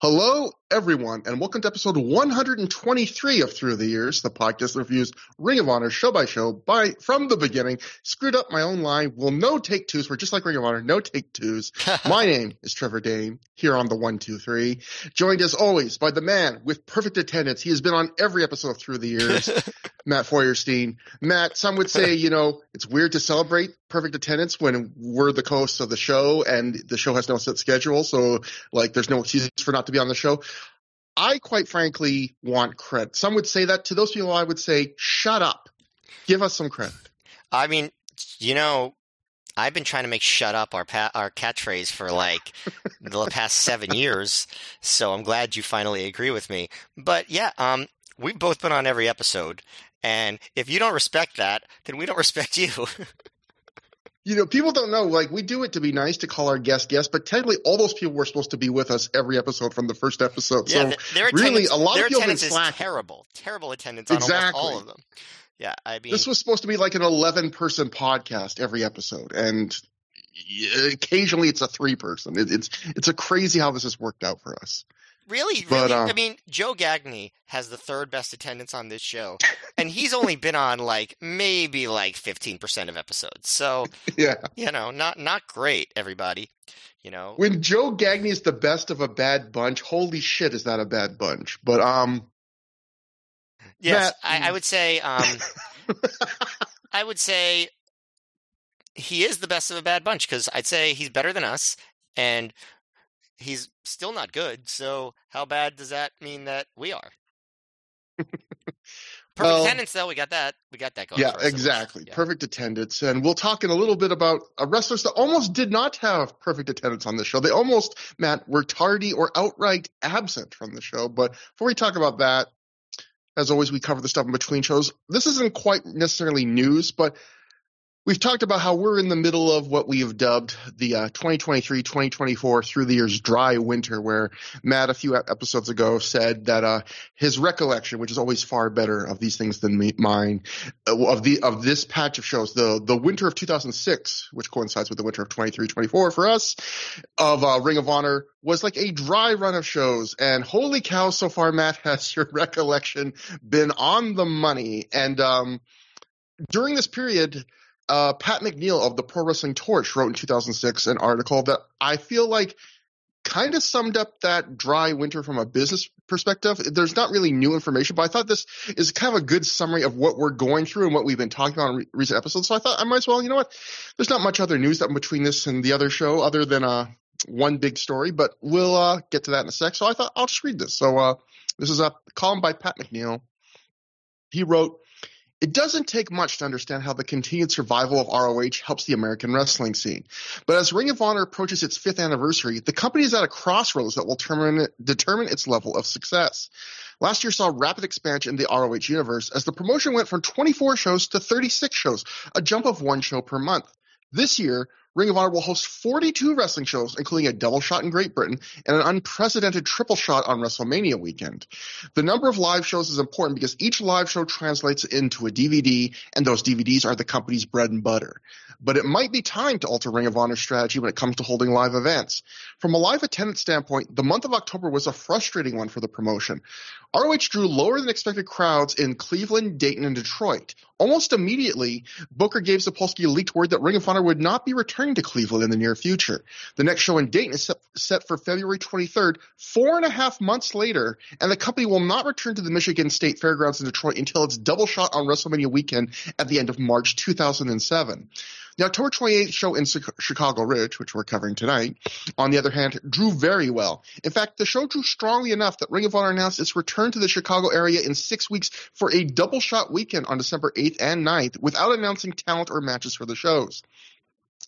Hello, everyone, and welcome to episode 123 of ThROH The Years, the podcast reviews Ring of Honor show by show by from the beginning. Screwed up my own line. Well, no take twos. We're just like Ring of Honor, no take twos. my name is Trevor Dame here on the one, two, three. Joined as always by the man with perfect attendance. He has been on every episode of ThROH The Years, Matt Feuerstein. Matt, some would say, you know, it's weird to celebrate perfect attendance when we're the hosts of the show and the show has no set schedule. So like there's no excuse for not to be on the show. I quite frankly want credit. Some would say that to those people. I would say, shut up, give us some credit. I mean, you know, I've been trying to make "shut up" our pa- our catchphrase for like the past seven years. So I'm glad you finally agree with me. But yeah, um, we've both been on every episode, and if you don't respect that, then we don't respect you. You know, people don't know. Like, we do it to be nice to call our guest guests, but technically, all those people were supposed to be with us every episode from the first episode. Yeah, so, their really, a lot of people have attendance is slacking. terrible, terrible attendance on Exactly. all of them. Yeah, I mean, This was supposed to be like an 11 person podcast every episode, and occasionally it's a three person. It, it's it's a crazy how this has worked out for us. Really, But, really. uh, I mean, Joe Gagney has the third best attendance on this show, and he's only been on like maybe like fifteen percent of episodes. So Yeah. you know, not not great, everybody. You know, When Joe Gagney is the best of a bad bunch, holy shit, is that a bad bunch? But um, yes, Matt- I, I would say, um, I would say he is the best of a bad bunch because I'd say he's better than us, and he's still not good. So how bad does that mean that we are? Perfect attendance, though. We got that. We got that going. yeah, for us, at exactly. Yeah. Perfect attendance, and we'll talk in a little bit about uh, wrestlers that almost did not have perfect attendance on the show. They almost, Matt, were tardy or outright absent from the show. But before we talk about that, as always, we cover the stuff in between shows. This isn't quite necessarily news, but we've talked about how we're in the middle of what we have dubbed the uh, 2023-2024 through the years dry winter, where Matt a few episodes ago said that uh, his recollection, which is always far better of these things than me, mine, uh, of the of this patch of shows, the the winter of 2006, which coincides with the winter of 23-24 for us, of uh, Ring of Honor was like a dry run of shows. And holy cow, so far, Matt, has your recollection been on the money? And um, during this period, uh, Pat McNeill of the Pro Wrestling Torch wrote in 2006 an article that I feel like kind of summed up that dry winter from a business perspective. There's not really new information, but I thought this is kind of a good summary of what we're going through and what we've been talking about in re- recent episodes. So I thought I might as well, you know what? There's not much other news that between this and the other show other than uh, one big story, but we'll uh, get to that in a sec. So I thought I'll just read this. So uh, this is a column by Pat McNeill. He wrote, it doesn't take much to understand how the continued survival of ROH helps the American wrestling scene. But as Ring of Honor approaches its fifth anniversary, the company is at a crossroads that will determine, determine its level of success. Last year saw rapid expansion in the ROH universe as the promotion went from 24 shows to 36 shows, a jump of one show per month. This year, Ring of Honor will host 42 wrestling shows, including a double shot in Great Britain and an unprecedented triple shot on WrestleMania weekend. The number of live shows is important because each live show translates into a DVD, and those DVDs are the company's bread and butter. But it might be time to alter Ring of Honor's strategy when it comes to holding live events. From a live attendance standpoint, the month of October was a frustrating one for the promotion. ROH drew lower than expected crowds in Cleveland, Dayton, and Detroit. Almost immediately, Booker Gabe Sapolsky a leaked word that Ring of Honor would not be returning to Cleveland in the near future. The next show in Dayton is set, set for February 23rd, four and a half months later, and the company will not return to the Michigan State Fairgrounds in Detroit until its double shot on WrestleMania weekend at the end of March 2007. The October 28th show in Chicago Ridge, which we're covering tonight, on the other hand, drew very well. In fact, the show drew strongly enough that Ring of Honor announced its return to the Chicago area in six weeks for a double shot weekend on December 8th and 9th without announcing talent or matches for the shows.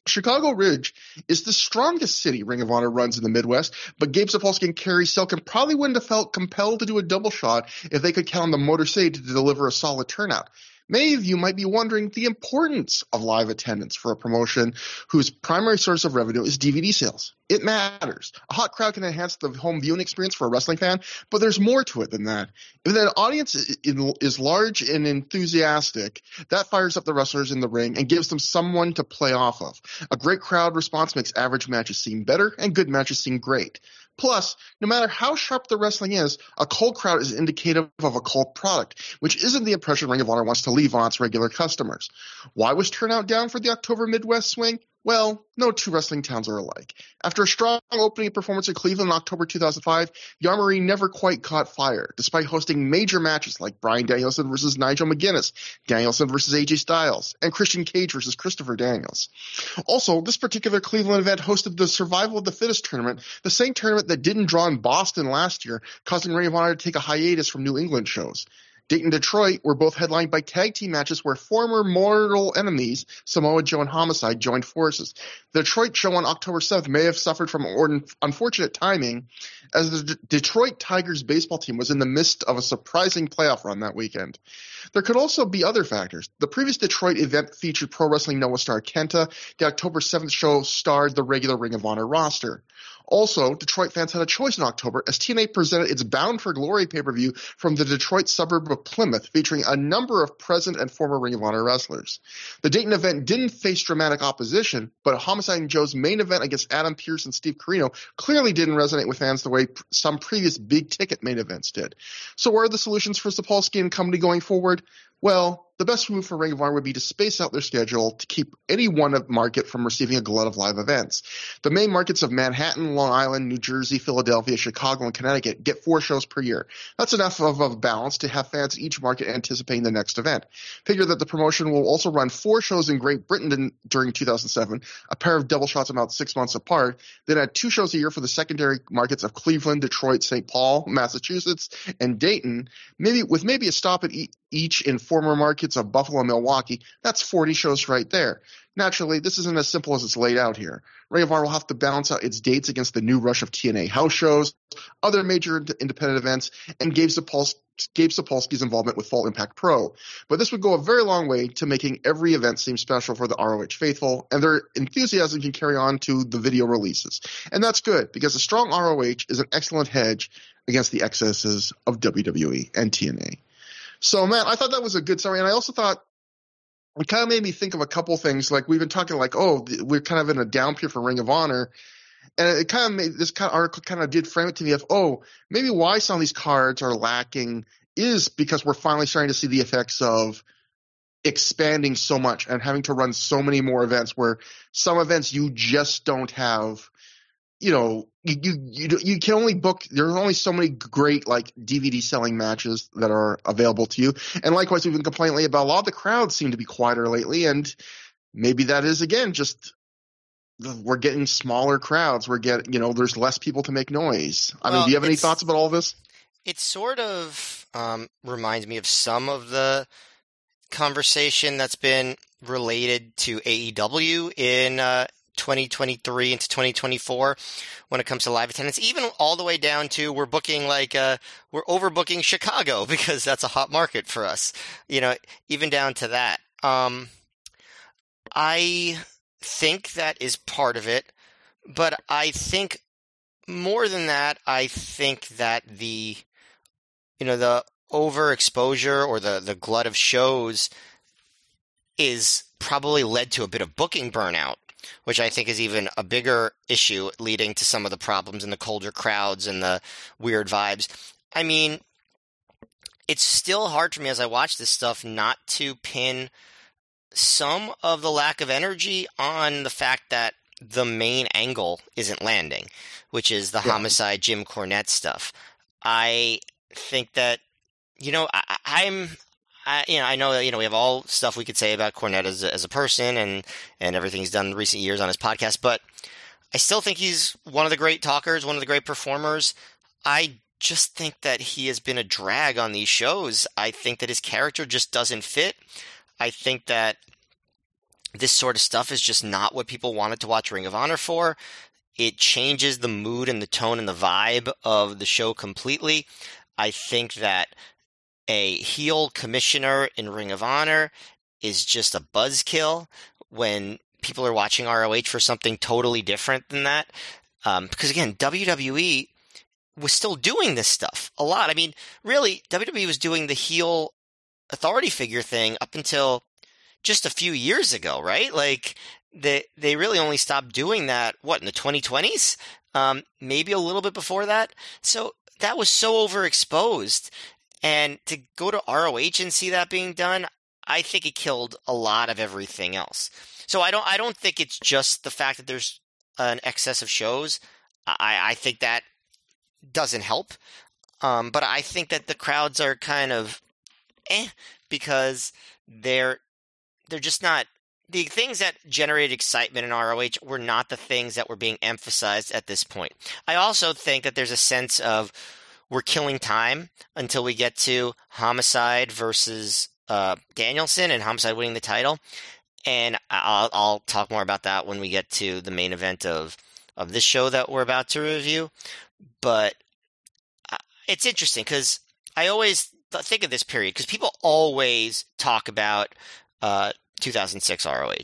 Chicago Ridge is the strongest city Ring of Honor runs in the Midwest, but Gabe Sapolsky and Cary Silkin probably wouldn't have felt compelled to do a double shot if they could count on the Motor City to deliver a solid turnout. Many of you might be wondering the importance of live attendance for a promotion whose primary source of revenue is DVD sales. It matters. A hot crowd can enhance the home viewing experience for a wrestling fan, but there's more to it than that. If an audience is large and enthusiastic, that fires up the wrestlers in the ring and gives them someone to play off of. A great crowd response makes average matches seem better and good matches seem great. Plus, no matter how sharp the wrestling is, a cold crowd is indicative of a cold product, which isn't the impression Ring of Honor wants to leave on its regular customers. Why was turnout down for the October Midwest swing? Well, no two wrestling towns are alike. After a strong opening performance in Cleveland in October 2005, the Armory never quite caught fire, despite hosting major matches like Brian Danielson versus Nigel McGuinness, Danielson versus AJ Styles, and Christian Cage versus Christopher Daniels. Also, this particular Cleveland event hosted the Survival of the Fittest tournament, the same tournament that didn't draw in Boston last year, causing Ring of Honor to take a hiatus from New England shows. Dayton Detroit were both headlined by tag team matches where former mortal enemies, Samoa Joe and Homicide, joined forces. The Detroit show on October 7th may have suffered from unfortunate timing as the D- Detroit Tigers baseball team was in the midst of a surprising playoff run that weekend. There could also be other factors. The previous Detroit event featured pro wrestling Noah star Kenta. The October 7th show starred the regular Ring of Honor roster. Also, Detroit fans had a choice in October as TNA presented its Bound for Glory pay-per-view from the Detroit suburb of Plymouth, featuring a number of present and former Ring of Honor wrestlers. The Dayton event didn't face dramatic opposition, but Homicide and Joe's main event against Adam Pearce and Steve Corino clearly didn't resonate with fans the way some previous big ticket main events did. So what are the solutions for Sapolsky and company going forward? Well, the best move for Ring of Honor would be to space out their schedule to keep any one market from receiving a glut of live events. The main markets of Manhattan, Long Island, New Jersey, Philadelphia, Chicago, and Connecticut get four shows per year. That's enough of a balance to have fans in each market anticipating the next event. Figure that the promotion will also run four shows in Great Britain during 2007, a pair of double shots about six months apart, then add two shows a year for the secondary markets of Cleveland, Detroit, St. Paul, Massachusetts, and Dayton, maybe with maybe a stop at each in former markets of Buffalo and Milwaukee, that's 40 shows right there. Naturally, this isn't as simple as it's laid out here. Ring of Honor will have to balance out its dates against the new rush of TNA house shows, other major independent events, and Gabe, Gabe Sapolsky's involvement with Full Impact Pro. But this would go a very long way to making every event seem special for the ROH faithful, and their enthusiasm can carry on to the video releases. And that's good, because a strong ROH is an excellent hedge against the excesses of WWE and TNA. So, man, I thought that was a good summary. And I also thought it kind of made me think of a couple things. Like we've been talking like, oh, we're kind of in a down period for Ring of Honor. And it kind of made this kind of article kind of did frame it to me of, oh, maybe why some of these cards are lacking is because we're finally starting to see the effects of expanding so much and having to run so many more events where some events you just don't have you know, you, you you you can only book. There's only so many great like DVD selling matches that are available to you. And likewise, we've been complaining about a lot of the crowds seem to be quieter lately, and maybe that is again just we're getting smaller crowds. We're getting you know there's less people to make noise. I well, mean, do you have any thoughts about all this? It sort of um, reminds me of some of the conversation that's been related to AEW in uh, 2023 into 2024 when it comes to live attendance, even all the way down to we're booking like uh, we're overbooking Chicago because that's a hot market for us. You know, even down to that. Um, I think that is part of it, but I think more than that, I think that the you know the overexposure or the the glut of shows is probably led to a bit of booking burnout which I think is even a bigger issue, leading to some of the problems and the colder crowds and the weird vibes. I mean, it's still hard for me as I watch this stuff not to pin some of the lack of energy on the fact that the main angle isn't landing, which is the yeah. homicide Jim Cornette stuff. I think that you know I, I'm I, you know, I know that, you know, we have all stuff we could say about Cornette as a, as a person and, and everything he's done in recent years on his podcast, but I still think he's one of the great talkers, one of the great performers. I just think that he has been a drag on these shows. I think that his character just doesn't fit. I think that this sort of stuff is just not what people wanted to watch Ring of Honor for. It changes the mood and the tone and the vibe of the show completely. I think that a heel commissioner in Ring of Honor is just a buzzkill when people are watching ROH for something totally different than that. Um, because again, WWE was still doing this stuff a lot. I mean, really, WWE was doing the heel authority figure thing up until just a few years ago, right? Like they they really only stopped doing that what in the 2020s. um, maybe a little bit before that. So that was so overexposed. And to go to ROH and see that being done, I think it killed a lot of everything else. So I don't I don't think it's just the fact that there's an excess of shows. I, I think that doesn't help. Um, but I think that the crowds are kind of eh because they're they're just not the things that generated excitement in ROH were not the things that were being emphasized at this point. I also think that there's a sense of we're killing time until we get to Homicide versus uh, Danielson and Homicide winning the title. And I'll, I'll talk more about that when we get to the main event of of this show that we're about to review. But uh, it's interesting because I always think of this period because people always talk about uh, 2006 ROH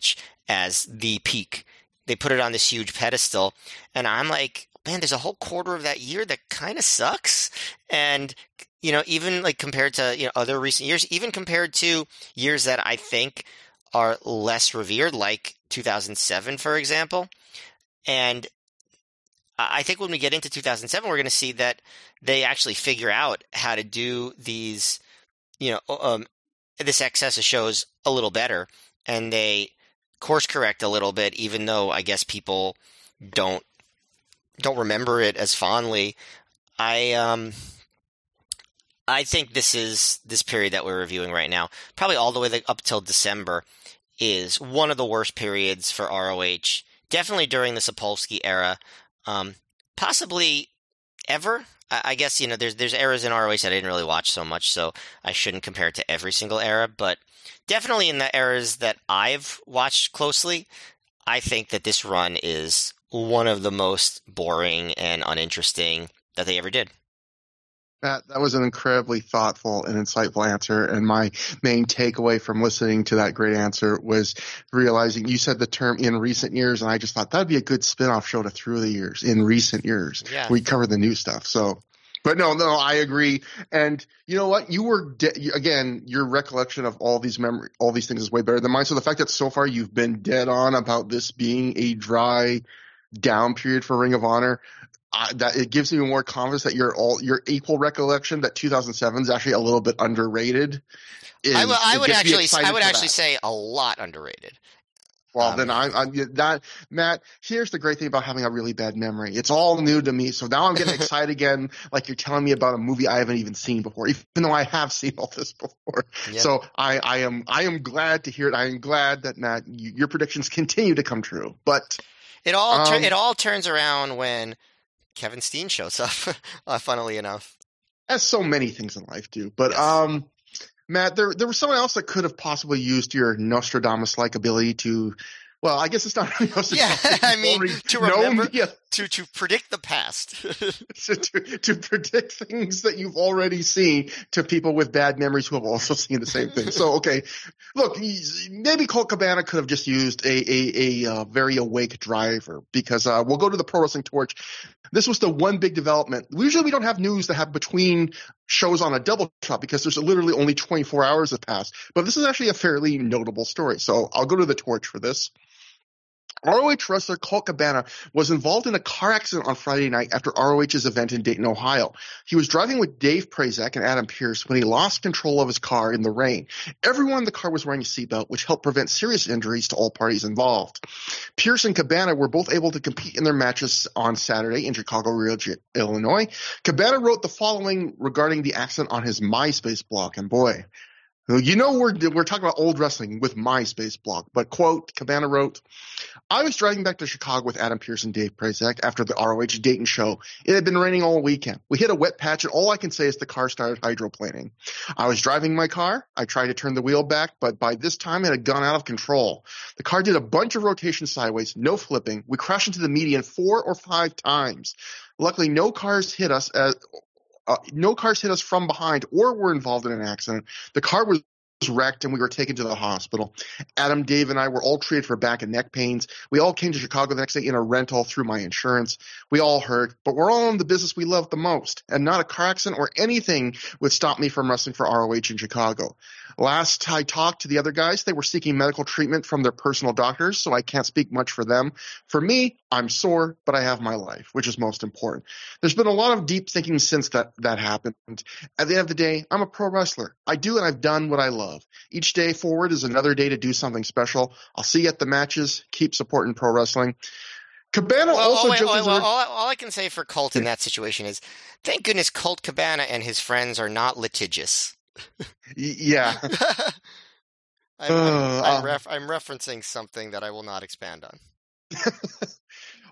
as the peak. They put it on this huge pedestal, and I'm like, man, there's a whole quarter of that year that kind of sucks. And you know, even like compared to you know other recent years, even compared to years that I think are less revered, like 2007, for example. And I think when we get into 2007, we're going to see that they actually figure out how to do these, you know, um, this excess of shows a little better, and they course correct a little bit, even though I guess people don't don't remember it as fondly. I um, I think this is this period that we're reviewing right now, probably all the way up till December, is one of the worst periods for ROH. Definitely during the Sapolsky era. Um, possibly ever. I, I guess you know there's there's eras in ROH that I didn't really watch so much, so I shouldn't compare it to every single era. But definitely in the eras that I've watched closely, I think that this run is one of the most boring and uninteresting that they ever did. Matt, that was an incredibly thoughtful and insightful answer. And my main takeaway from listening to that great answer was realizing you said the term in recent years, and I just thought that'd be a good spin-off show to through the years in recent years. Yeah. We cover the new stuff. So, but no, no, I agree. And you know what? You were de- again, your recollection of all these memory, all these things is way better than mine. So the fact that so far you've been dead on about this being a dry down period for Ring of Honor, uh, that it gives me more confidence that your all your equal recollection that 2007 is actually a little bit underrated. Is, I, w- I would actually I would actually that. say a lot underrated. Well, um, then I, I'm that Matt. Here's the great thing about having a really bad memory. It's all new to me, so now I'm getting excited again. Like you're telling me about a movie I haven't even seen before, even though I have seen all this before. Yep. So I, I am, I am glad to hear it. I am glad that Matt, you, your predictions continue to come true. But it all, um, it all turns around when Kevin Steen shows up. uh, funnily enough, as so many things in life do. But yes. um, Matt, there there was someone else that could have possibly used your Nostradamus like ability to well, I guess it's not really Yeah, I mean, to remember, yeah. To to predict the past, to, to, to predict things that you've already seen to people with bad memories who have also seen the same thing. So, okay, look, maybe Colt Cabana could have just used a a, a uh, very awake driver because uh, we'll go to the Pro Wrestling Torch. This was the one big development. Usually, we don't have news that have between shows on a double shot because there's literally only 24 hours that pass. But this is actually a fairly notable story. So I'll go to the torch for this. ROH wrestler Colt Cabana was involved in a car accident on Friday night after ROH's event in Dayton, Ohio. He was driving with Dave Prazak and Adam Pearce when he lost control of his car in the rain. Everyone in the car was wearing a seatbelt, which helped prevent serious injuries to all parties involved. Pearce and Cabana were both able to compete in their matches on Saturday in Chicago, Illinois. Cabana wrote the following regarding the accident on his MySpace blog, and boy, you know we're we're talking about old wrestling with MySpace blog, but quote Cabana wrote, "I was driving back to Chicago with Adam Pearce and Dave Prazak after the ROH Dayton show. It had been raining all weekend. We hit a wet patch, and all I can say is the car started hydroplaning. I was driving my car. I tried to turn the wheel back, but by this time it had gone out of control. The car did a bunch of rotations sideways, no flipping. We crashed into the median four or five times." Luckily, no cars hit us as, uh, no cars hit us from behind or were involved in an accident. The car was wrecked and we were taken to the hospital. Adam, Dave, and I were all treated for back and neck pains. We all came to Chicago the next day in a rental through my insurance. We all hurt, but we're all in the business we love the most, and not a car accident or anything would stop me from wrestling for ROH in Chicago. Last I talked to the other guys, they were seeking medical treatment from their personal doctors, so I can't speak much for them. For me, I'm sore, but I have my life, which is most important. There's been a lot of deep thinking since that, that happened. At the end of the day, I'm a pro wrestler. I do and I've done what I love. Each day forward is another day to do something special. I'll see you at the matches. Keep supporting pro wrestling. Cabana Well, also oh, wait, joked well, well, all, all I can say for Colt in that situation is, thank goodness Colt Cabana and his friends are not litigious. yeah. I'm, I'm, I'm, uh. ref- I'm referencing something that I will not expand on.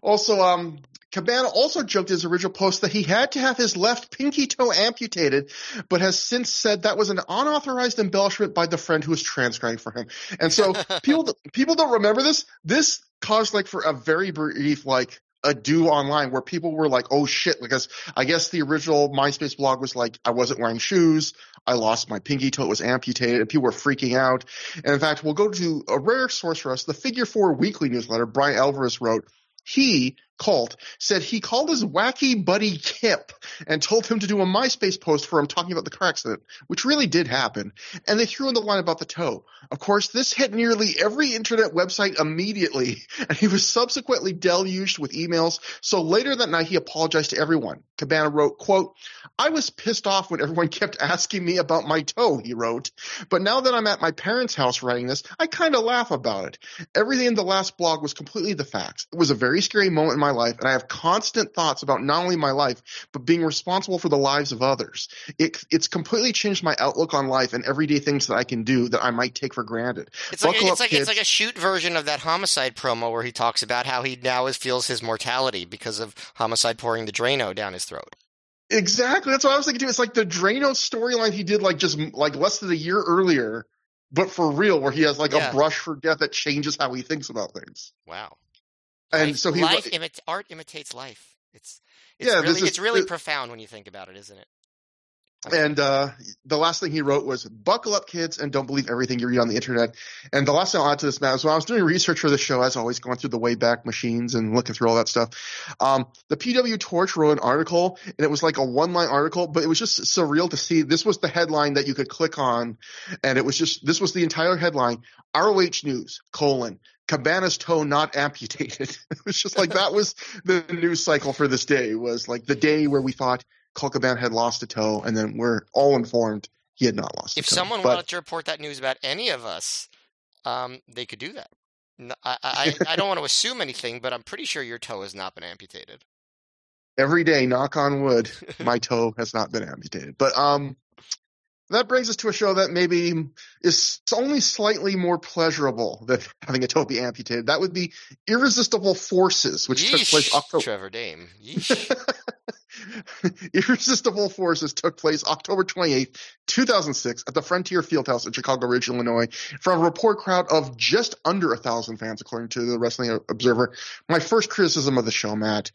Also, um, Cabana also joked in his original post that he had to have his left pinky toe amputated, but has since said that was an unauthorized embellishment by the friend who was transcribing for him. And so people people don't remember this. This caused like for a very brief like ado online where people were like, "Oh shit!" Because I guess the original MySpace blog was like, "I wasn't wearing shoes, I lost my pinky toe, it was amputated," and people were freaking out. And in fact, we'll go to a rare source for us, the Figure Four Weekly newsletter. Bryan Alvarez wrote. He, Colt, said he called his wacky buddy Kip and told him to do a MySpace post for him talking about the car accident, which really did happen. And they threw in the line about the toe. Of course, this hit nearly every internet website immediately, and he was subsequently deluged with emails. So later that night, he apologized to everyone. Cabana wrote, quote, I was pissed off when everyone kept asking me about my toe, he wrote. But now that I'm at my parents' house writing this, I kind of laugh about it. Everything in the last blog was completely the facts. It was a very scary moment in my life, and I have constant thoughts about not only my life, but being responsible for the lives of others. It, it's completely changed my outlook on life and everyday things that I can do that I might take for granted. It's like Buckle it's like it's like a shoot version of that homicide promo where he talks about how he now is, feels his mortality because of homicide pouring the Drano down his throat. Exactly. That's what I was thinking too. It's like the Drano storyline he did like just like less than a year earlier, but for real, where he has like Yeah. a brush for death that changes how he thinks about things. Wow. And life, so he life art imitates life. It's it's Yeah, really is- it's really it- profound when you think about it, isn't it? And uh, the last thing he wrote was, "Buckle up, kids, and don't believe everything you read on the internet." And the last thing I'll add to this, Matt, is when I was doing research for the show, as always, going through the Wayback Machines and looking through all that stuff. Um, the PW Torch wrote an article, and it was like a one-line article, but it was just surreal to see. This was the headline that you could click on, and it was just this was the entire headline: ROH News colon Cabana's toe not amputated. it was just like that was the news cycle for this day. Was like the day where we thought Cabana had lost a toe, and then we're all informed he had not lost. If a toe. someone but wanted to report that news about any of us, um, they could do that. I don't want to assume anything, but I'm pretty sure your toe has not been amputated. every day, knock on wood, my toe has not been amputated. But um, that brings us to a show that maybe is only slightly more pleasurable than having a toe be amputated. That would be Irresistible Forces, which took place October. Trevor Dame. Irresistible Forces took place October 28th, 2006 at the Frontier Fieldhouse in Chicago Ridge, Illinois, from a report crowd of just under a thousand fans, according to the Wrestling Observer. My first criticism of the show, Matt,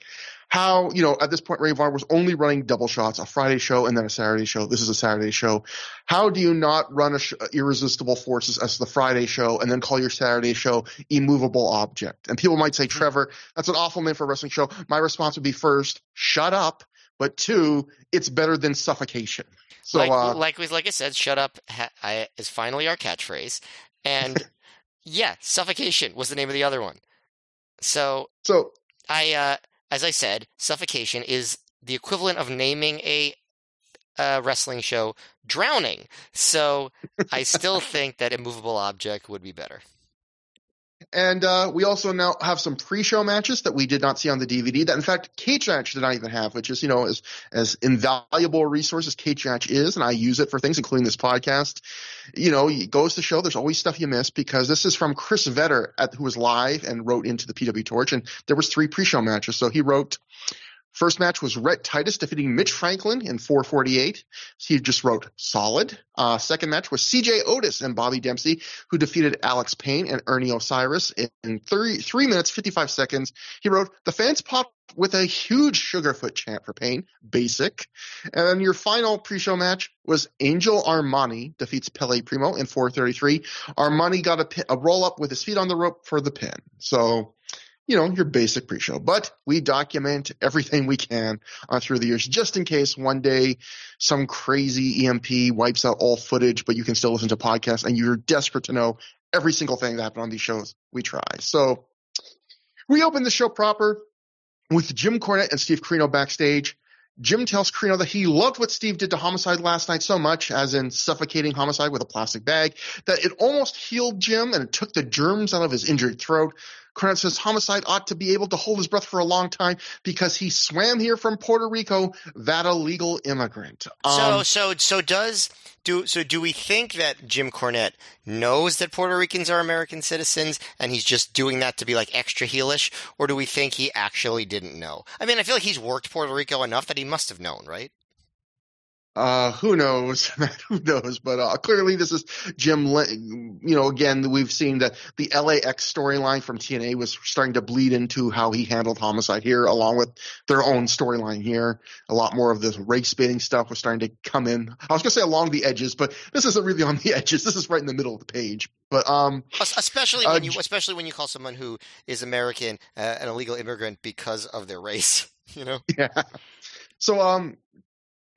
how, you know, at this point, Ray Var was only running double shots, a Friday show and then a Saturday show. This is a Saturday show. How do you not run a sh- Irresistible Forces as the Friday show and then call your Saturday show Immovable Object? And people might say, Trevor, that's an awful name for a wrestling show. My response would be first, shut up. But two, it's better than suffocation. So, like, uh, like, we- like I said, shut up ha- I, is finally our catchphrase. And yeah, suffocation was the name of the other one. So so I, uh, as I said, suffocation is the equivalent of naming a, uh wrestling show drowning. So I still think that immovable object would be better. And uh, we also now have some pre-show matches that we did not see on the DVD. That in fact Cage Match did not even have, which is you know as as invaluable a resource as Cage Match is, and I use it for things including this podcast. You know, it goes to show there's always stuff you miss because this is from Chris Vetter at, who was live and wrote into the PW Torch, and there was three pre-show matches. So he wrote. First match was Rhett Titus defeating Mitch Franklin in 448. He just wrote solid. Uh, second match was CJ Otis and Bobby Dempsey, who defeated Alex Payne and Ernie Osiris in, three, three minutes, 55 seconds. He wrote, the fans popped with a huge Sugarfoot chant for Payne, basic. And then your final pre-show match was Angel Armani defeats Pele Primo in 433. Armani got a, a roll up with his feet on the rope for the pin. So you know, your basic pre-show. But we document everything we can uh, through the years, just in case one day some crazy EMP wipes out all footage, but you can still listen to podcasts and you're desperate to know every single thing that happened on these shows. We try. So we open the show proper with Jim Cornette and Steve Corino backstage. Jim tells Corino that he loved what Steve did to Homicide last night so much, as in suffocating Homicide with a plastic bag, that it almost healed Jim and it took the germs out of his injured throat. Cornette says Homicide ought to be able to hold his breath for a long time because he swam here from Puerto Rico, that illegal immigrant. Um, so, so, so does do so? Do we think that Jim Cornette knows that Puerto Ricans are American citizens and he's just doing that to be like extra heelish, or do we think he actually didn't know? I mean, I feel like he's worked Puerto Rico enough that he must have known, right? Uh, who knows? who knows? But uh, clearly, this is Jim. You know, again, we've seen that the LAX storyline from TNA was starting to bleed into how he handled homicide here, along with their own storyline here. A lot more of this race baiting stuff was starting to come in. I was gonna say along the edges, but this isn't really on the edges. This is right in the middle of the page. But um, especially when uh, you, especially when you call someone who is American uh, an illegal immigrant because of their race. You know. Yeah. So um,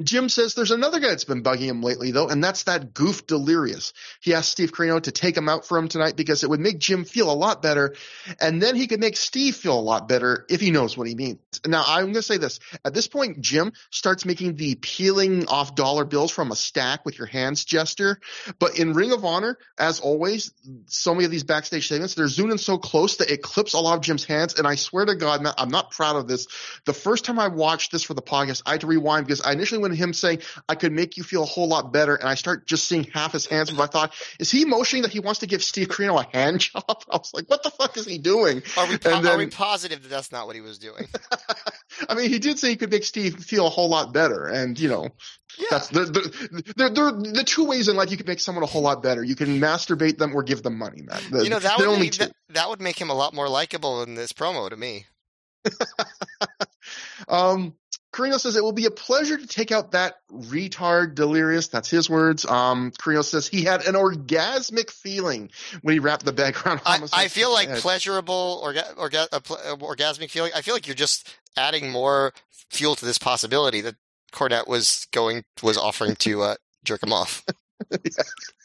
Jim says there's another guy that's been bugging him lately, though, and that's that goof Delirious. He asked Steve Corino to take him out for him tonight because it would make Jim feel a lot better, and then he could make Steve feel a lot better if he knows what he means. Now, I'm going to say this. At this point, Jim starts making the peeling off dollar bills from a stack with your hands gesture, but in Ring of Honor, as always, so many of these backstage segments, they're zooming so close that it clips a lot of Jim's hands, and I swear to God, I'm not proud of this. The first time I watched this for the podcast, I had to rewind because I initially him saying I could make you feel a whole lot better, and I start just seeing half his hands. I thought, is he motioning that he wants to give Steve Corino a hand job? I was like, what the fuck is he doing? Are we, po- then, are we positive that that's not what he was doing? I mean, he did say he could make Steve feel a whole lot better, and you know, yeah. that's the the, the, the, the two ways in life you can make someone a whole lot better. You can masturbate them or give them money, man. The, you know that would make, that, that would make him a lot more likable in this promo to me. um, Corino says it will be a pleasure to take out that retard delirious. That's his words. Um, Corino says he had an orgasmic feeling when he wrapped the bag around. I, I feel like head. pleasurable orga, orga, uh, orgasmic feeling. I feel like you're just adding more fuel to this possibility that Cornette was going was offering to uh, jerk him off. yeah.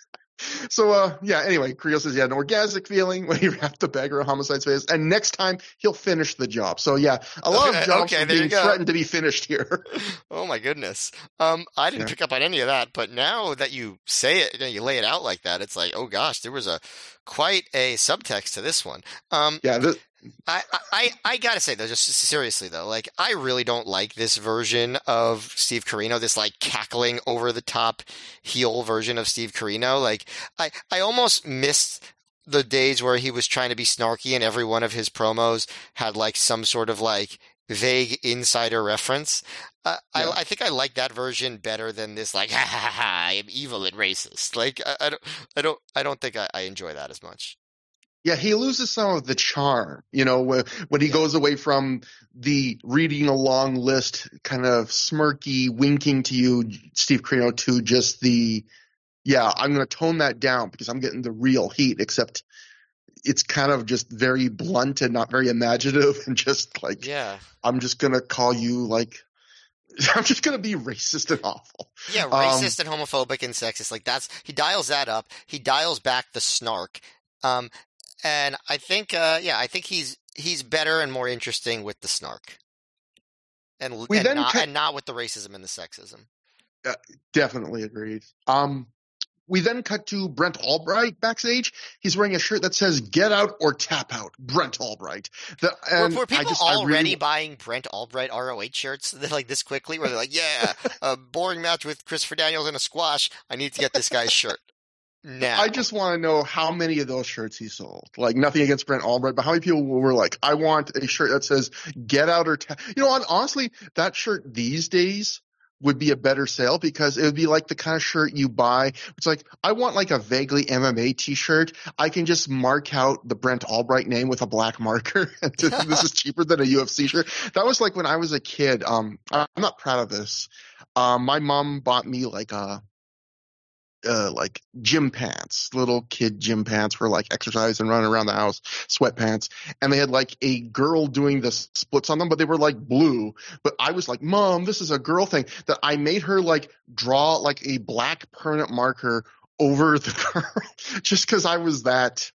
So uh yeah, anyway, Creel says he had an orgasmic feeling when he wrapped the bag around Homicide's face, and next time he'll finish the job. So yeah, a lot okay, of jobs okay, are being threatened to be finished here. oh my goodness. Um I didn't yeah. pick up on any of that, but now that you say it, you lay it out like that, it's like, oh gosh, there was a quite a subtext to this one. Um Yeah, this, I, I I gotta say though, just seriously though, like I really don't like this version of Steve Corino, this like cackling over the top heel version of Steve Corino. Like I I almost missed the days where he was trying to be snarky and every one of his promos had like some sort of like vague insider reference. Uh, yeah. I, I think I like that version better than this like ha ha ha I am evil and racist. Like I, I don't I don't I don't think I, I enjoy that as much. Yeah, he loses some of the charm, you know, when, when he goes away from the reading a long list, kind of smirky, winking to you, Steve Corino, to just the, yeah, I'm going to tone that down because I'm getting the real heat, except it's kind of just very blunt and not very imaginative and just like, yeah, I'm just going to call you like, I'm just gonna be racist and awful. Yeah, racist um, and homophobic and sexist. Like that's he dials that up. He dials back the snark. Um, and I think, uh, yeah, I think he's he's better and more interesting with the snark, and and not, and not, with the racism and the sexism. Uh, definitely agreed. Um, we then cut to Brent Albright backstage. He's wearing a shirt that says "Get out or tap out." Brent Albright. The, were, were, people just, already really... buying Brent Albright ROH shirts like this quickly? Where they're like, "Yeah, a boring match with Christopher Daniels in a squash. I need to get this guy's shirt." I just want to know how many of those shirts he sold. Like nothing against Brent Albright, but how many people were like, I want a shirt that says "Get out" or ta-. you know, honestly, that shirt these days would be a better sale because it would be like the kind of shirt you buy. It's like I want like a vaguely MMA T-shirt. I can just mark out the Brent Albright name with a black marker. this is cheaper than a UFC shirt. That was like when I was a kid. Um, I'm not proud of this. Um, my mom bought me like a uh, like gym pants, little kid gym pants for like exercise and running around the house, sweatpants. And they had like a girl doing the splits on them, but they were like blue. But I was like, mom, this is a girl thing that I made her like draw like a black permanent marker over the girl just because I was that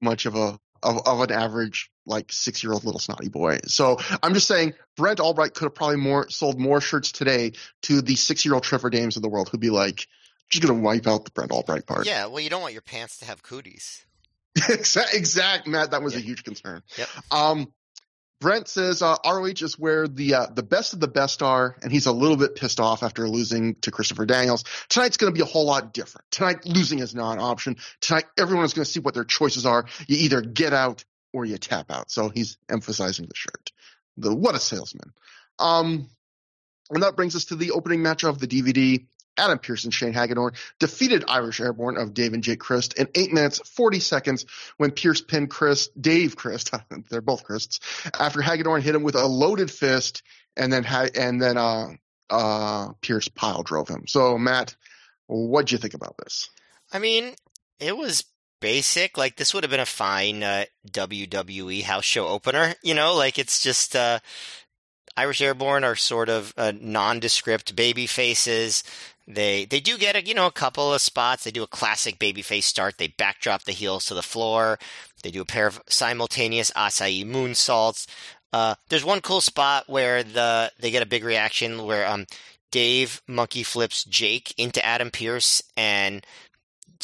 much of a of, of an average like six year old little snotty boy. So I'm just saying Brent Albright could have probably more sold more shirts today to the six year old Trevor Dames of the world who'd be like, just gonna wipe out the Brent Albright part. Yeah, well, you don't want your pants to have cooties. exact, exact, Matt. That was Yep. a huge concern. Yep. Um, Brent says uh, ROH is where the uh, the best of the best are, and he's a little bit pissed off after losing to Christopher Daniels. Tonight's going to be a whole lot different. Tonight, losing is not an option. Tonight, everyone is going to see what their choices are. You either get out or you tap out. So he's emphasizing the shirt. The what a salesman. Um, and that brings us to the opening match of the DVD. Adam Pearson, and Shane Hagedorn defeated Irish Airborne of Dave and Jake Crist in 8 minutes 40 seconds when Pearce pinned Chris, Dave Crist, they're both Crists, after Hagedorn hit him with a loaded fist and then and then uh uh Pearce pile drove him. So Matt, what'd you think about this? I mean, it was basic. Like this would have been a fine uh, WWE house show opener. You know, like it's just uh, Irish Airborne are sort of uh, nondescript baby faces. They they do get a you know a couple of spots. They do a classic babyface start. They backdrop the heels to the floor. They do a pair of simultaneous Asai moonsaults. Uh, there's one cool spot where the they get a big reaction where um Dave monkey flips Jake into Adam Pearce and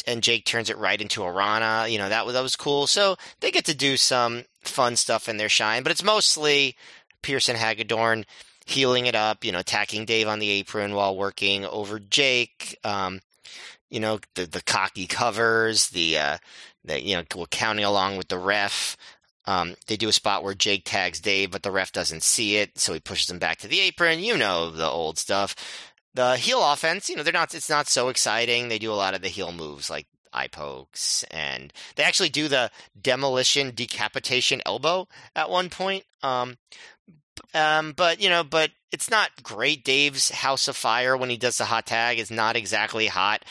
and Jake turns it right into a Rana. You know that was that was cool. So they get to do some fun stuff in their shine, but it's mostly And Hagedorn healing it up. You know, attacking Dave on the apron while working over Jake. Um, you know the the cocky covers, the uh, the you know counting along with the ref. Um, they do a spot where Jake tags Dave, but the ref doesn't see it, so he pushes him back to the apron. You know the old stuff. The heel offense, you know, they're not. It's not so exciting. They do a lot of the heel moves like eye pokes, and they actually do the demolition decapitation elbow at one point. Um, um, but you know, but it's not great. Dave's House of Fire when he does the hot tag is not exactly hot.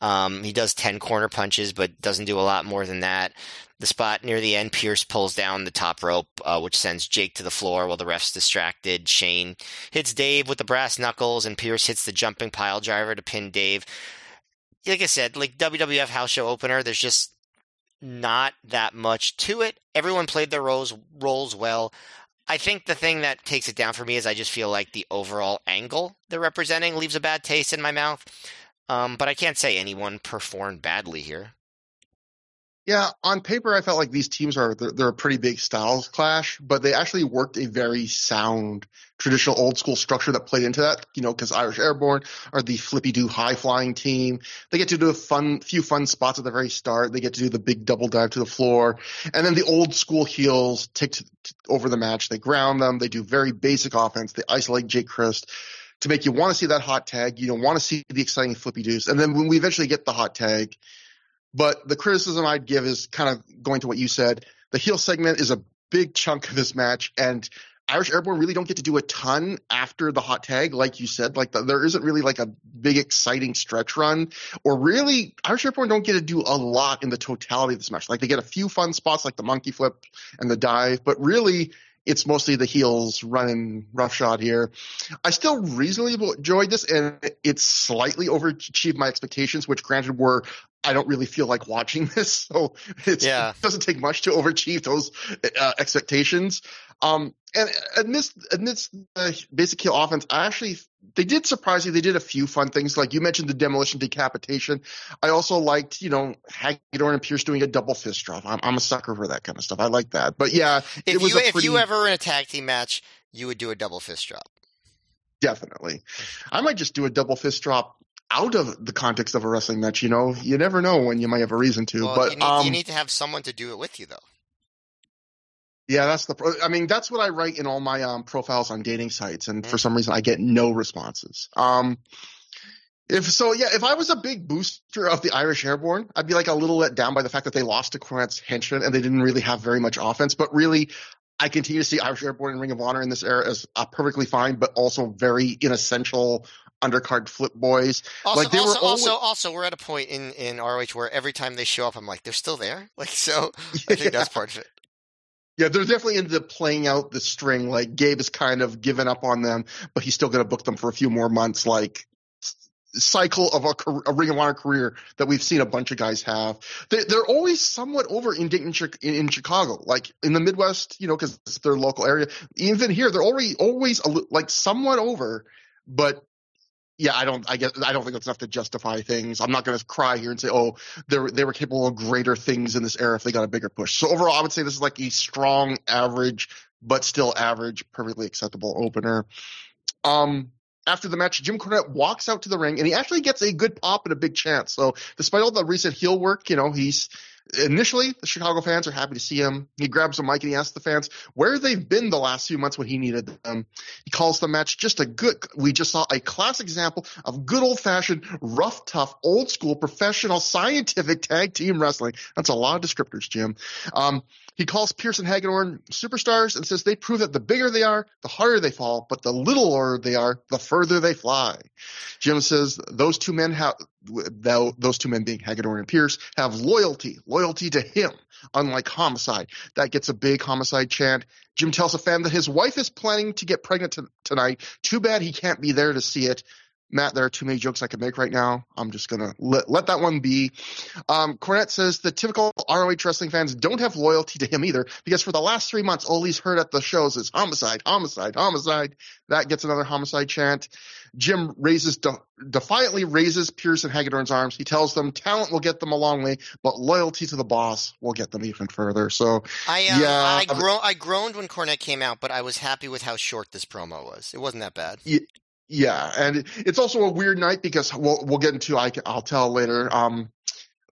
Um, he does ten corner punches, but doesn't do a lot more than that. The spot near the end, Pearce pulls down the top rope, uh, which sends Jake to the floor while the ref's distracted. Shane hits Dave with the brass knuckles, and Pearce hits the jumping pile driver to pin Dave. Like I said, like WWF house show opener, there's just not that much to it. Everyone played their roles roles well. I think the thing that takes it down for me is I just feel like the overall angle they're representing leaves a bad taste in my mouth. Um, but I can't say anyone performed badly here. Yeah, on paper, I felt like these teams are they're, they're a pretty big styles clash, but they actually worked a very sound traditional old school structure that played into that. You know, because Irish Airborne are the flippy do high flying team. They get to do a fun few fun spots at the very start. They get to do the big double dive to the floor, and then the old school heels take to, over the match. They ground them. They do very basic offense. They isolate Jake Crist to make you want to see that hot tag. You don't want to see the exciting flippy doos, and then when we eventually get the hot tag. But the criticism I'd give is kind of going to what you said. The heel segment is a big chunk of this match, and Irish Airborne really don't get to do a ton after the hot tag, like you said. Like the, there isn't really like a big exciting stretch run, or really Irish Airborne don't get to do a lot in the totality of this match. Like they get a few fun spots, like the monkey flip and the dive, but really it's mostly the heels running roughshod here. I still reasonably enjoyed this, and it slightly overachieved my expectations, which granted were I don't really feel like watching this, so it's, Yeah. it doesn't take much to overachieve those uh, expectations. Um, and amidst, amidst the basic heel offense, I actually they did surprise me. They did a few fun things, like you mentioned the demolition decapitation. I also liked, you know, Hagedorn and Pearce doing a double fist drop. I'm, I'm a sucker for that kind of stuff. I like that. But yeah, If you a if you ever in a tag team match, you would do a double fist drop. definitely. I might just do a double fist drop out of the context of a wrestling match. You know, you never know when you might have a reason to. Well, but you need, um, you need to have someone to do it with you, though. Yeah, that's the. Pro- I mean, that's what I write in all my um, profiles on dating sites, and for Mhm. some reason, I get no responses. Um, if so, yeah, if I was a big booster of the Irish Airborne, I'd be like a little let down by the fact that they lost to Cornette's henchman and they didn't really have very much offense. But really, I continue to see Irish Airborne and Ring of Honor in this era as uh, perfectly fine, but also very inessential undercard flip boys. Also, like they also, were always, also, also, we're at a point in in ROH where every time they show up, I'm like, they're still there. Like, so I think that's part of it. Yeah, they're definitely into playing out the string. Like Gabe has kind of given up on them, but he's still going to book them for a few more months. Like cycle of a, a Ring of Honor career that we've seen a bunch of guys have. They, are always somewhat over in Dayton, in, Chicago, like in the Midwest, you know, because it's their local area. Even here, they're already always like somewhat over, but yeah, I don't. I guess I don't think that's enough to justify things. I'm not going to cry here and say, "Oh, they were, they were capable of greater things in this era if they got a bigger push." So overall, I would say this is like a strong, average, but still average, perfectly acceptable opener. Um, after the match, Jim Cornette walks out to the ring and he actually gets a good pop and a big chance. So despite all the recent heel work, you know, he's initially the Chicago fans are happy to see him. He grabs a mic and he asks the fans where they've been the last few months when he needed them. He calls the match just a good, we just saw a classic example of good old fashioned, rough, tough, old school, professional, scientific tag team wrestling. That's a lot of descriptors, Jim. Um, he calls Pearce and Hagedorn superstars and says they prove that the bigger they are, the harder they fall, but the littler they are, the further they fly. Jim says those two men have, those two men being Hagedorn and Pearce, have loyalty, loyalty to him, unlike Homicide. That gets a big Homicide chant. Jim tells a fan that his wife is planning to get pregnant t- tonight. Too bad he can't be there to see it. Matt, there are too many jokes I could make right now. I'm just gonna let, let that one be. Um, Cornette says the typical ROH wrestling fans don't have loyalty to him either because for the last three months, all he's heard at the shows is homicide, homicide, homicide. That gets another homicide chant. Jim raises de- defiantly raises Pearce and Hagedorn's arms. He tells them talent will get them a long way, but loyalty to the boss will get them even further. So I uh, yeah, I, gro- I groaned when Cornette came out, but I was happy with how short this promo was. It wasn't that bad. Yeah, yeah, and it's also a weird night because we'll we'll get into I will tell later. Um,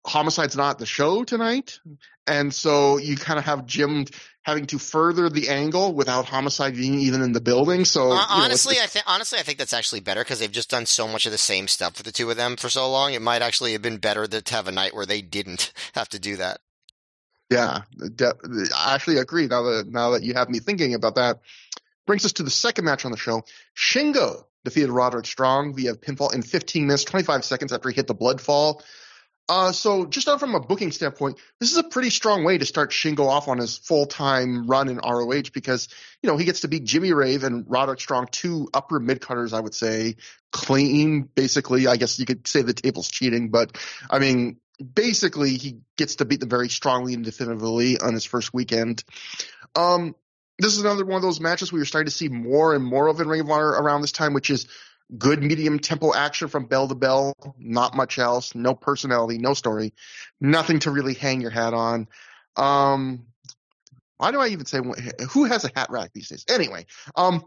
Homicide's not the show tonight, and so you kind of have Jim having to further the angle without Homicide being even in the building. So uh, honestly, know, I think honestly I think that's actually better because they've just done so much of the same stuff for the two of them for so long. It might actually have been better to have a night where they didn't have to do that. Yeah, I actually agree. Now that now that you have me thinking about that, brings us to the second match on the show. Shingo defeated Roderick Strong via pinfall in 15 minutes, 25 seconds after he hit the blood fall. Uh, so just from a booking standpoint, this is a pretty strong way to start Shingo off on his full-time run in ROH because, you know, he gets to beat Jimmy Rave and Roderick Strong, two upper mid-carders, I would say, clean, basically. I guess you could say the table's cheating, but I mean, basically he gets to beat them very strongly and definitively on his first weekend. Um, this is another one of those matches we are starting to see more and more of in Ring of Honor around this time, which is good medium tempo action from bell to bell, not much else, no personality, no story, nothing to really hang your hat on. Um, why do I even say who has a hat rack these days? Anyway, um,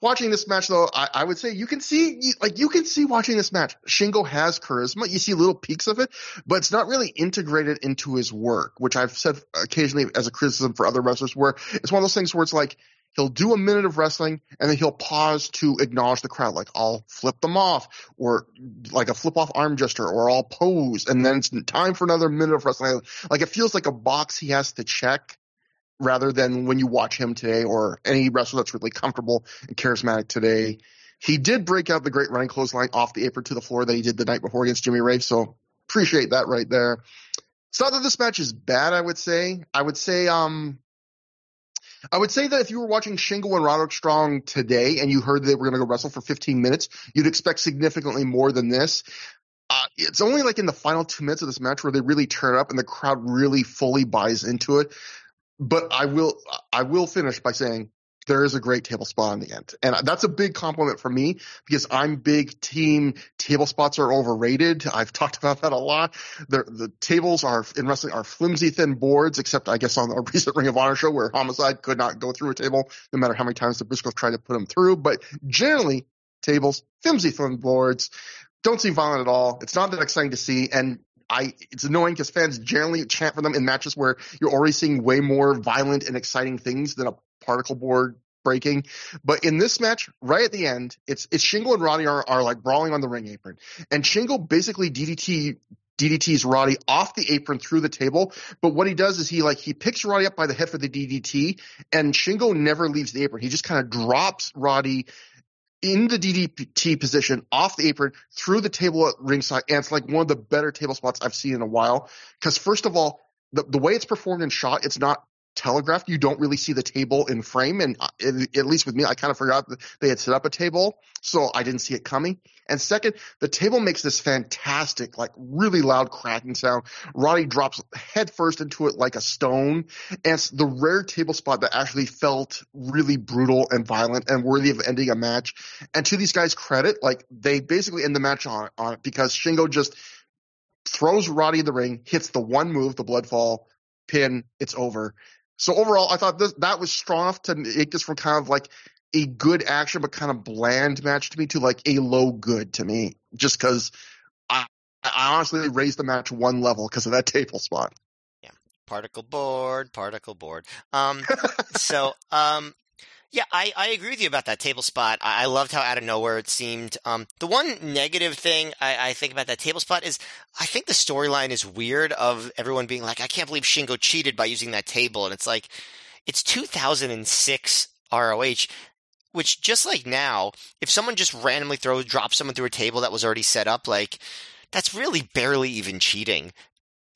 watching this match though, I, I would say you can see, like you can see watching this match, Shingo has charisma. You see little peaks of it, but it's not really integrated into his work, which I've said occasionally as a criticism for other wrestlers, where it's one of those things where it's like he'll do a minute of wrestling and then he'll pause to acknowledge the crowd. Like I'll flip them off or like a flip off arm gesture or I'll pose and then it's time for another minute of wrestling. Like it feels like a box he has to check rather than when you watch him today or any wrestler that's really comfortable and charismatic today. He did break out the great running clothesline off the apron to the floor that he did the night before against Jimmy Rave, so appreciate that right there. It's not that this match is bad, I would say. I would say, um, I would say that if you were watching Shingo and Roderick Strong today and you heard they were going to go wrestle for 15 minutes, you'd expect significantly more than this. Uh, it's only like in the final two minutes of this match where they really turn up and the crowd really fully buys into it but I will I will finish by saying there is a great table spot in the end. And that's a big compliment for me because I'm big team table spots are overrated. I've talked about that a lot. The, the tables are in wrestling are flimsy thin boards, except I guess on a recent Ring of Honor show where Homicide could not go through a table no matter how many times the Briscoes tried to put him through. But generally tables, flimsy thin boards, don't seem violent at all. It's not that exciting to see. And I it's annoying because fans generally chant for them in matches where you're already seeing way more violent and exciting things than a particle board breaking. But in this match, right at the end, it's it's Shingo and Roddy are, are like brawling on the ring apron, and Shingo basically DDT DDT's Roddy off the apron through the table. But what he does is he like he picks Roddy up by the head for the DDT, and Shingo never leaves the apron. He just kind of drops Roddy in the DDT position, off the apron, through the table at ringside, and it's like one of the better table spots I've seen in a while. Because first of all, the, the way it's performed and shot, it's not telegraphed. You don't really see the table in frame, and uh, at least with me, I kind of forgot that they had set up a table, so I didn't see it coming. And second, the table makes this fantastic, like really loud cracking sound. Roddy drops headfirst into it like a stone, and it's the rare table spot that actually felt really brutal and violent and worthy of ending a match. And to these guys' credit, like they basically end the match on on it because Shingo just throws Roddy in the ring, hits the one move, the blood fall, pin, it's over. So overall, I thought this, that was strong enough to make this from kind of like a good action but kind of bland match to me to like a low good to me, just because I, I honestly raised the match one level because of that table spot. Yeah, particle board, particle board. Um, so um, yeah, I, I agree with you about that table spot. I, I loved how out of nowhere it seemed. Um, the one negative thing I, I think about that table spot is I think the storyline is weird of everyone being like, I can't believe Shingo cheated by using that table. And it's like, it's 2006 ROH, which just like now, if someone just randomly throws, drops someone through a table that was already set up, like, that's really barely even cheating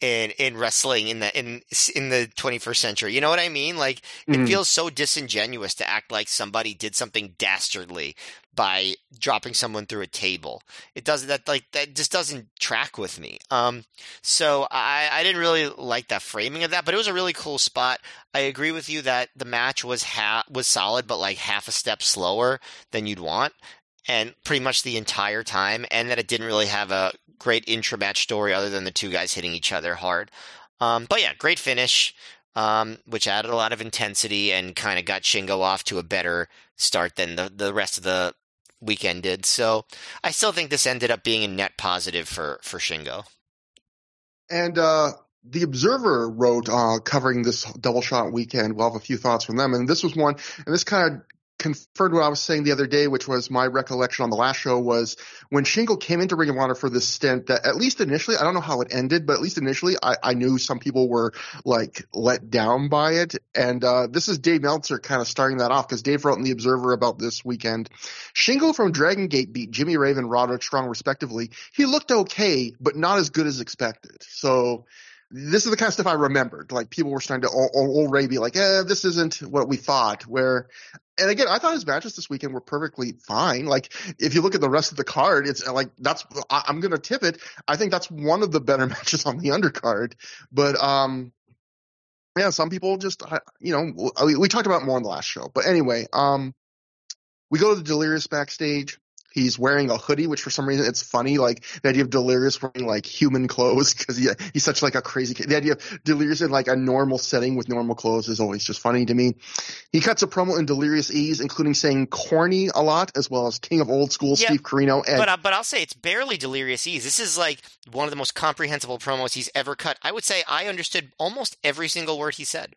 in in wrestling in the in in the 21st century. You know what I mean? Like mm-hmm. it feels so disingenuous to act like somebody did something dastardly by dropping someone through a table. It doesn't that like that just doesn't track with me. Um so I I didn't really like that framing of that, but it was a really cool spot. I agree with you that the match was ha- was solid but like half a step slower than you'd want and pretty much the entire time, and that it didn't really have a great intra match story other than the two guys hitting each other hard. Um, but yeah, great finish, um, which added a lot of intensity and kind of got Shingo off to a better start than the, the rest of the weekend did. So I still think this ended up being a net positive for, for Shingo. And uh, the Observer wrote uh, covering this double shot weekend. We'll have a few thoughts from them, and this was one. And this kind of confirmed what I was saying the other day, which was my recollection on the last show was when Shingo came into Ring of Honor for this stint that at least initially, I don't know how it ended, but at least initially I, I knew some people were like let down by it. And, uh, this is Dave Meltzer kind of starting that off because Dave wrote in the Observer about this weekend. Shingo from Dragon Gate beat Jimmy Raven, Roderick Strong respectively. He looked okay, but not as good as expected. So, this is the kind of stuff I remembered. Like people were starting to already be like, "Eh, this isn't what we thought." Where, and again, I thought his matches this weekend were perfectly fine. Like if you look at the rest of the card, it's like that's I, am gonna tip it. I think that's one of the better matches on the undercard. But um, yeah, some people just you know we, we talked about more in the last show. But anyway, um, we go to the Delirious backstage. He's wearing a hoodie, which for some reason it's funny, like the idea of Delirious wearing like human clothes because he, he's such like a crazy kid. The idea of Delirious in like a normal setting with normal clothes is always just funny to me. He cuts a promo in Delirious Ease, including saying corny a lot, as well as King of Old School, yeah, Steve Corino. And, but, uh, but I'll say it's barely Delirious Ease. This is like one of the most comprehensible promos he's ever cut. I would say I understood almost every single word he said.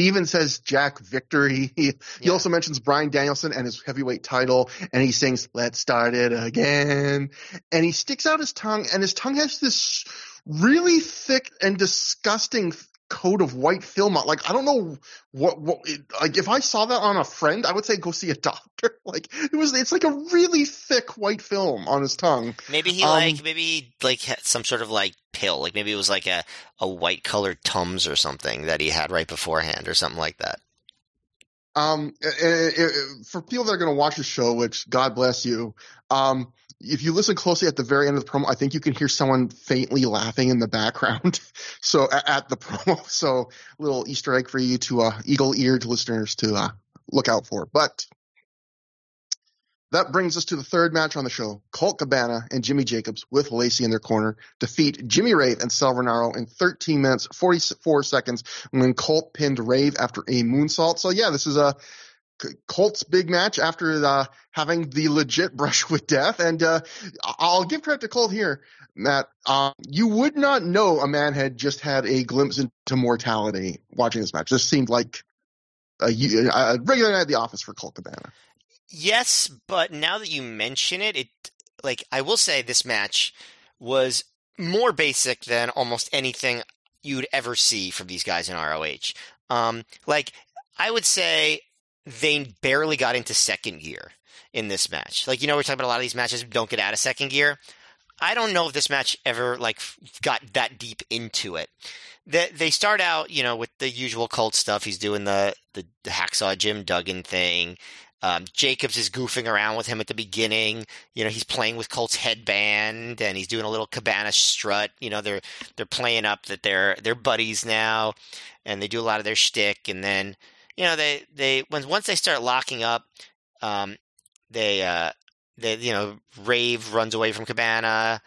He even says Jack Victory. He, yeah. he also mentions Bryan Danielson and his heavyweight title, and he sings "Let's Start It Again," and he sticks out his tongue, and his tongue has this really thick and disgusting coat of white film on. Like I don't know what what like if I saw that on a friend, I would say go see a doctor. Like it was it's like a really thick white film on his tongue. Maybe he um, like maybe he like had some sort of like pill. Like maybe it was like a a white colored tums or something that he had right beforehand or something like that. Um, it, it, it, for people that are going to watch the show, which God bless you, um, if you listen closely at the very end of the promo, I think you can hear someone faintly laughing in the background. so at, the promo, so little Easter egg for you to uh, eagle-eared listeners to uh, look out for. But that brings us to the third match on the show. Colt Cabana and Jimmy Jacobs with Lacey in their corner defeat Jimmy Rave and Sal Rinauro in 13 minutes 44 seconds when Colt pinned Rave after a moonsault. So yeah, this is a Colt's big match after uh, having the legit brush with death. And uh, I'll give credit to Colt here, Matt. Uh, you would not know a man had just had a glimpse into mortality watching this match. This seemed like a, a regular night at the office for Colt Cabana. Yes, but now that you mention it, it like I will say this match was more basic than almost anything you'd ever see from these guys in ROH. Um, like I would say they barely got into second gear. in this match. Like you know, we're talking about a lot of these matches don't get out of second gear. I don't know if this match ever like got that deep into it. They, they start out, you know, with the usual Colt stuff. He's doing the, the, the hacksaw Jim Duggan thing. Um, Jacobs is goofing around with him at the beginning. You know, he's playing with Colt's headband and he's doing a little cabana strut. You know, they're they're playing up that they're they're buddies now, and they do a lot of their shtick. And then, you know, they they when once they start locking up, um, they uh, they you know Rave runs away from Cabana.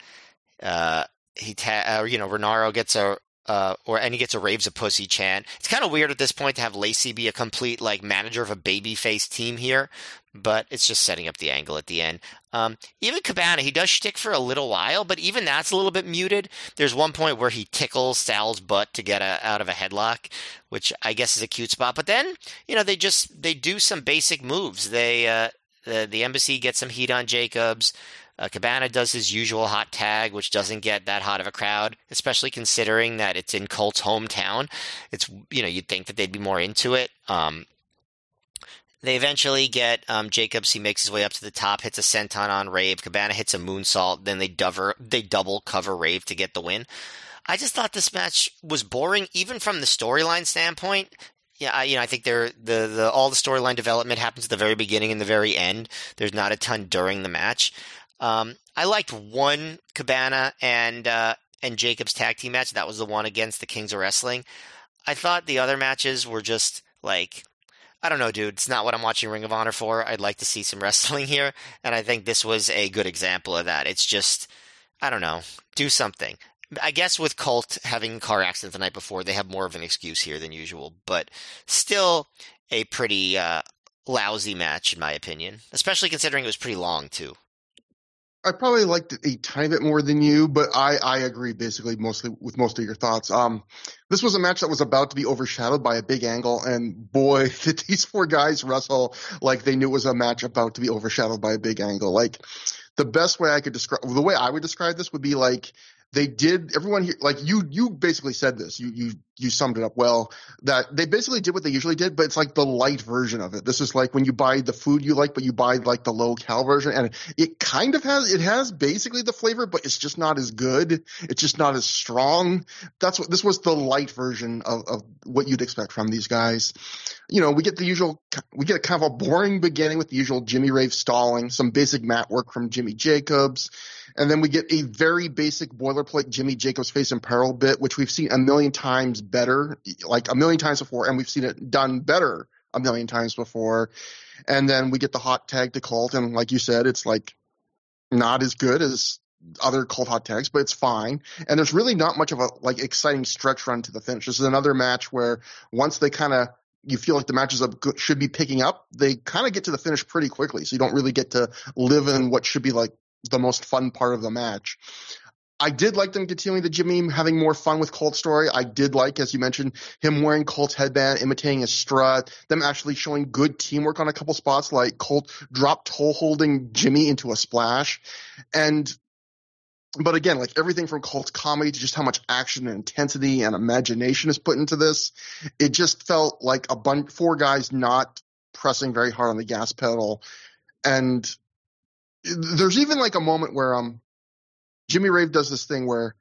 Uh, he ta- uh, you know Rinauro gets a uh, or and he gets a raves a pussy chant. It's kind of weird at this point to have Lacey be a complete like manager of a babyface team here, but it's just setting up the angle at the end. Um, even Cabana, he does shtick for a little while, but even that's a little bit muted. There's one point where he tickles Sal's butt to get a, out of a headlock, which I guess is a cute spot. But then, you know, they just they do some basic moves. They uh, the the embassy gets some heat on Jacobs. Uh, Cabana does his usual hot tag, which doesn't get that hot of a crowd, especially considering that it's in Colt's hometown. It's you know you'd think that they'd be more into it. Um, they eventually get um, Jacobs. He makes his way up to the top, hits a senton on Rave. Cabana hits a moonsault. Then they double they double cover Rave to get the win. I just thought this match was boring, even from the storyline standpoint. Yeah, I, you know, I think there the the all the storyline development happens at the very beginning and the very end. There's not a ton during the match. Um, I liked one Cabana and uh, and Jacobs tag team match. That was the one against the Kings of Wrestling. I thought the other matches were just like I don't know, dude. It's not what I'm watching Ring of Honor for. I'd like to see some wrestling here, and I think this was a good example of that. It's just I don't know, do something. I guess with Colt having car accident the night before, they have more of an excuse here than usual, but still a pretty uh, lousy match in my opinion, especially considering it was pretty long too. I probably liked it a tiny bit more than you, but I, I agree basically mostly with most of your thoughts. Um, this was a match that was about to be overshadowed by a big angle, and boy, did these four guys wrestle like they knew it was a match about to be overshadowed by a big angle. Like the best way I could describe, the way I would describe this would be like they did everyone here like you you basically said this. You you you summed it up well that they basically did what they usually did but it's like the light version of it. This is like when you buy the food you like but you buy like the low cal version and it kind of has it has basically the flavor but it's just not as good. It's just not as strong. That's what this was the light version of, of what you'd expect from these guys. You know we get the usual we get a kind of a boring beginning with the usual jimmy rave stalling some basic mat work from jimmy jacobs and then we get a very basic boilerplate Jimmy Jacobs face in peril bit, which we've seen a million times better, like a million times before, and we've seen it done better a million times before. And then we get the hot tag to Colt, and like you said, it's like not as good as other Colt hot tags, but it's fine. And there's really not much of a like exciting stretch run to the finish. This is another match where once they kind of you feel like the matches should be picking up, they kind of get to the finish pretty quickly. So you don't really get to live in what should be like the most fun part of the match. I did like them continuing the Jimmy having more fun with Colt's story. I did like, as you mentioned, him wearing Colt's headband, imitating his strut, them actually showing good teamwork on a couple spots, like Colt drop toe holding Jimmy into a splash. And, but again, like everything from Colt's comedy to just how much action and intensity and imagination is put into this, it just felt like a bunch, four guys not pressing very hard on the gas pedal. And there's even like a moment where um Jimmy Rave does this thing where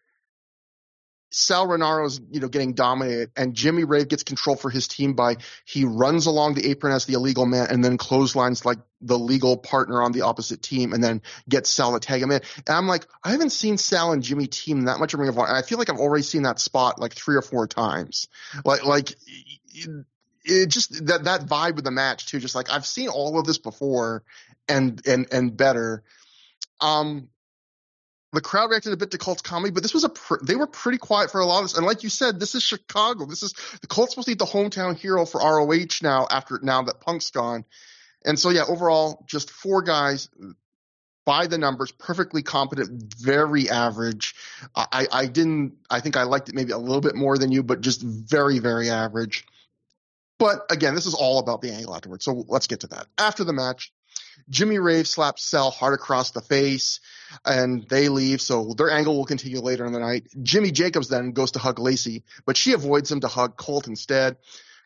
Sal Rinauro's, you know, getting dominated and Jimmy Rave gets control for his team by he runs along the apron as the illegal man and then clotheslines like the legal partner on the opposite team and then gets Sal to tag him in. And I'm like, I haven't seen Sal and Jimmy team that much of Ring of Honor. And I feel like I've already seen that spot like three or four times. Like, like it just that, that vibe of the match too, just like I've seen all of this before and, and, and better. Um, the crowd reacted a bit to Colts comedy, but this was a pr- they were pretty quiet for a lot of this. And like you said, this is Chicago. This is the Colts supposed to be the hometown hero for ROH now after now that Punk's gone. And so yeah, overall, just four guys by the numbers, perfectly competent, very average. I, I didn't I think I liked it maybe a little bit more than you, but just very, very average. But again, this is all about the angle afterwards. So let's get to that. After the match, Jimmy Rave slaps Sal hard across the face and they leave. So their angle will continue later in the night. Jimmy Jacobs then goes to hug Lacey, but she avoids him to hug Colt instead.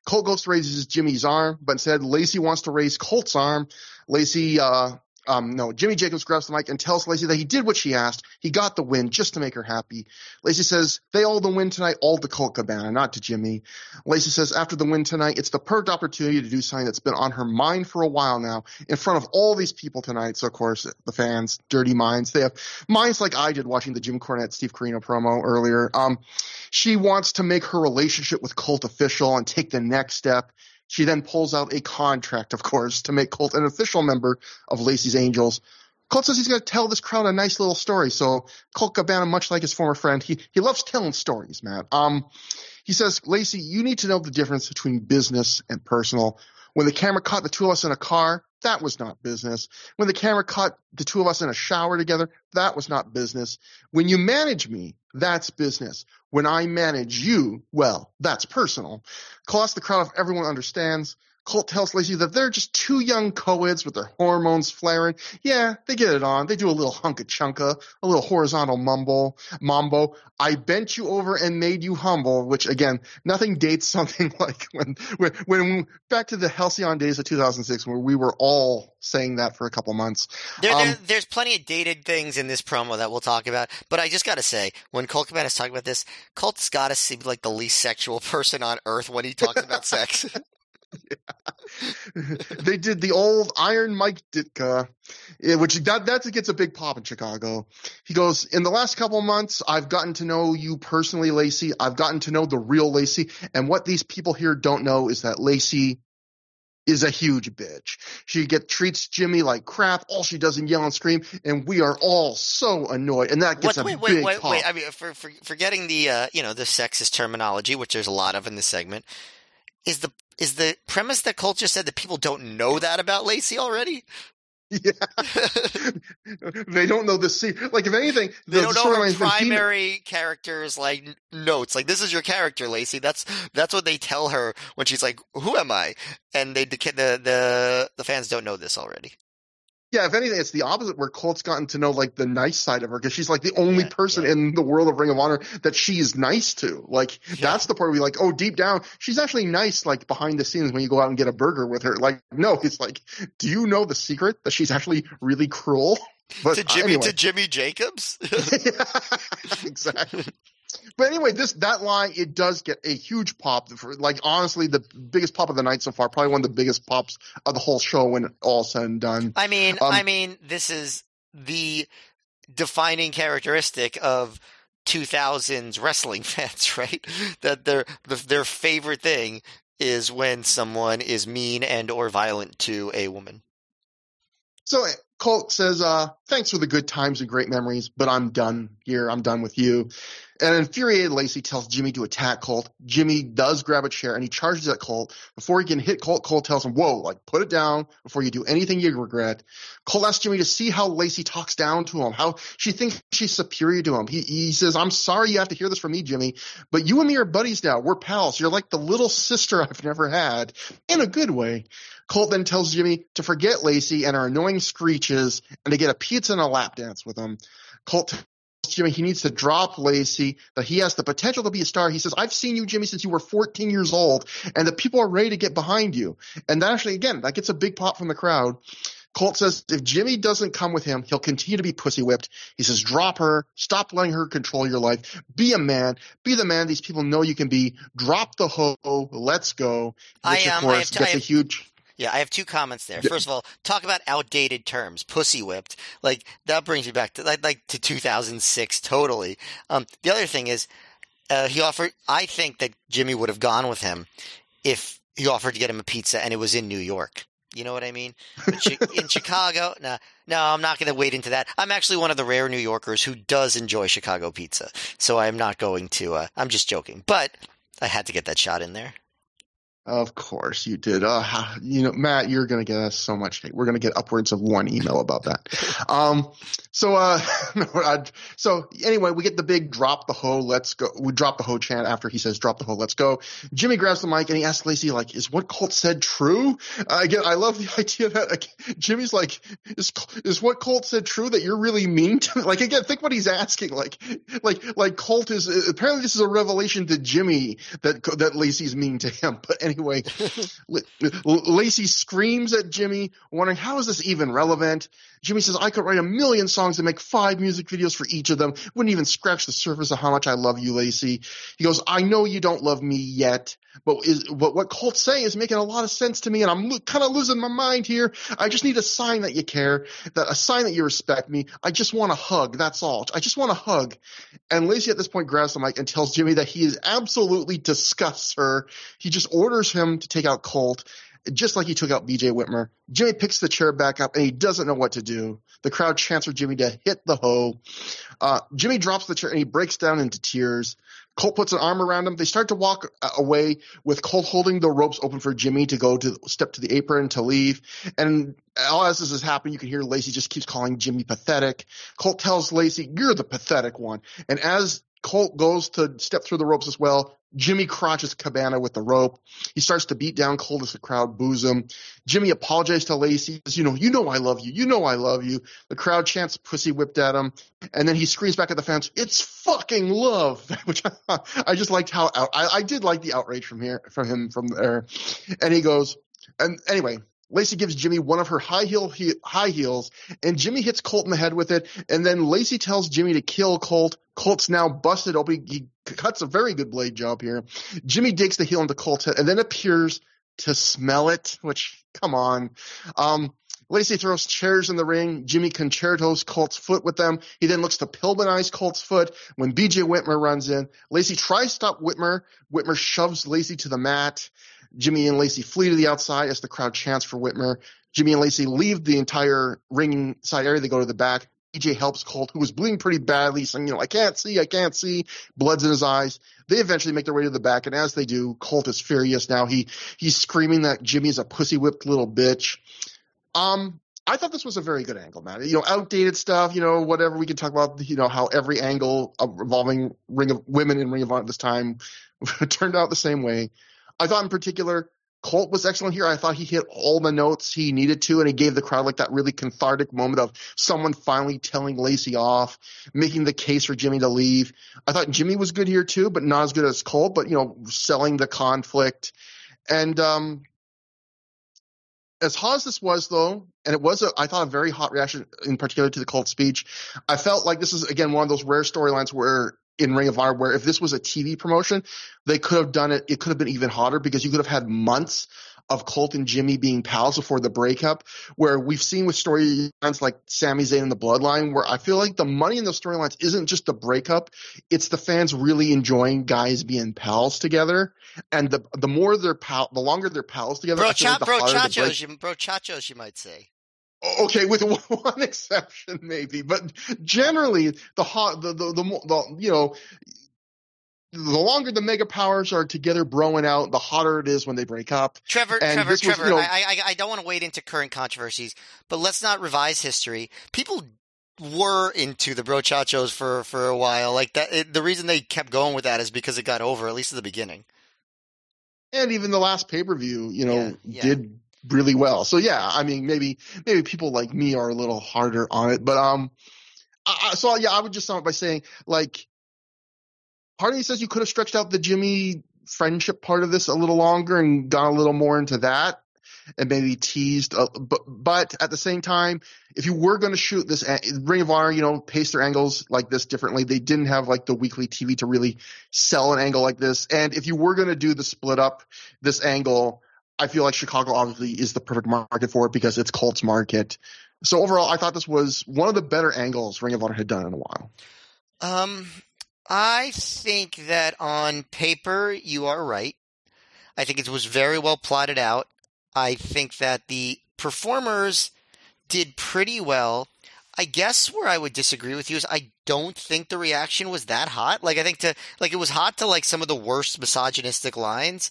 Colt goes to raise Jimmy's arm, but instead Lacey wants to raise Colt's arm. Lacey uh, um, no, Jimmy Jacobs grabs the mic and tells Lacey that he did what she asked. He got the win just to make her happy. Lacey says they all the win tonight, all to Colt Cabana, not to Jimmy. Lacey says after the win tonight, it's the perfect opportunity to do something that's been on her mind for a while now in front of all these people tonight. So of course, the fans, dirty minds, they have minds like I did watching the Jim Cornette, Steve Corino promo earlier. Um, she wants to make her relationship with Colt official and take the next step. She then pulls out a contract, of course, to make Colt an official member of Lacey's Angels. Colt says he's going to tell this crowd a nice little story. So Colt Cabana, much like his former friend, he, he loves telling stories, man. Um, he says, Lacey, you need to know the difference between business and personal. When the camera caught the two of us in a car, that was not business. When the camera caught the two of us in a shower together, that was not business. When you manage me, that's business. When I manage you, well, that's personal. Cost the crowd if everyone understands. Colt tells Lacey that they're just two young co-eds with their hormones flaring. Yeah, they get it on. They do a little hunka chunka, a little horizontal mumble, mambo. I bent you over and made you humble, which again, nothing dates something like when, when, when back to the halcyon days of 2006 where we were all saying that for a couple months. There, um, there, there's plenty of dated things in this promo that we'll talk about, but I just gotta say, when Colt Cabana is talking about this, Colt's gotta seem like the least sexual person on earth when he talks about sex. they did the old Iron Mike Ditka, eh, which that that gets a big pop in Chicago. He goes, in the last couple months, I've gotten to know you personally, Lacey. I've gotten to know the real Lacey, and what these people here don't know is that Lacey is a huge bitch. She get treats Jimmy like crap. All she does is yell and scream, and we are all so annoyed. And that gets what, a wait, big wait, pop. Wait, I mean, for, for, forgetting the uh, you know the sexist terminology, which there's a lot of in this segment, is the is the premise that Colt just said that people don't know that about Lacey already? Yeah, they don't know the secret. Like, if anything, they the, don't know her primary characters like notes. Like, this is your character, Lacey. That's that's what they tell her when she's like, "Who am I?" And they the the the fans don't know this already. Yeah, if anything, it's the opposite where Colt's gotten to know like the nice side of her because she's like the only yeah, person yeah. in the world of Ring of Honor that she is nice to. Like yeah. that's the part where we like, oh, deep down, she's actually nice. Like behind the scenes when you go out and get a burger with her. Like, no, it's like, do you know the secret that she's actually really cruel? But to Jimmy anyway. to Jimmy Jacobs. exactly. But anyway, this that line it does get a huge pop. For, like honestly, the biggest pop of the night so far. Probably one of the biggest pops of the whole show when all said and done. I mean, um, I mean, this is the defining characteristic of 2000s wrestling fans, right? That their their favorite thing is when someone is mean and or violent to a woman. So Colt says, uh, thanks for the good times and great memories, but I'm done here. I'm done with you. And infuriated Lacey tells Jimmy to attack Colt. Jimmy does grab a chair and he charges at Colt. Before he can hit Colt, Colt tells him, whoa, like put it down before you do anything you regret. Colt asks Jimmy to see how Lacey talks down to him, how she thinks she's superior to him. He, he says, I'm sorry you have to hear this from me, Jimmy, but you and me are buddies now. We're pals. You're like the little sister I've never had in a good way. Colt then tells Jimmy to forget Lacey and her annoying screeches and to get a pizza and a lap dance with him. Colt Jimmy he needs to drop Lacey, that he has the potential to be a star. He says, I've seen you, Jimmy, since you were 14 years old, and the people are ready to get behind you. And that actually, again, that gets a big pop from the crowd. Colt says if Jimmy doesn't come with him, he'll continue to be pussy whipped. He says, drop her, stop letting her control your life. Be a man, be the man these people know you can be. Drop the hoe, let's go. Which, I, um, of course, gets a huge yeah, I have two comments there. First of all, talk about outdated terms, pussy whipped. Like that brings me back to like, like to 2006 totally. Um, the other thing is, uh, he offered. I think that Jimmy would have gone with him if he offered to get him a pizza and it was in New York. You know what I mean? in Chicago, no, no, I'm not going to wade into that. I'm actually one of the rare New Yorkers who does enjoy Chicago pizza, so I'm not going to. Uh, I'm just joking, but I had to get that shot in there. Of course you did. Uh, you know, Matt, you're going to get us so much hate. We're going to get upwards of one email about that. Um, so, uh, so anyway, we get the big drop the hoe, let's go. We drop the hoe chant after he says drop the hoe, let's go. Jimmy grabs the mic and he asks Lacey, like, is what Colt said true? Uh, again, I love the idea that like, Jimmy's like, is, is what Colt said true that you're really mean to me? Like, again, think what he's asking. Like, like, like Colt is, apparently this is a revelation to Jimmy that, that Lacey's mean to him. But, and anyway, Lacey screams at Jimmy, wondering how is this even relevant. Jimmy says, I could write a million songs and make five music videos for each of them. Wouldn't even scratch the surface of how much I love you, Lacey. He goes, I know you don't love me yet, but is but what Colt's saying is making a lot of sense to me, and I'm lo- kind of losing my mind here. I just need a sign that you care, that a sign that you respect me. I just want a hug. That's all. I just want a hug. And Lacey at this point grabs the mic and tells Jimmy that he is absolutely disgusts her. He just orders him to take out Colt just like he took out BJ Whitmer. Jimmy picks the chair back up and he doesn't know what to do. The crowd chants for Jimmy to hit the hoe. Uh, Jimmy drops the chair and he breaks down into tears. Colt puts an arm around him. They start to walk uh, away with Colt holding the ropes open for Jimmy to go to step to the apron to leave. And all as this is happening, you can hear Lacey just keeps calling Jimmy pathetic. Colt tells Lacey, "You're the pathetic one." And as Colt goes to step through the ropes as well. Jimmy crotches Cabana with the rope. He starts to beat down Colt as the crowd boos him. Jimmy apologizes to Lacey. Says, you know, you know I love you. You know I love you. The crowd chants pussy whipped at him. And then he screams back at the fans, it's fucking love. Which I, I just liked how out, I, I did like the outrage from here, from him from there. And he goes, and anyway, Lacey gives Jimmy one of her high heel he, high heels, and Jimmy hits Colt in the head with it. And then Lacey tells Jimmy to kill Colt. Colt's now busted open. He cuts a very good blade job here. Jimmy digs the heel into Colt's head, and then appears to smell it. Which, come on. Um, Lacey throws chairs in the ring. Jimmy conchairtos Colt's foot with them. He then looks to Pillmanize Colt's foot when BJ Whitmer runs in. Lacey tries to stop Whitmer. Whitmer shoves Lacey to the mat. Jimmy and Lacey flee to the outside as the crowd chants for Whitmer. Jimmy and Lacey leave the entire ring side area. They go to the back. BJ helps Colt, who was bleeding pretty badly, saying, you know, I can't see, I can't see. Blood's in his eyes. They eventually make their way to the back, and as they do, Colt is furious now. He he's screaming that Jimmy's a pussy whipped little bitch. Um, I thought this was a very good angle, man. You know, outdated stuff, you know, whatever we can talk about, you know, how every angle involving Ring of Women in Ring of Honor at this time turned out the same way. I thought in particular, Colt was excellent here. I thought he hit all the notes he needed to, and he gave the crowd like that really cathartic moment of someone finally telling Lacey off, making the case for Jimmy to leave. I thought Jimmy was good here too, but not as good as Colt, but you know, selling the conflict. And um as hot as this was though, and it was a, I thought a very hot reaction in particular to the Colt speech, I felt like this is again one of those rare storylines where in Ring of Honor where if this was a TV promotion, they could have done it. It could have been even hotter because you could have had months of Colt and Jimmy being pals before the breakup, where we've seen with storylines like Sami Zayn and the Bloodline, where I feel like the money in those storylines isn't just the breakup, it's the fans really enjoying guys being pals together. And the the more they're pal, the longer they're pals together. Bro, cha- like bro, chachos, you, bro, chachos, you might say. Okay, with one exception maybe, but generally the hot, the, the, the, the, you know, the longer the mega powers are together broing out, the hotter it is when they break up. Trevor, and Trevor, Trevor, was, you know, I, I, I don't want to wade into current controversies, but let's not revise history. People were into the brochachos for, for a while. Like that, it, the reason they kept going with that is because it got over, at least at the beginning. And even the last pay per view, you know, yeah, yeah. did really well. So yeah, I mean, maybe maybe people like me are a little harder on it, but um, I, so yeah, I would just sum up by saying like, part of me says you could have stretched out the Jimmy friendship part of this a little longer and gone a little more into that and maybe teased, uh, but but at the same time, if you were going to shoot this Ring of Honor, you know, pace their angles like this differently. They didn't have like the weekly TV to really sell an angle like this, and if you were going to do the split up this angle, I feel like Chicago obviously is the perfect market for it because it's Colt's market. So overall, I thought this was one of the better angles Ring of Honor had done in a while. Um, I think that on paper you are right. I think it was very well plotted out. I think that the performers did pretty well. I guess where I would disagree with you is I don't think the reaction was that hot. Like I think to like it was hot to like some of the worst misogynistic lines,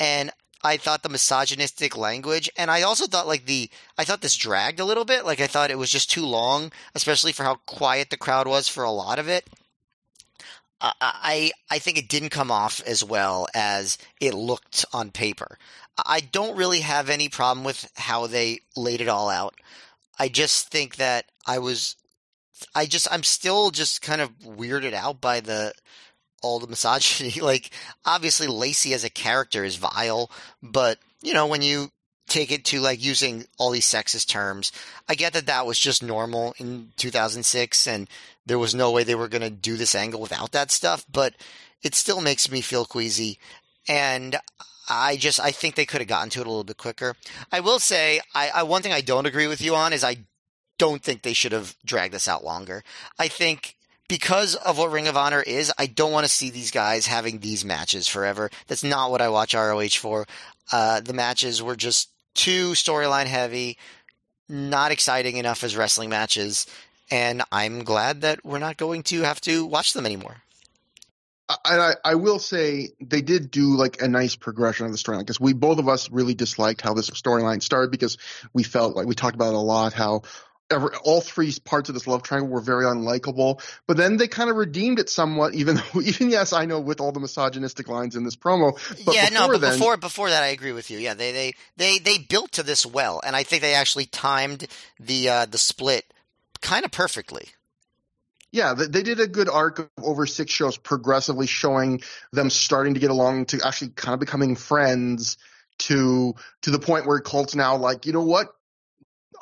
and I thought the misogynistic language, and I also thought like the I thought this dragged a little bit. Like I thought it was just too long, especially for how quiet the crowd was for a lot of it. I I, I think it didn't come off as well as it looked on paper. I don't really have any problem with how they laid it all out. I just think that I was I just I'm still just kind of weirded out by the all the misogyny. Like, obviously, Lacey as a character is vile, but you know, when you take it to like using all these sexist terms, I get that that was just normal in 2006, and there was no way they were going to do this angle without that stuff. But it still makes me feel queasy, and I just I think they could have gotten to it a little bit quicker. I will say, I, I one thing I don't agree with you on is I don't think they should have dragged this out longer. I think because of what Ring of Honor is, I don't want to see these guys having these matches forever. That's not what I watch ROH for. Uh, the matches were just too storyline heavy, not exciting enough as wrestling matches, and I'm glad that we're not going to have to watch them anymore. I, I will say they did do like a nice progression of the storyline because we both of us really disliked how this storyline started because we felt like we talked about it a lot how all three parts of this love triangle were very unlikable. But then they kind of redeemed it somewhat, even though, even yes, I know with all the misogynistic lines in this promo. But yeah, no, but then, before before that, I agree with you. Yeah, they they they they built to this well, and I think they actually timed the uh, the split kind of perfectly. Yeah, they did a good arc of over six shows, progressively showing them starting to get along to actually kind of becoming friends to to the point where Colt's now like, you know what,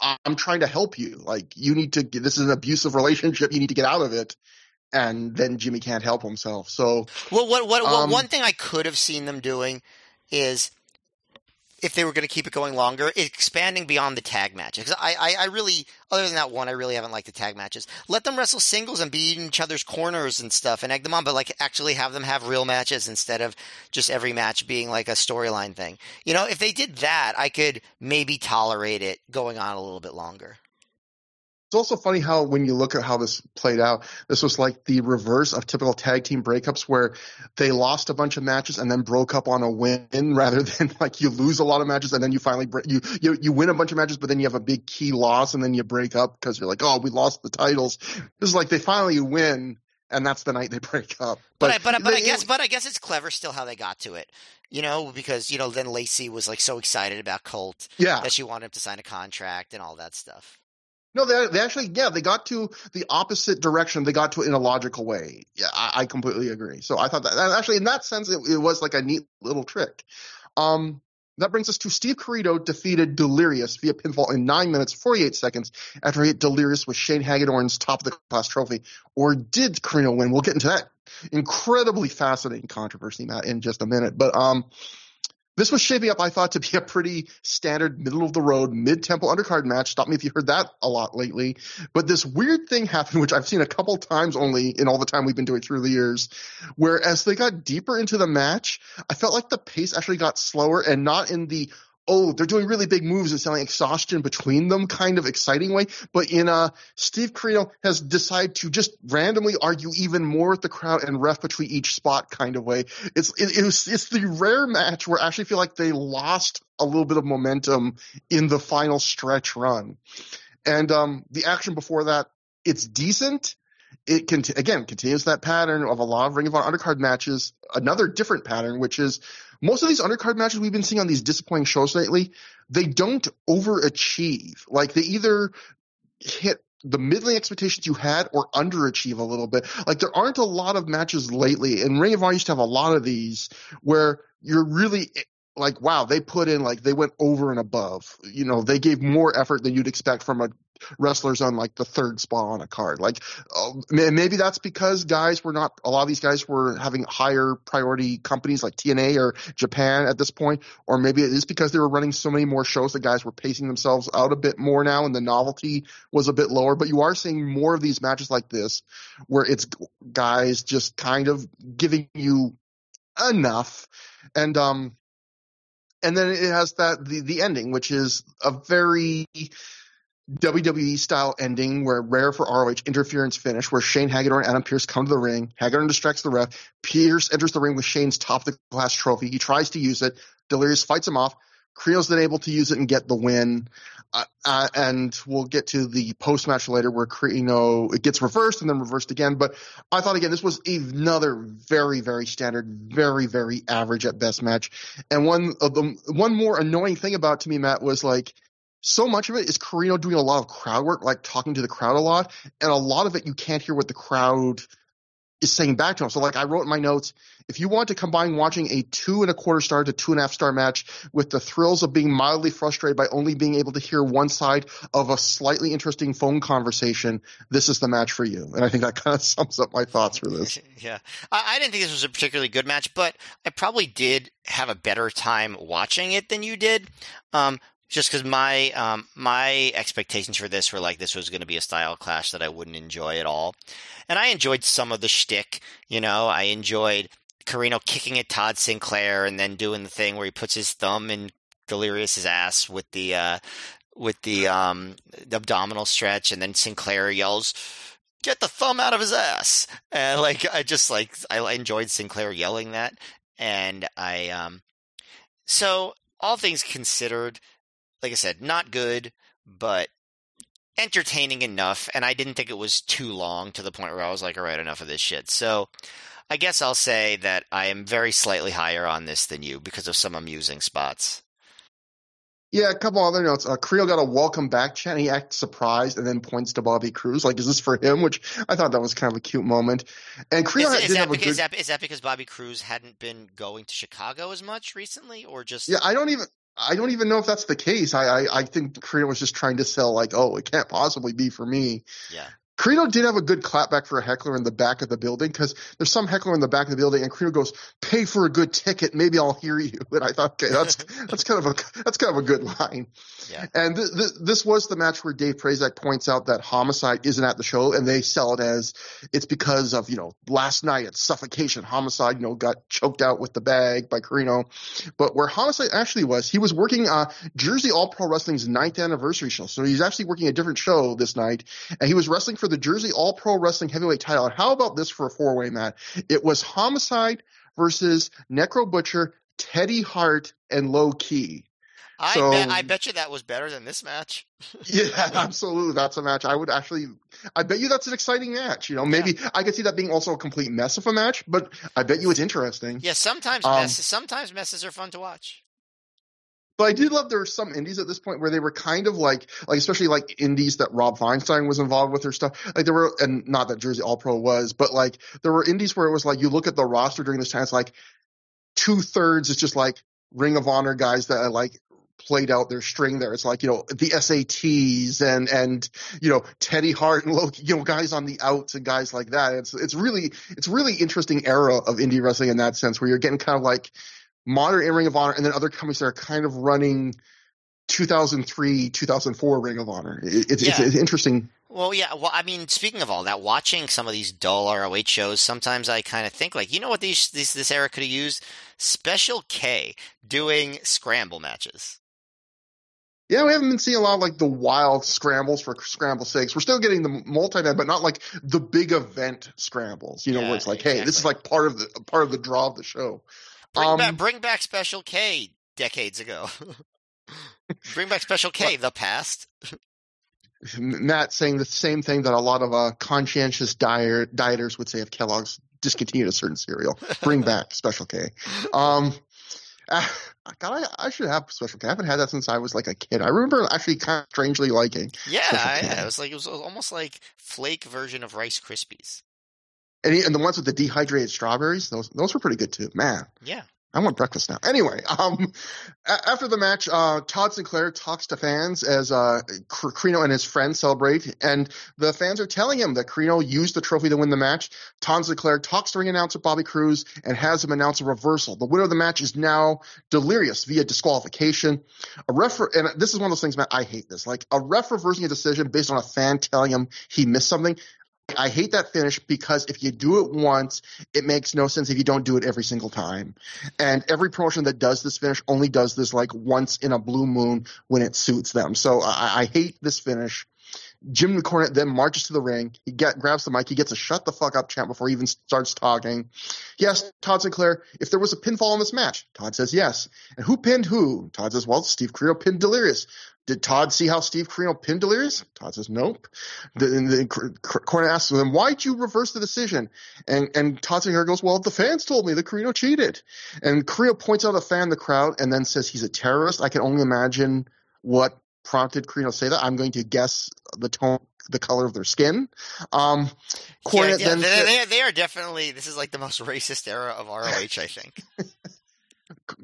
I'm trying to help you. Like you need to. This is an abusive relationship. You need to get out of it. And then Jimmy can't help himself. So well, what what, um, one thing I could have seen them doing is if they were going to keep it going longer, expanding beyond the tag matches. I, I, I, really, other than that one, I really haven't liked the tag matches. Let them wrestle singles and be in each other's corners and stuff and egg them on, but like actually have them have real matches instead of just every match being like a storyline thing. You know, if they did that, I could maybe tolerate it going on a little bit longer. It's also funny how when you look at how this played out, this was like the reverse of typical tag team breakups where they lost a bunch of matches and then broke up on a win rather than like you lose a lot of matches and then you finally break, you, you you win a bunch of matches but then you have a big key loss and then you break up because you're like, "Oh, we lost the titles." This is like they finally win and that's the night they break up. But but I, but, but they, I guess but I guess it's clever still how they got to it. You know, because you know then Lacey was like so excited about Colt yeah. that she wanted him to sign a contract and all that stuff. No, they, they actually, yeah, they got to the opposite direction. They got to it in a logical way. Yeah, I, I completely agree. So I thought that, actually, in that sense, it, it, was like a neat little trick. Um, that brings us to Steve Corino defeated Delirious via pinfall in 9 minutes 48 seconds after he hit Delirious with Shane Hagedorn's top of the class trophy. Or did Corino win? We'll get into that incredibly fascinating controversy, Matt, in just a minute. But um, this was shaping up, I thought, to be a pretty standard middle of the road mid tempo undercard match. Stop me if you heard that a lot lately. But this weird thing happened, which I've seen a couple times only in all the time we've been doing through the years, where as they got deeper into the match, I felt like the pace actually got slower and not in the oh, they're doing really big moves and selling exhaustion between them kind of exciting way. But in uh, Steve Corino has decided to just randomly argue even more with the crowd and ref between each spot kind of way. It's it, it was, it's the rare match where I actually feel like they lost a little bit of momentum in the final stretch run. And um, the action before that, it's decent. It can again continues that pattern of a lot of Ring of Honor undercard matches. Another different pattern, which is most of these undercard matches we've been seeing on these disappointing shows lately, they don't overachieve. Like they either hit the middling expectations you had or underachieve a little bit. Like there aren't a lot of matches lately, and Ring of Honor used to have a lot of these where you're really like, wow, they put in like they went over and above. You know, they gave more effort than you'd expect from a wrestlers on like the third spot on a card. Like uh, maybe that's because guys were not a lot of these guys were having higher priority companies like TNA or Japan at this point, or maybe it is because they were running so many more shows that guys were pacing themselves out a bit more now, and the novelty was a bit lower. But you are seeing more of these matches like this where it's guys just kind of giving you enough, and um. And then it has that the the ending, which is a very WWE style ending where rare for ROH interference finish where Shane Hagedorn and Adam Pearce come to the ring. Hagedorn distracts the ref. Pearce enters the ring with Shane's top of the glass trophy. He tries to use it. Delirious fights him off. Corino's then able to use it and get the win. Uh, uh, and we'll get to the post match later where Corino it gets reversed and then reversed again. But I thought again this was another very very standard, very very average at best match. And one of the one more annoying thing about to me Matt was like so much of it is Corino doing a lot of crowd work, like talking to the crowd a lot, and a lot of it you can't hear what the crowd is saying back to him. So like I wrote in my notes, if you want to combine watching a two and a quarter star to two and a half star match with the thrills of being mildly frustrated by only being able to hear one side of a slightly interesting phone conversation, this is the match for you. And I think that kind of sums up my thoughts for this. yeah. I, I didn't think this was a particularly good match, but I probably did have a better time watching it than you did. Um, just because my um, my expectations for this were like this was going to be a style clash that I wouldn't enjoy at all, and I enjoyed some of the shtick. You know, I enjoyed Corino kicking at Todd Sinclair and then doing the thing where he puts his thumb in Delirious's ass with the uh, with the um, the abdominal stretch, and then Sinclair yells, "Get the thumb out of his ass!" And like I just like I enjoyed Sinclair yelling that, and I um, so all things considered like I said, not good, but entertaining enough. And I didn't think it was too long to the point where I was like, all right, enough of this shit. So I guess I'll say that I am very slightly higher on this than you because of some amusing spots. Yeah, a couple other notes. Uh, Creel got a welcome back chant. He acts surprised and then points to Bobby Cruz, Like, is this for him? Which I thought that was kind of a cute moment. And Creel is, did is have because, a good. is, that, is that because Bobby Cruz hadn't been going to Chicago as much recently, or just Yeah, I don't even. I don't even know if that's the case. I I, I think Creel was just trying to sell like, oh, it can't possibly be for me. yeah? Credo did have a good clapback for a heckler in the back of the building because there's some heckler in the back of the building, and Credo goes, "Pay for a good ticket, maybe I'll hear you." And I thought, okay, that's that's kind of a that's kind of a good line. Yeah. And th- th- this was the match where Dave Prazak points out that Homicide isn't at the show, and they sell it as it's because of you know last night at Suffocation, Homicide you know got choked out with the bag by Corino, but where Homicide actually was, he was working uh, Jersey All Pro Wrestling's ninth anniversary show, so he's actually working a different show this night, and he was wrestling for the Jersey All Pro Wrestling Heavyweight title. How about this for a four way match? It was Homicide versus Necro Butcher, Teddy Hart, and Loki. I So- bet I bet you that was better than this match. Yeah, absolutely. That's a match I would actually. I bet you that's an exciting match. You know, maybe I could see that being also a complete mess of a match, but I bet you it's interesting. Yeah, sometimes Um, messes sometimes messes are fun to watch. But I did love there were some indies at this point where they were kind of like, like especially like indies that Rob Feinstein was involved with or stuff. Like there were, and not that Jersey All Pro was, but like there were indies where it was like you look at the roster during this time, it's like two thirds is just like Ring of Honor guys that are like played out their string there. It's like you know the SATs and and you know Teddy Hart and Loki, you know guys on the outs and guys like that. It's it's really it's really interesting era of indie wrestling in that sense where you're getting kind of like modern in Ring of Honor and then other companies that are kind of running 2003 2004 Ring of Honor. It, it's, it's Yeah. it's interesting. Well, yeah. Well, I mean, speaking of all that, watching some of these dull ROH shows, sometimes I kind of think like, you know what these, these this era could have used? Special K doing scramble matches. Yeah, we haven't been seeing a lot of like the wild scrambles for scramble sakes. We're still getting the multi-man, but not like the big event scrambles. You know, Yeah, where it's like, hey, this is like part of the part of the draw of the show. Bring Um, back bring back Special K decades ago. bring back Special K, the past. Matt saying the same thing that a lot of uh, conscientious diet, dieters would say if Kellogg's discontinued a certain cereal. Bring back Special K. Um, uh, God, I, I should have Special K. I haven't had that since I was like a kid. I remember actually kind of strangely liking. Yeah, Special I- K. yeah, it was like it was almost like flake version of Rice Krispies. And, and the ones with the dehydrated strawberries, those those were pretty good too. Man, Yeah. I want breakfast now. Anyway, um, a- after the match, uh, Todd Sinclair talks to fans as uh, Corino and his friends celebrate, and the fans are telling him that Corino used the trophy to win the match. Todd Sinclair talks to ring announcer Bobby Cruz and has him announce a reversal. The winner of the match is now Delirious via disqualification. A ref, and this is one of those things, Matt. I hate this. Like a ref reversing a decision based on a fan telling him he missed something. I hate that finish because if you do it once, it makes no sense if you don't do it every single time. And every promotion that does this finish only does this like once in a blue moon when it suits them. So I, I hate this finish. Jim Cornette then marches to the ring. He get, grabs the mic. He gets a shut the fuck up chant before he even starts talking. Yes, Todd Sinclair, if there was a pinfall in this match, Todd says yes. And who pinned who? Todd says, well, Steve Corino pinned Delirious. Did Todd see how Steve Corino pinned Delirious? Todd says, nope. Then the, Cornette asks him, why'd you reverse the decision? And, and Todd Sinclair goes, well, the fans told me that Corino cheated. And Corino points out a fan in the crowd and then says he's a terrorist. I can only imagine what prompted Corino to say that. I'm going to guess the tone, the color of their skin. Um, yeah, yeah, then they, they, they are definitely. This is like the most racist era of ROH. I think.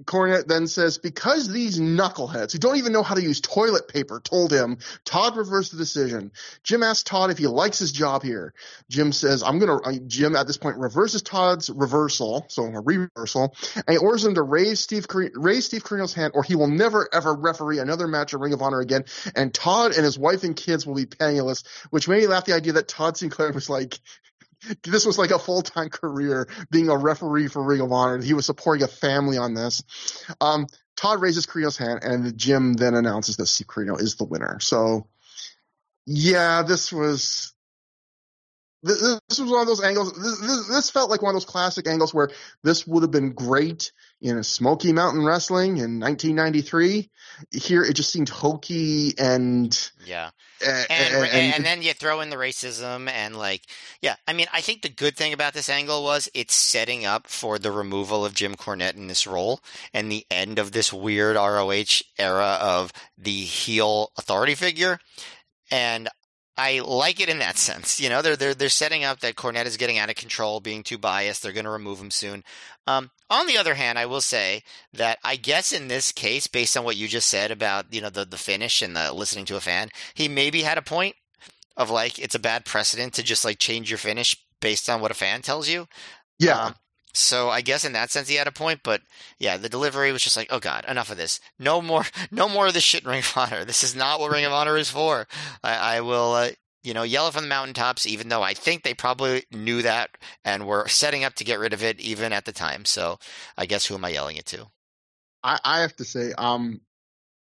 Cornette then says, because these knuckleheads who don't even know how to use toilet paper told him, Todd reversed the decision. Jim asks Todd if he likes his job here. Jim says, I'm going to, uh, Jim at this point reverses Todd's reversal, so a reversal, and he orders him to raise Steve, raise Steve Corino's hand or he will never ever referee another match of Ring of Honor again. And Todd and his wife and kids will be penniless, which made me laugh the idea that Todd Sinclair was like, this was like a full time career being a referee for Ring of Honor. He was supporting a family on this. Um, Todd raises Corino's hand, and Jim then announces that Steve Corino is the winner. So, yeah, this was this, this was one of those angles. This, this, this, felt like one of those classic angles where this would have been great in Smoky Mountain Wrestling in 1993. Here, it just seemed hokey and yeah, and, and, and, and, then you throw in the racism and like yeah. I mean, I think the good thing about this angle was it's setting up for the removal of Jim Cornette in this role and the end of this weird ROH era of the heel authority figure. And I like it in that sense. You know, they're they're they're setting up that Cornette is getting out of control, being too biased. They're going to remove him soon. Um, on the other hand, I will say that I guess in this case, based on what you just said about you know the the finish and the listening to a fan, he maybe had a point of like it's a bad precedent to just like change your finish based on what a fan tells you. Yeah. Um, so I guess in that sense he had a point, but yeah, the delivery was just like, oh god, enough of this. No more, no more of this shit in Ring of Honor. This is not what Ring of Honor is for. I, I will, uh, you know, yell it from the mountaintops, even though I think they probably knew that and were setting up to get rid of it even at the time. So I guess who am I yelling it to? I, I have to say, um,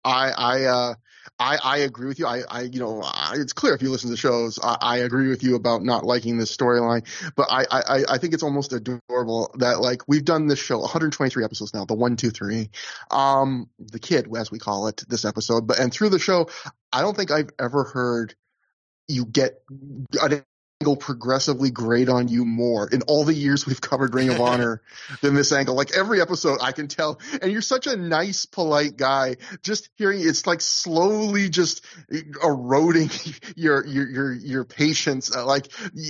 I, I, uh, I, I agree with you. I, I, you know, I, it's clear if you listen to shows, I, I agree with you about not liking this storyline. But I, I, I think it's almost adorable that like we've done this show 123 episodes now, the one, two, three, um, the kid as we call it this episode. But and through the show, I don't think I've ever heard you get an angle progressively grate on you more in all the years we've covered Ring of Honor than this angle. Like every episode, I can tell. And you're such a nice, polite guy. Just hearing it's like slowly just eroding your your your your patience. Uh, like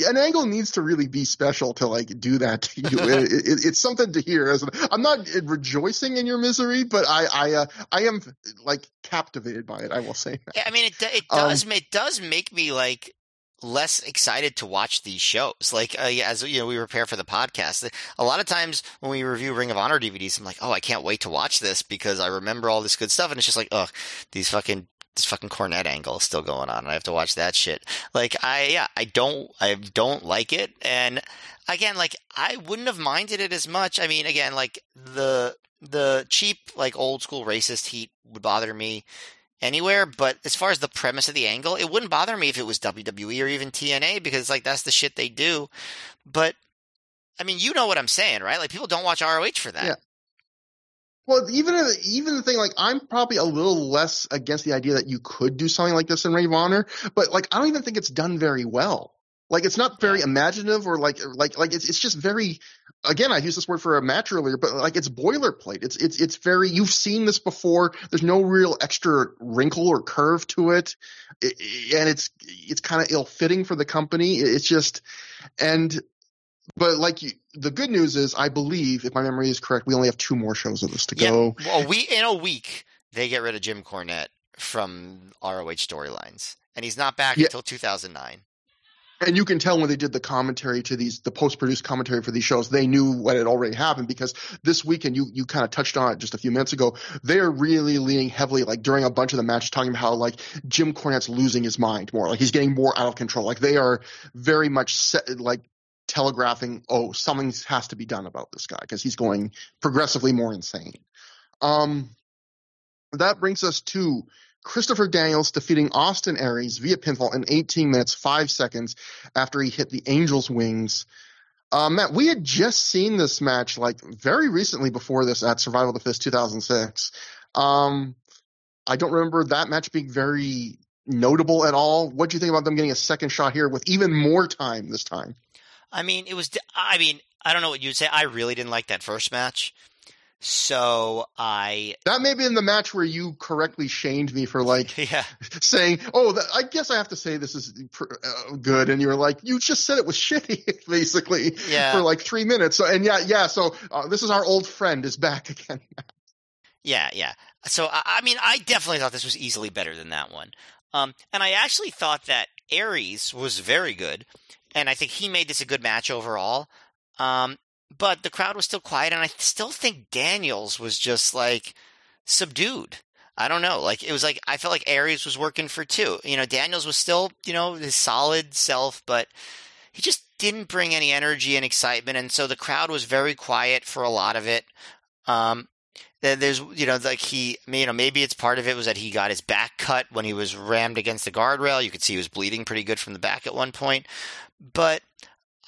an angle needs to really be special to like do that to you. it, it, it's something to hear. As I'm not rejoicing in your misery, but I I uh, I am like captivated by it. I will say. That. I mean, it it does um, it does make me like less excited to watch these shows. Like uh, as you know, we prepare for the podcast. A lot of times when we review Ring of Honor DVDs, I'm like, oh, I can't wait to watch this because I remember all this good stuff, and it's just like, oh, these fucking this fucking Cornette angle is still going on, and I have to watch that shit. Like I yeah, I don't I don't like it, and again, like I wouldn't have minded it as much. I mean, again, like the the cheap like old school racist heat would bother me anywhere. But as far as the premise of the angle, it wouldn't bother me if it was WWE or even TNA because like that's the shit they do. But I mean, you know what I'm saying, right? Like people don't watch ROH for that. Yeah. Well, even even the thing like I'm probably a little less against the idea that you could do something like this in Ring of Honor, but like I don't even think it's done very well. Like it's not very imaginative or like like like it's it's just very again I used this word for a match earlier, but like it's boilerplate. It's it's it's very you've seen this before. There's no real extra wrinkle or curve to it, it and it's it's kind of ill fitting for the company. It's just and but like you, the good news is I believe if my memory is correct, we only have two more shows of this to yeah. go. Well, we in a week they get rid of Jim Cornette from ROH storylines, and he's not back yeah. until 2009 and you can tell when they did the commentary to these the post-produced commentary for these shows they knew what had already happened because this weekend you you kind of touched on it just a few minutes ago they're really leaning heavily like during a bunch of the matches talking about how like jim cornette's losing his mind more like he's getting more out of control. Like they are very much set, like telegraphing oh something has to be done about this guy because he's going progressively more insane. Um that brings us to Christopher Daniels defeating Austin Aries via pinfall in 18 minutes, 5 seconds after he hit the Angel's wings. Uh, Matt, we had just seen this match like very recently before this at Survival of the Fittest 2006. Um, I don't remember that match being very notable at all. What do you think about them getting a second shot here with even more time this time? I mean, it was. I mean, I don't know what you'd say. I really didn't like that first match. So I that may be in the match where you correctly shamed me for like yeah saying, "Oh, that, I guess I have to say this is uh, good," and you were like, "You just said it was shitty," basically, Yeah. for like three minutes. So and yeah, yeah. So uh, this is our old friend is back again. Yeah, yeah. So I, I mean, I definitely thought this was easily better than that one. Um, and I actually thought that Aries was very good, and I think he made this a good match overall. Um, but the crowd was still quiet, and I still think Daniels was just like subdued. I don't know. Like it was like I felt like Aries was working for two. You know, Daniels was still you know his solid self, but he just didn't bring any energy and excitement, and so the crowd was very quiet for a lot of it. Um, there's you know like he you know maybe it's part of it was that he got his back cut when he was rammed against the guardrail. You could see he was bleeding pretty good from the back at one point, but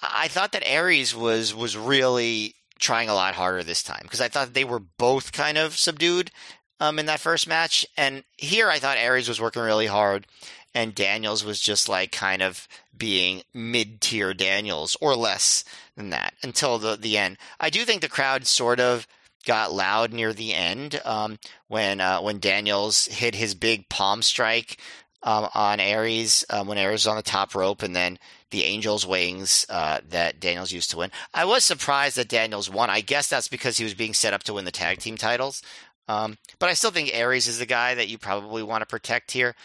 I thought that Aries was was really trying a lot harder this time because I thought they were both kind of subdued um, in that first match, and here I thought Aries was working really hard, and Daniels was just like kind of being mid tier Daniels or less than that until the the end. I do think the crowd sort of got loud near the end um, when uh, when Daniels hit his big palm strike um, on Aries um, when Aries was on the top rope, and then the Angels wings uh, that Daniels used to win. I was surprised that Daniels won. I guess that's because he was being set up to win the tag team titles. Um, but I still think Aries is the guy that you probably want to protect here.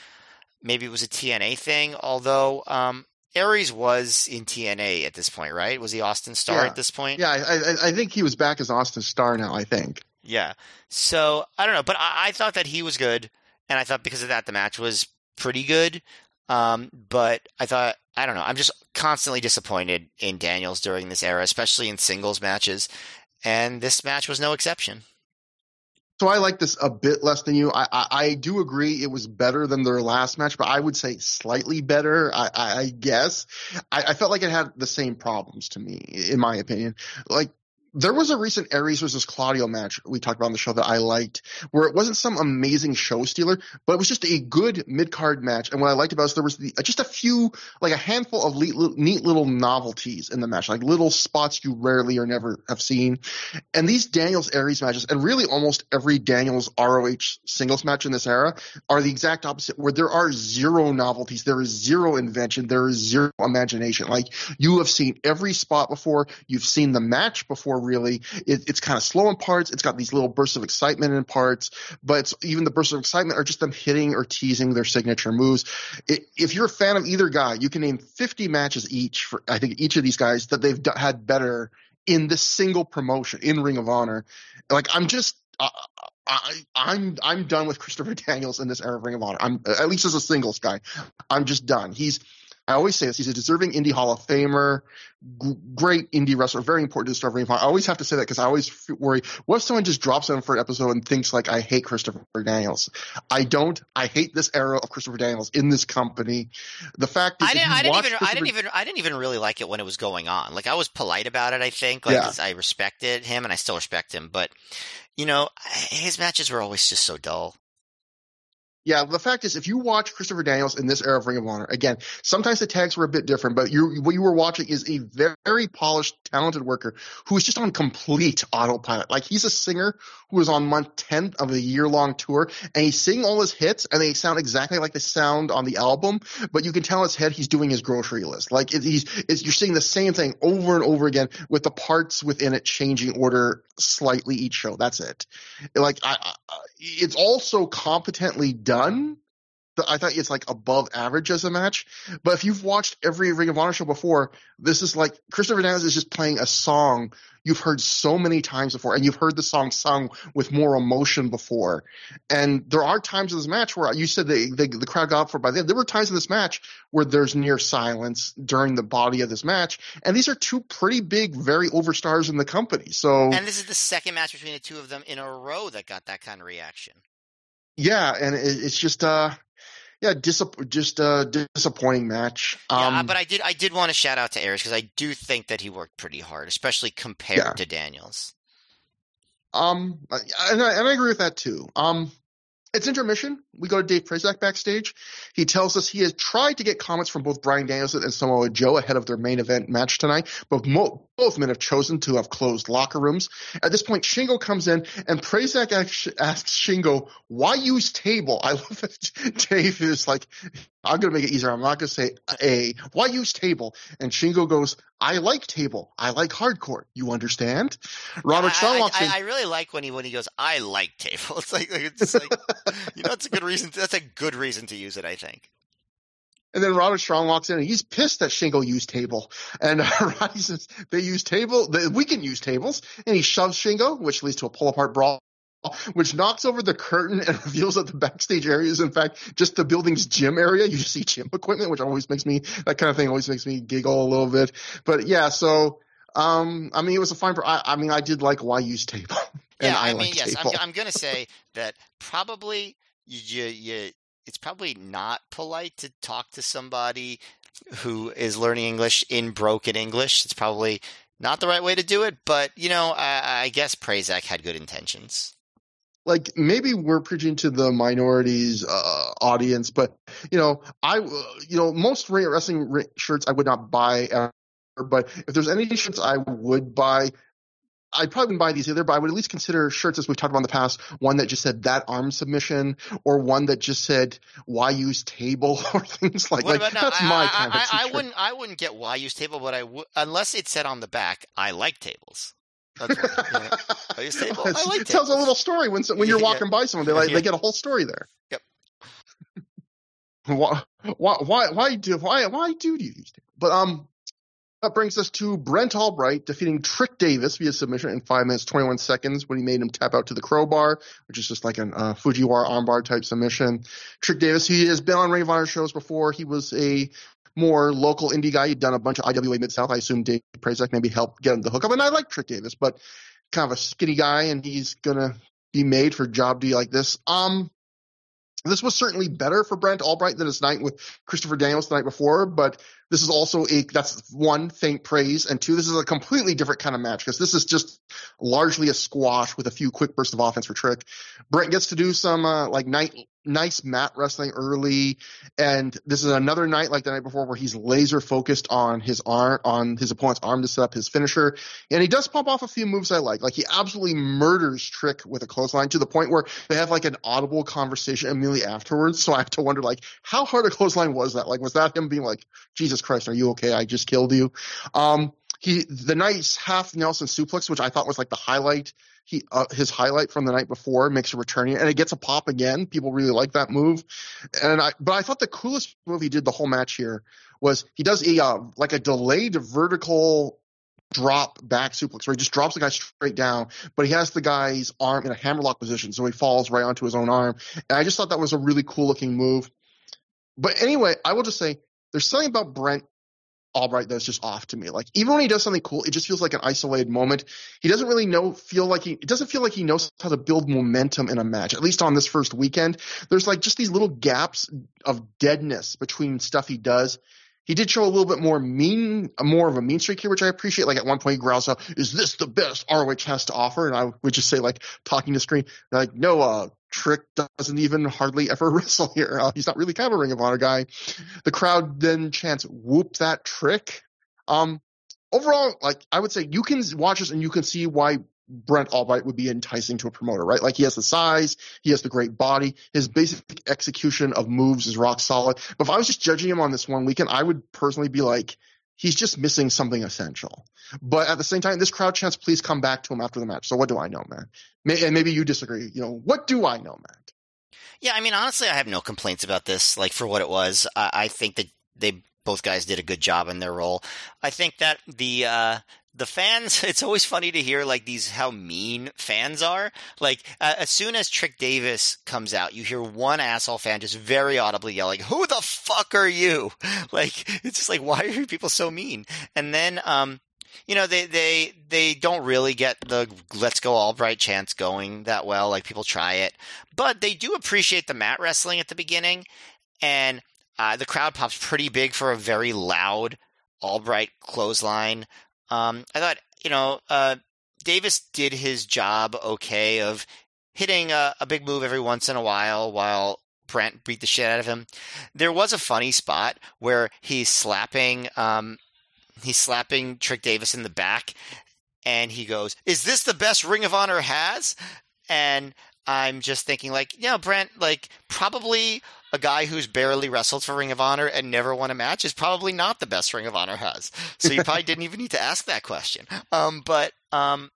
Maybe it was a TNA thing, although um, Aries was in TNA at this point, right? Was he Austin Starr Yeah. at this point? Yeah, I, I, I think he was back as Austin Starr now. I think. Yeah. So I don't know, but I, I thought that he was good, and I thought because of that the match was pretty good. Um, but I thought I don't know. I'm just constantly disappointed in Daniels during this era, especially in singles matches, and this match was no exception. So I like this a bit less than you. I, I, I do agree it was better than their last match, but I would say slightly better. I, I, guess I, I felt like it had the same problems to me, in my opinion. Like there was a recent Aries versus Claudio match we talked about on the show that I liked, where it wasn't some amazing show stealer, but it was just a good mid card match. And what I liked about it was there was the, just a few, like a handful of neat, neat little novelties in the match, like little spots you rarely or never have seen. And these Daniels Aries matches, and really almost every Daniels ROH singles match in this era, are the exact opposite, where there are zero novelties, there is zero invention, there is zero imagination. Like you have seen every spot before, you've seen the match before. Really, it, it's kind of slow in parts. It's got these little bursts of excitement in parts, but even the bursts of excitement are just them hitting or teasing their signature moves. It, if you're a fan of either guy, you can name 50 matches each for I think each of these guys that they've d- had better in this single promotion in Ring of Honor. Like I'm just. Uh, I, I'm I'm done with Christopher Daniels in this era of Ring of Honor. I'm at least as a singles guy. I'm just done. He's I always say this. He's a deserving indie Hall of Famer, g- great indie wrestler, very important to the start of Ring of I always have to say that because I always f- worry. What if someone just drops in for an episode and thinks like I hate Christopher Daniels? I don't. I hate this era of Christopher Daniels in this company. The fact is, I didn't. I didn't even. I didn't even. I didn't even really like it when it was going on. Like I was polite about it. I think. Like Yeah. I respected him, and I still respect him. But you know, his matches were always just so dull. Yeah, the fact is, if you watch Christopher Daniels in this era of Ring of Honor, again, sometimes the tags were a bit different, but you what you were watching is a very polished, talented worker who is just on complete autopilot. Like he's a singer who is on month 10 of a year long tour, and he's singing all his hits, and they sound exactly like they sound on the album, but you can tell in his head he's doing his grocery list. Like it, he's, it's, you're seeing the same thing over and over again with the parts within it changing order slightly each show. That's it. Like I it's also competently done. I thought it's like above average as a match. But if you've watched every Ring of Honor show before, this is like Christopher Daniels is just playing a song you've heard so many times before, and you've heard the song sung with more emotion before. And there are times in this match where uh, you said the the, the crowd got up for by then. There were times in this match where there's near silence during the body of this match, and these are two pretty big, very overstars in the company. So And this is the second match between the two of them in a row that got that kind of reaction. Yeah, and it, it's just uh yeah, just uh disappointing match. Um, yeah, but I did. I did want to shout out to Aries because I do think that he worked pretty hard, especially compared Yeah. to Daniels. Um, and I, and I agree with that too. Um, it's intermission. We go to Dave Prazak backstage. He tells us he has tried to get comments from both Bryan Danielson and Samoa Joe ahead of their main event match tonight, but mo- both men have chosen to have closed locker rooms. At this point, Shingo comes in and Prazak asks Shingo, why use table? I love that Dave is like, I'm going to make it easier. I'm not going to say A. Why use table? And Shingo goes, I like table. I like hardcore. You understand? Roderick walks I, I. I really like when he when he goes, I like table. It's like it's like you know, it's a good reason. To, that's a good reason to use it. I think. And then Roderick Strong walks in and he's pissed that Shingo used table. And uh, Roddy says they use table, they, we can use tables. And he shoves Shingo, which leads to a pull apart brawl which knocks over the curtain and reveals that the backstage area is in fact just the building's gym area. You see gym equipment, which always makes me that kind of thing always makes me giggle a little bit. But yeah, so um, I mean, it was a fine. I, I mean, I did like why use table. yeah, I, I, mean, yes, table. I'm, I'm going to say that probably you, you, it's probably not polite to talk to somebody who is learning English in broken English. It's probably not the right way to do it, but you know, I, I guess Prazak had good intentions like maybe we're preaching to the minorities uh, audience, but you know, I you know most wrestling shirts I would not buy ever, but if there's any shirts I would buy. I probably wouldn't buy these either, but I would at least consider shirts as we've talked about in the past. One that just said that arm submission, or one that just said why use table, or things like that. That's I, my kind I, of I, I wouldn't. I wouldn't get why use table, but I would unless it said on the back, "I like tables." That's what, I used table. I like it tells a little story when when you're walking yeah. by someone. They like yeah. they get a whole story there. Yep. why why why why do why why do you use tables? But um, that brings us to Brent Albright defeating Trick Davis via submission in five minutes twenty one seconds when he made him tap out to the crowbar, which is just like an uh, Fujiwara armbar type submission. Trick Davis, he has been on Ring of Honor shows before. He was a more local indie guy. He'd done a bunch of IWA Mid South. I assume Dave Prazak maybe helped get him the hookup. And I like Trick Davis, but kind of a skinny guy, and he's gonna be made for a job D like this. Um, this was certainly better for Brent Albright than his night with Christopher Daniels the night before, but this is also a that's one faint praise, and two, this is a completely different kind of match because this is just largely a squash with a few quick bursts of offense for Trick. Brent gets to do some uh, like night nice mat wrestling early, and this is another night like the night before where he's laser focused on his arm, on his opponent's arm to set up his finisher, and he does pop off a few moves I like. Like he absolutely murders Trick with a clothesline to the point where they have like an audible conversation immediately afterwards. So I have to wonder like how hard a clothesline was that? Like was that him being like, Jesus Christ, are you okay? I just killed you. Um, he the nice half Nelson suplex, which I thought was like the highlight he uh, his highlight from the night before makes a return and it gets a pop again. People really like that move, and I but I thought the coolest move he did the whole match here was he does a uh, like a delayed vertical drop back suplex where he just drops the guy straight down, but he has the guy's arm in a hammerlock position, so he falls right onto his own arm. And I just thought that was a really cool looking move. But anyway, I will just say there's something about Brent Albright that's just off to me. Like even when he does something cool, it just feels like an isolated moment. He doesn't really know feel like he it doesn't feel like he knows how to build momentum in a match. At least on this first weekend, there's like just these little gaps of deadness between stuff he does he did show a little bit more mean, more of a mean streak here, which I appreciate. Like at one point, he growls out, "Is this the best ROH has to offer?" And I would just say, like talking to screen, like, "No, uh, Trick doesn't even hardly ever wrestle here. Uh, he's not really kind of a Ring of Honor guy." The crowd then chants, "Whoop that Trick!" Um, overall, like I would say, you can watch this and you can see why Brent Albright would be enticing to a promoter, right? Like he has the size, he has the great body, his basic execution of moves is rock solid. But if I was just judging him on this one weekend, I would personally be like, he's just missing something essential. But at the same time, this crowd chants, please come back to him after the match. So what do I know, man? and maybe you disagree. You know, what do I know, man? Yeah, I mean, honestly, I have no complaints about this. Like for what it was, I, I think that they both guys did a good job in their role. I think that the uh, the fans it's always funny to hear like these how mean fans are. Like uh, as soon as trick davis comes out you hear one asshole fan just very audibly yelling who the fuck are you? Like it's just like why are people so mean? And then um you know they they they don't really get the let's go albright chance going that well like people try it. But they do appreciate the mat wrestling at the beginning and uh, the crowd pops pretty big for a very loud albright clothesline um, I thought, you know, uh, Davis did his job okay of hitting a, a, big move every once in a while while Brent beat the shit out of him. There was a funny spot where he's slapping, um, he's slapping Trick Davis in the back, and he goes, "Is this the best Ring of Honor has?" And I'm just thinking, like, you know, Brent, like, probably a guy who's barely wrestled for Ring of Honor and never won a match is probably not the best Ring of Honor has. So you probably didn't even need to ask that question. Um, but um,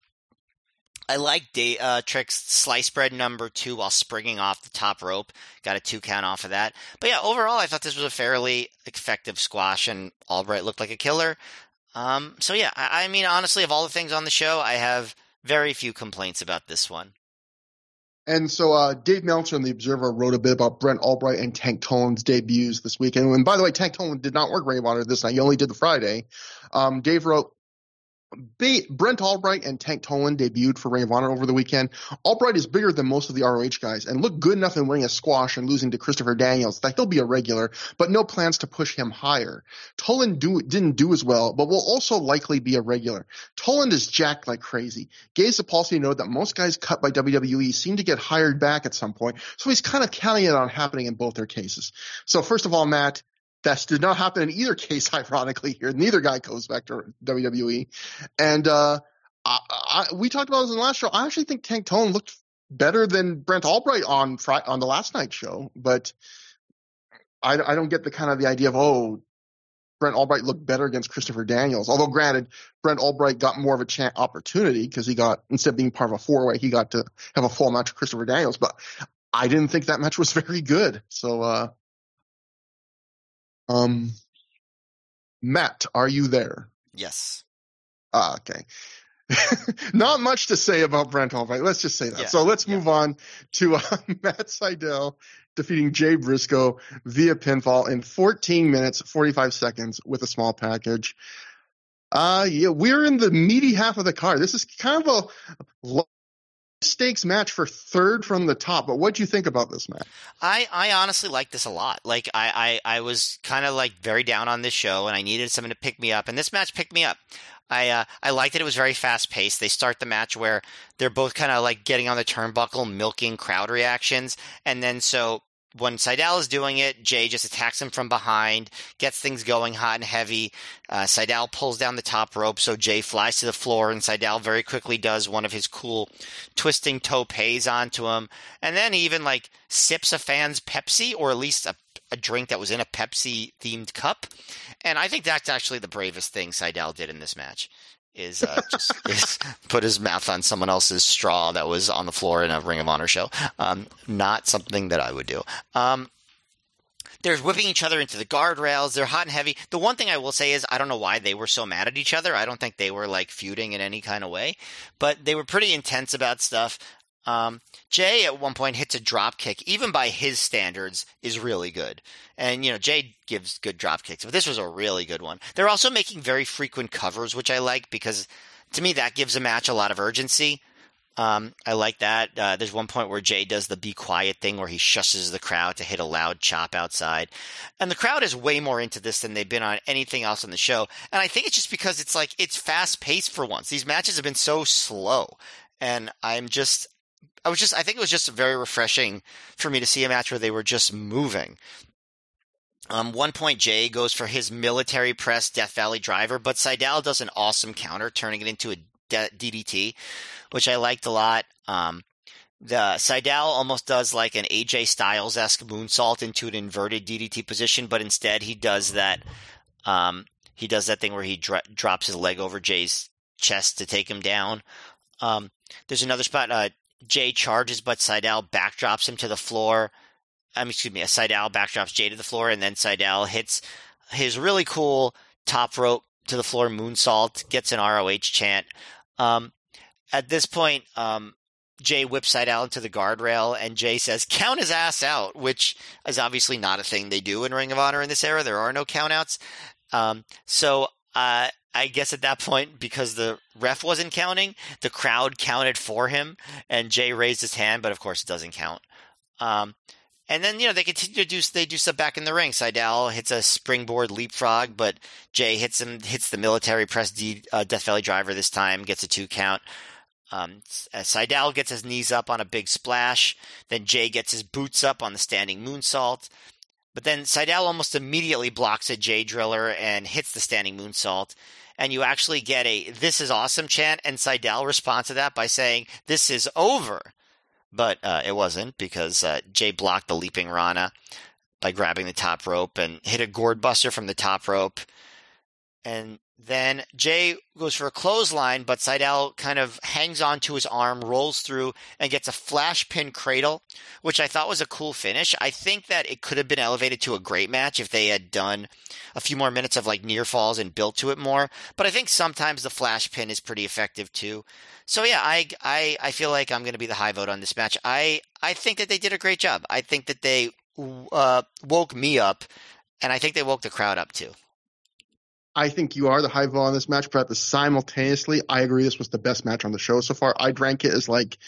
I like Day, uh, Trick's slice bread number two while springing off the top rope. Got a two count off of that. But yeah, overall, I thought this was a fairly effective squash, and Albright looked like a killer. Um, so yeah, I, I mean, honestly, of all the things on the show, I have very few complaints about this one. And so uh, Dave Meltzer in The Observer wrote a bit about Brent Albright and Tank Toland's debuts this weekend. And by the way, Tank Toland did not work Ring of Honor this night. He only did the Friday. Um, Dave wrote, Brent Albright and Tank Toland debuted for Ring of Honor over the weekend. Albright is bigger than most of the ROH guys and looked good enough in winning a squash and losing to Christopher Daniels that he'll be a regular, but no plans to push him higher. Toland do, didn't do as well, but will also likely be a regular. Toland is jacked like crazy. Gabe Sapolsky noted that most guys cut by WWE seem to get hired back at some point, so he's kind of counting it on happening in both their cases. So first of all, Matt, that did not happen in either case, ironically, here. Neither guy goes back to WWE. And uh, I, I, we talked about this in the last show. I actually think Tank Tone looked better than Brent Albright on Friday, on the last night show, but I, I don't get the kind of the idea of, oh, Brent Albright looked better against Christopher Daniels. Although, granted, Brent Albright got more of a chance opportunity because he got, instead of being part of a four way, he got to have a full match with Christopher Daniels. But I didn't think that match was very good. So, uh, um, Matt, are you there? Yes. Ah, okay. Not much to say about Brent Albright. Let's just say that. Yeah. So let's Yeah. move on to uh, Matt Sydal defeating Jay Briscoe via pinfall in 14 minutes, 45 seconds with a small package. Uh, yeah, we're in the meaty half of the card. This is kind of a stakes match for third from the top. But what do you think about this match? I, I honestly like this a lot. Like I, I, I was kind of like very down on this show, and I needed someone to pick me up, and this match picked me up. I uh, I liked that it was very fast paced. They start the match where they're both kind of like getting on the turnbuckle, milking crowd reactions, and then so when Sydal is doing it, Jay just attacks him from behind, gets things going hot and heavy. Uh, Sydal pulls down the top rope, so Jay flies to the floor, and Sydal very quickly does one of his cool twisting toe topes onto him, and then he even like sips a fan's Pepsi, or at least a, a drink that was in a Pepsi themed cup. And I think that's actually the bravest thing Sydal did in this match. Is uh, just is put his mouth on someone else's straw that was on the floor in a Ring of Honor show. Um, not something that I would do. Um, they're whipping each other into the guardrails. They're hot and heavy. The one thing I will say is I don't know why they were so mad at each other. I don't think they were like feuding in any kind of way, but they were pretty intense about stuff. Um, Jay at one point hits a drop kick, even by his standards, is really good. And you know, Jay gives good drop kicks, but this was a really good one. They're also making very frequent covers, which I like because to me that gives a match a lot of urgency. Um, I like that. Uh, there's one point where Jay does the be quiet thing where he shushes the crowd to hit a loud chop outside. And the crowd is way more into this than they've been on anything else on the show. And I think it's just because it's like, it's fast paced for once. These matches have been so slow. And I'm just, I was just, I think it was just very refreshing for me to see a match where they were just moving. Um, one point, Jay goes for his military press Death Valley driver, but Sydal does an awesome counter, turning it into a DDT, which I liked a lot. Um, the Sydal almost does like an AJ Styles esque moonsault into an inverted DDT position, but instead he does that. Um, he does that thing where he dro- drops his leg over Jay's chest to take him down. Um, there's another spot. Uh, Jay charges, but Sydal backdrops him to the floor. Um, excuse me, Sydal backdrops Jay to the floor, and then Sydal hits his really cool top rope to the floor moonsault, gets an ROH chant. Um, at this point, um, Jay whips Sydal into the guardrail, and Jay says, "Count his ass out," which is obviously not a thing they do in Ring of Honor in this era. There are no countouts. Um, so uh, I guess at that point, because the ref wasn't counting, the crowd counted for him, and Jay raised his hand, but of course it doesn't count. Um, and then you know they continue to do they do stuff back in the ring. Sydal hits a springboard leapfrog, but Jay hits him hits the military press D, uh, Death Valley driver this time, gets a two count. Um, uh, Sydal gets his knees up on a big splash. Then Jay gets his boots up on the standing moonsault. But then Sydal almost immediately blocks a Jay driller and hits the standing moonsault. And you actually get a "This is awesome" chant, and Sydal responds to that by saying "This is over." But uh, it wasn't because uh, Jay blocked the leaping Rana by grabbing the top rope and hit a gourd buster from the top rope. And then Jay goes for a clothesline, but Sydal kind of hangs onto his arm, rolls through, and gets a flash pin cradle, which I thought was a cool finish. I think that it could have been elevated to a great match if they had done a few more minutes of like near falls and built to it more. But I think sometimes the flash pin is pretty effective too. So yeah, I I, I feel like I'm going to be the high vote on this match. I I think that they did a great job. I think that they uh, woke me up, and I think they woke the crowd up too. I think you are the high vote on this match, but at the simultaneously, I agree this was the best match on the show so far. I'd rank it as like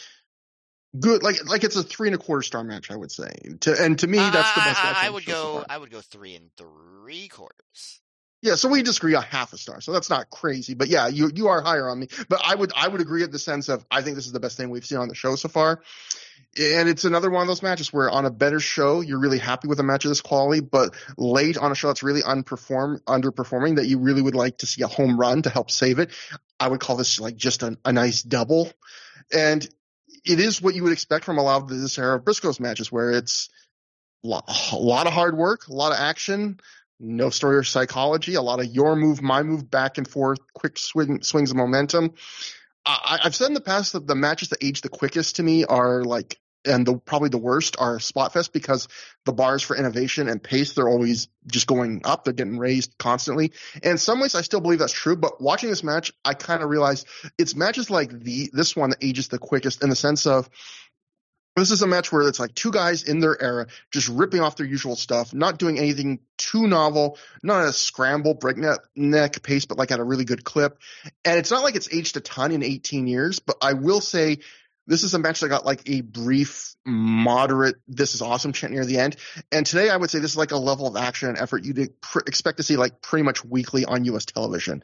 good, like like it's a three and a quarter star match. I would say, to, and to me, that's the best. Uh, match I would go. So I would go three and three quarters. Yeah, so we disagree a half a star, so that's not crazy. But yeah, you you are higher on me. But I would I would agree at the sense of I think this is the best thing we've seen on the show so far and it's another one of those matches where on a better show you're really happy with a match of this quality, but late on a show that's really unperform underperforming that you really would like to see a home run to help save it. I would call this like just a, a nice double, and it is what you would expect from a lot of this era of Briscoes matches, where it's a lot of hard work, a lot of action, no story or psychology, a lot of your move, my move, back and forth, quick swing, swings of momentum. I, have said in the past that the matches that age the quickest to me are like and the probably the worst are Spotfest because the bars for innovation and pace they're always just going up. They're getting raised constantly. And in some ways, I still believe that's true. But watching this match, I kind of realized it's matches like the this one that ages the quickest in the sense of this is a match where it's like two guys in their era just ripping off their usual stuff, not doing anything too novel, not a scramble, breakneck pace, but like at a really good clip. And it's not like it's aged a ton in 18 years, but I will say this is a match that got like a brief, moderate, this is awesome chant near the end. And today I would say this is like a level of action and effort you'd pr- expect to see like pretty much weekly on US television.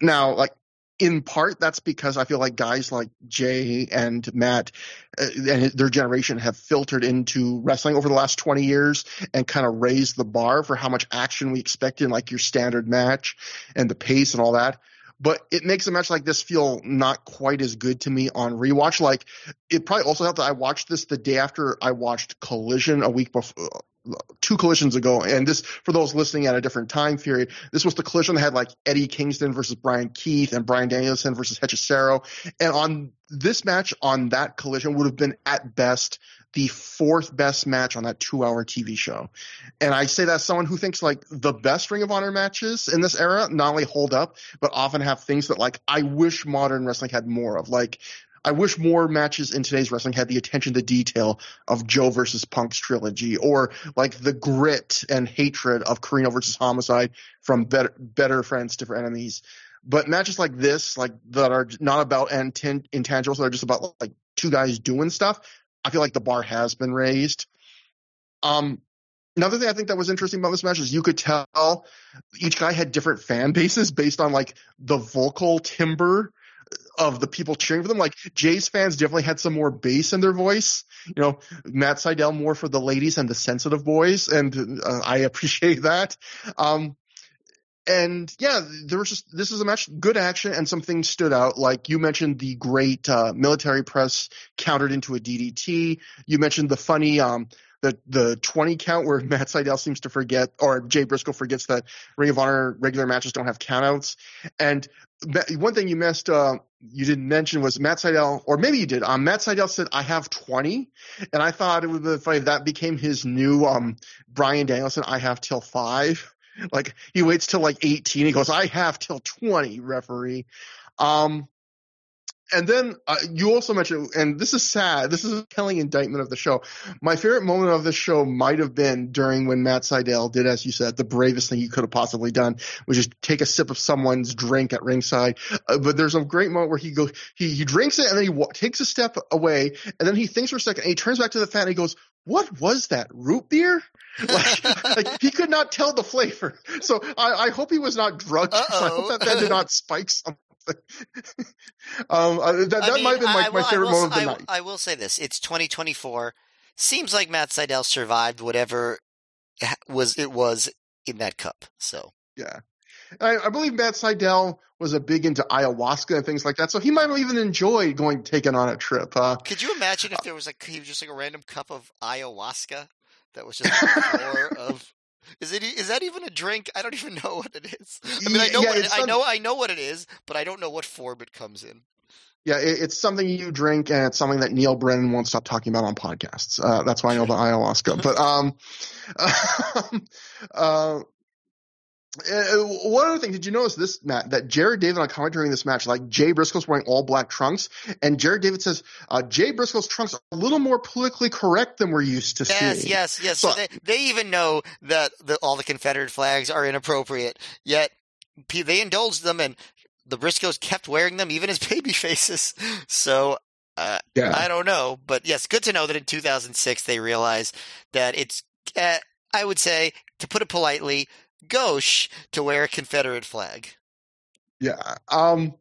Now, like in part that's because I feel like guys like Jay and Matt uh, and their generation have filtered into wrestling over the last 20 years and kind of raised the bar for how much action we expect in like your standard match and the pace and all that but it makes a match like this feel not quite as good to me on rewatch. Like it probably also helped that I watched this the day after I watched Collision a week before. Two collisions ago, and this for those listening at a different time period. This was the collision that had like Eddie Kingston versus Bryan Keith and Bryan Danielson versus Hechicero. And on this match, on that collision, would have been at best the fourth best match on that two hour TV show. And I say that someone who thinks like the best Ring of Honor matches in this era not only hold up, but often have things that like I wish modern wrestling had more of. Like I wish more matches in today's wrestling had the attention to detail of Joe versus Punk's trilogy, or like the grit and hatred of Corino versus Homicide from Better, better Friends, Different Enemies. But matches like this, like that are not about intangibles, that are just about like two guys doing stuff, I feel like the bar has been raised. Um, another thing I think that was interesting about this match is you could tell each guy had different fan bases based on like the vocal timbre of the people cheering for them. Like Jay's fans definitely had some more bass in their voice. You know, Matt Sydal more for the ladies and the sensitive boys, and uh, I appreciate that. Um, and yeah, there was just this is a match, good action, and some things stood out. Like you mentioned, the great uh, military press countered into a DDT. You mentioned the funny um, the the twenty count where Matt Sydal seems to forget, or Jay Briscoe forgets that Ring of Honor regular matches don't have countouts. And one thing you missed, uh, you didn't mention was Matt Sydal, or maybe you did. Um, Matt Sydal said, "I have 20," and I thought it would be funny that became his new um, Bryan Danielson. I have till five. Like he waits till like 18. He goes, I have till 20, referee. Um, and then uh, you also mentioned, and this is sad. This is a telling indictment of the show. My favorite moment of the show might have been during when Matt Sydal did, as you said, the bravest thing he could have possibly done, which is take a sip of someone's drink at ringside. Uh, but there's a great moment where he goes, he, he drinks it and then he wa- takes a step away, and then he thinks for a second, and he turns back to the fan and he goes, "What was that? Root beer?" like, like, he could not tell the flavor. So I, I hope he was not drugged. I hope that, that did not spike something. Um, uh, that that mean, might have been my, I, my will- favorite will, moment of the I, night. I will say this: it's 2024. Seems like Matt Sydal survived whatever ha- was it was in that cup. So Yeah. I, I believe Matt Sydal was a big into ayahuasca and things like that, so he might have even enjoyed going taking on a trip. Uh, could you imagine if there was like he was just like a random cup of ayahuasca that was just power of. Is it? Is that even a drink? I don't even know what it is. I mean, I know yeah, what it, it's I know I know what it is, but I don't know what form it comes in. yeah, it, it's something you drink, and it's something that Neal Brennan won't stop talking about on podcasts. Uh, that's why I know about ayahuasca. But um, uh, uh, one other thing, did you notice this, Matt? That Jared David on commentary during this match, like Jay Briscoe's wearing all black trunks, and Jared David says uh, Jay Briscoe's trunks are a little more politically correct than we're used to Yes, seeing. yes, yes. So So- they, they even know that the, all the Confederate flags are inappropriate, yet they indulged them, and the Briscoes kept wearing them, even as baby faces. So uh, Yeah. I don't know, but yes, good to know that in 2006 they realized that it's, uh, I would say, to put it politely, gauche to wear a Confederate flag. Yeah. Um,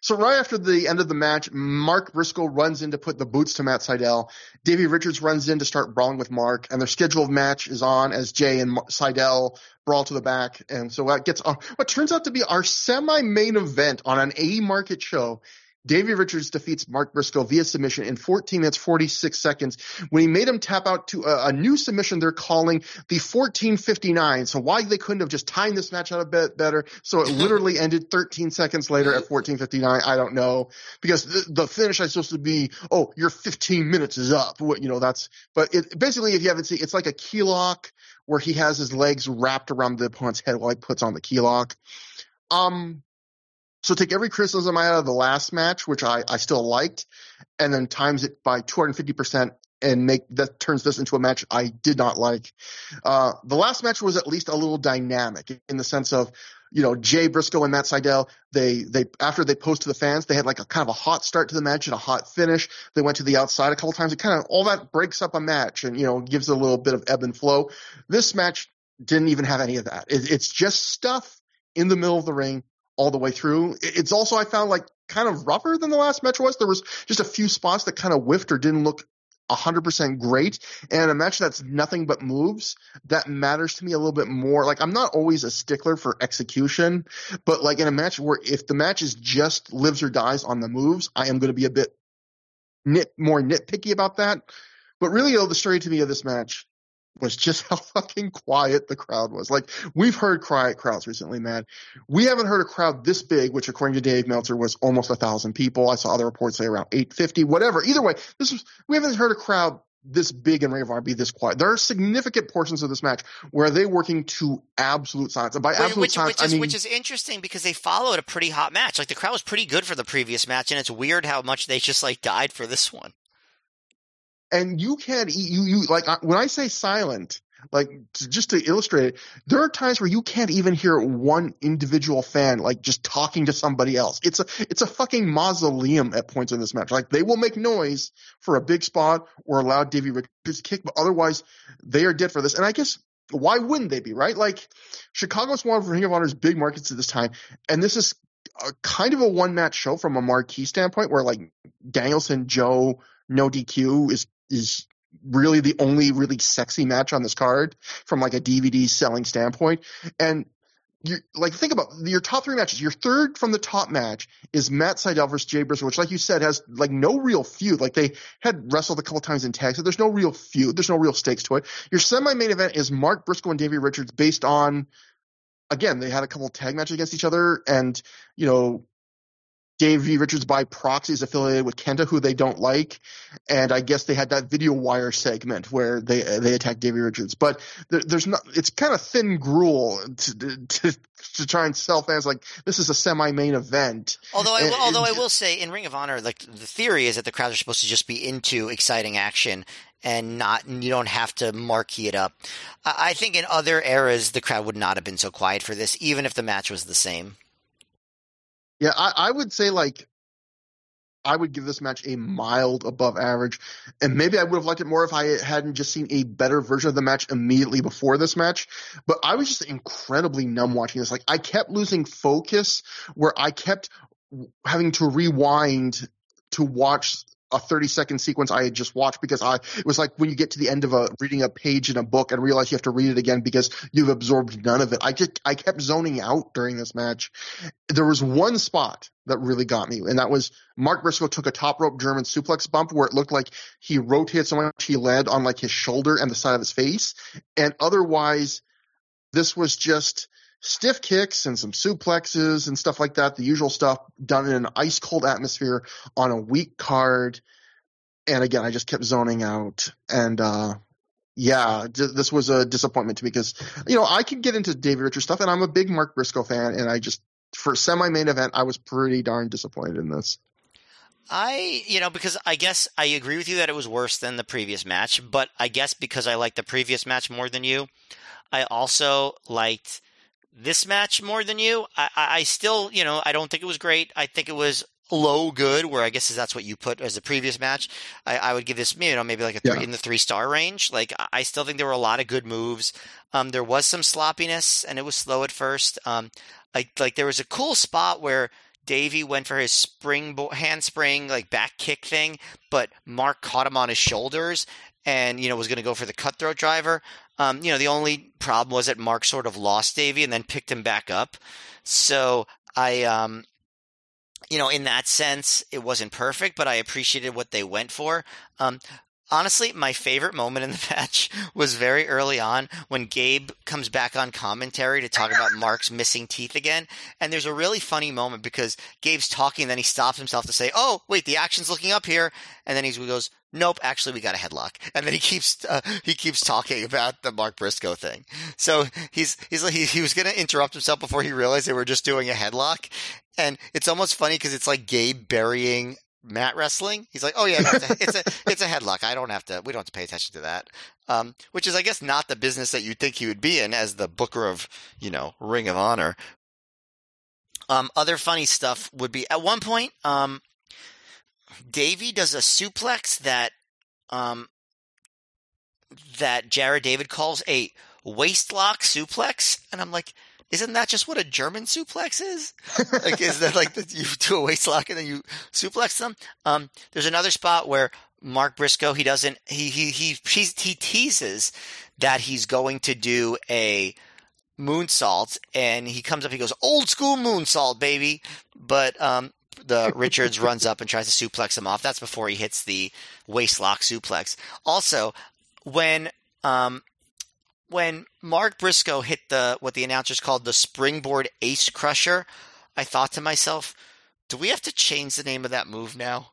so right after the end of the match, Mark Briscoe runs in to put the boots to Matt Sydal. Davey Richards runs in to start brawling with Mark, and their scheduled match is on as Jay and Sydal brawl to the back. And so that gets our, what turns out to be our semi-main event on an A market show. Davey Richards defeats Mark Briscoe via submission in 14 minutes 46 seconds when he made him tap out to a, a new submission they're calling the 1459. So why they couldn't have just timed this match out a bit better so it literally ended 13 seconds later at 1459, I don't know. Because the, the finish is supposed to be, oh, your 15 minutes is up. What you know, that's but it basically if you haven't seen it's like a key lock where he has his legs wrapped around the opponent's head while he puts on the key lock. Um so take every criticism I had of the last match, which I, I still liked, and then times it by 250% and make that turns this into a match I did not like. Uh, the last match was at least a little dynamic in the sense of, you know, Jay Briscoe and Matt Sydal, they, they, after they posed to the fans, they had like a kind of a hot start to the match and a hot finish. They went to the outside a couple times. It kind of, all that breaks up a match and, you know, gives it a little bit of ebb and flow. This match didn't even have any of that. It, it's just stuff in the middle of the ring all the way through. It's also, I found like kind of rougher than the last match was. There was just a few spots that kind of whiffed or didn't look 100% great. And a match that's nothing but moves, that matters to me a little bit more. Like, I'm not always a stickler for execution, but like in a match where if the match is just lives or dies on the moves, I am going to be a bit nit, more nitpicky about that. But really, the story to me of this match was just how fucking quiet the crowd was. Like, we've heard quiet crowds recently, man. We haven't heard a crowd this big, which according to Dave Meltzer was almost a thousand people. I saw other reports say around 850, whatever. Either way, this was, we haven't heard a crowd this big in Ring of Honor be this quiet. There are significant portions of this match where they working to absolute silence. And by absolute which, silence, which is I mean, which is interesting because they followed a pretty hot match. Like the crowd was pretty good for the previous match, and it's weird how much they just like died for this one. And you can't you you like uh, when I say silent, like just to illustrate it, there are times where you can't even hear one individual fan like just talking to somebody else. It's a it's a fucking mausoleum at points in this match. Like they will make noise for a big spot or allow Davey Richards kick, but otherwise they are dead for this. And I guess why wouldn't they be right? Like Chicago's one of Ring of Honor's big markets at this time, and this is a kind of a one match show from a marquee standpoint, where like Danielson, Joe, no DQ is is really the only really sexy match on this card from like a DVD selling standpoint. And you like think about your top three matches. Your third from the top match is Matt Sydal versus Jay Briscoe, which, like you said, has like no real feud. Like they had wrestled a couple times in tag, so there's no real feud. There's no real stakes to it. Your semi-main event is Mark Briscoe and Davey Richards, based on again they had a couple tag matches against each other, and you know Davey Richards by proxy is affiliated with Kenta, who they don't like, and I guess they had that video wire segment where they they attacked Davey Richards. But there, there's not. It's kind of thin gruel to, to to try and sell fans like this is a semi main event. Although I, And will, although I will say, in Ring of Honor, like the theory is that the crowds are supposed to just be into exciting action and not you don't have to marquee it up. I, I think in other eras the crowd would not have been so quiet for this, even if the match was the same. Yeah, I, I would say like I would give this match a mild above average, and maybe I would have liked it more if I hadn't just seen a better version of the match immediately before this match. But I was just incredibly numb watching this. Like I kept losing focus, where I kept having to rewind to watch a 30 second sequence I had just watched because I it was like when you get to the end of a reading a page in a book and realize you have to read it again because you've absorbed none of it. I just I kept zoning out during this match. There was one spot that really got me, and that was Mark Briscoe took a top rope German suplex bump where it looked like he rotated so much he landed on like his shoulder and the side of his face, and otherwise this was just stiff kicks and some suplexes and stuff like that, the usual stuff done in an ice cold atmosphere on a weak card. And again, I just kept zoning out. And, uh, yeah, this was a disappointment to me because, you know, I can get into David Richards stuff and I'm a big Mark Briscoe fan. And I just, for semi main event, I was pretty darn disappointed in this. I, you know, because I guess I agree with you that it was worse than the previous match, but I guess because I liked the previous match more than you, I also liked this match more than you. I, I still, you know, I don't think it was great. I think it was low good, where I guess that's what you put as the previous match. I, I would give this, you know, maybe like a three, yeah. in the three star range. Like I still think there were a lot of good moves. Um, there was some sloppiness, and it was slow at first. Um, like like there was a cool spot where Davey went for his spring handspring like back kick thing, but Mark caught him on his shoulders and you know was going to go for the cutthroat driver. Um, you know, the only problem was that Mark sort of lost Davey and then picked him back up. So I, um, you know, in that sense, it wasn't perfect, but I appreciated what they went for. Um, honestly, my favorite moment in the match was very early on when Gabe comes back on commentary to talk about Mark's missing teeth again. And there's a really funny moment because Gabe's talking, and then he stops himself to say, Oh, wait, the action's looking up here. And then he goes, nope, actually we got a headlock. And then he keeps uh, he keeps talking about the Mark Briscoe thing. So he's he's like he, he was going to interrupt himself before he realized they were just doing a headlock. And it's almost funny because it's like Gabe burying mat wrestling. He's like, oh yeah, it's a, it's a it's a headlock. I don't have to. We don't have to pay attention to that. Um, which is, I guess, not the business that you'd think he would be in as the booker of you know Ring of Honor. Um, other funny stuff would be at one point. Um, Davey does a suplex that um, that Jared David calls a waist lock suplex, and I'm like, isn't that just what a German suplex is? like, is that like you do a waist lock and then you suplex them? Um, there's another spot where Mark Briscoe he doesn't he he he he, he teases that he's going to do a moonsault and he comes up he goes old school moonsault baby but um the Richards runs up and tries to suplex him off. That's before he hits the waist lock suplex. Also, when um, when Mark Briscoe hit the what the announcers called the springboard ace crusher, I thought to myself, do we have to change the name of that move now?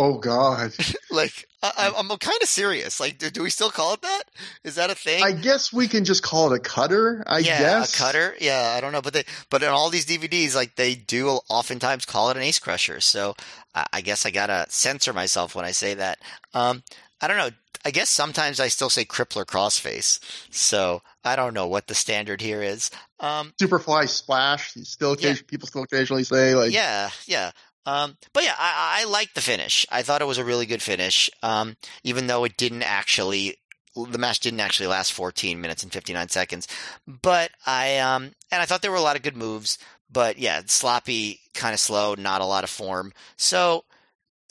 Oh God! like I, am kind of serious. Like, do, do, we still call it that? Is that a thing? I guess we can just call it a cutter. I yeah, guess a cutter. Yeah, I don't know, but they but in all these DVDs, like they do oftentimes call it an ace crusher. So I, I guess I gotta censor myself when I say that. Um, I don't know. I guess sometimes I still say crippler crossface. So I don't know what the standard here is. Um, Superfly splash. Still, yeah. people still occasionally say like, yeah, yeah. Um, but yeah, I, I liked the finish. I thought it was a really good finish, um, even though it didn't actually the match didn't actually last 14 minutes and 59 seconds. But I um and I thought there were a lot of good moves, but yeah, sloppy, kind of slow, not a lot of form. So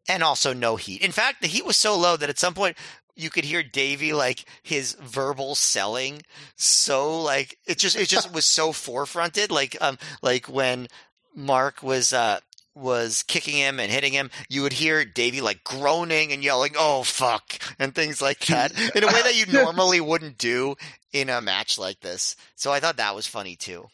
and also no heat. In fact, the heat was so low that at some point you could hear Davey like his verbal selling so like it just it just was so forefronted like um like when Mark was uh was kicking him and hitting him, you would hear Davey like groaning and yelling, "Oh fuck," and things like that in a way that you normally wouldn't do in a match like this. So I thought that was funny too.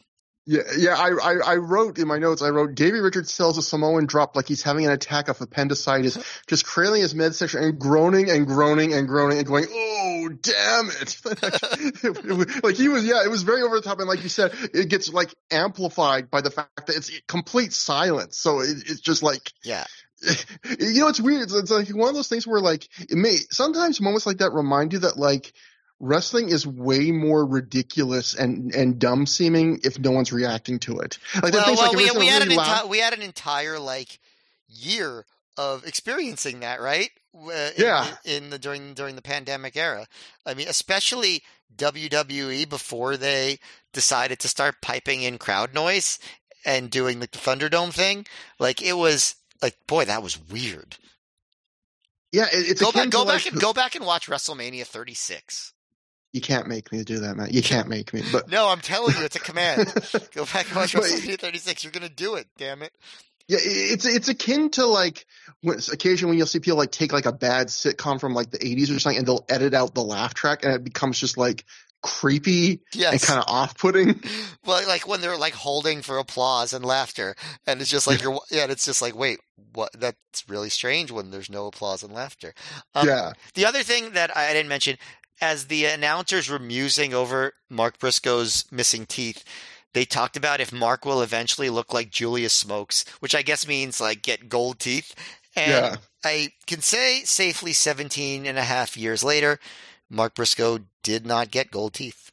Yeah, yeah. I, I, I, wrote in my notes. I wrote Davey Richards sells a Samoan drop like he's having an attack of appendicitis, just crailing his midsection and groaning and groaning and groaning and going, "Oh, damn it!" like he was, yeah, it was very over the top. And like you said, it gets like amplified by the fact that it's complete silence. So it, it's just like, yeah, you know, it's weird. It's, it's, like one of those things where like it may sometimes moments like that remind you that like wrestling is way more ridiculous and and dumb seeming if no one's reacting to it. Like, well, well like we, we, had really an enti- we had an entire like year of experiencing that, right? Uh, in, yeah. In the during during the pandemic era, I mean, especially WWE before they decided to start piping in crowd noise and doing like the Thunderdome thing. Like it was like, boy, that was weird. Yeah, it, it's Go back, go to, back, and go back and watch WrestleMania 36. You can't make me do that, Matt. You can't make me. But No, I'm telling you, it's a command. go back and watch WrestleMania 36. You're gonna do it. Damn it. Yeah, it's it's akin to like when occasionally when you'll see people like take like a bad sitcom from like the 80s or something and they'll edit out the laugh track and it becomes just like creepy Yes. and kind of off-putting. Well, like when they're like holding for applause and laughter, and it's just like you're, yeah, and it's just like, wait, what? That's really strange when there's no applause and laughter. Um, yeah. The other thing that I didn't mention, as the announcers were musing over Mark Briscoe's missing teeth, they talked about if Mark will eventually look like Julius Smokes, which I guess means like get gold teeth. And Yeah. I can say safely 17 and a half years later, Mark Briscoe did not get gold teeth.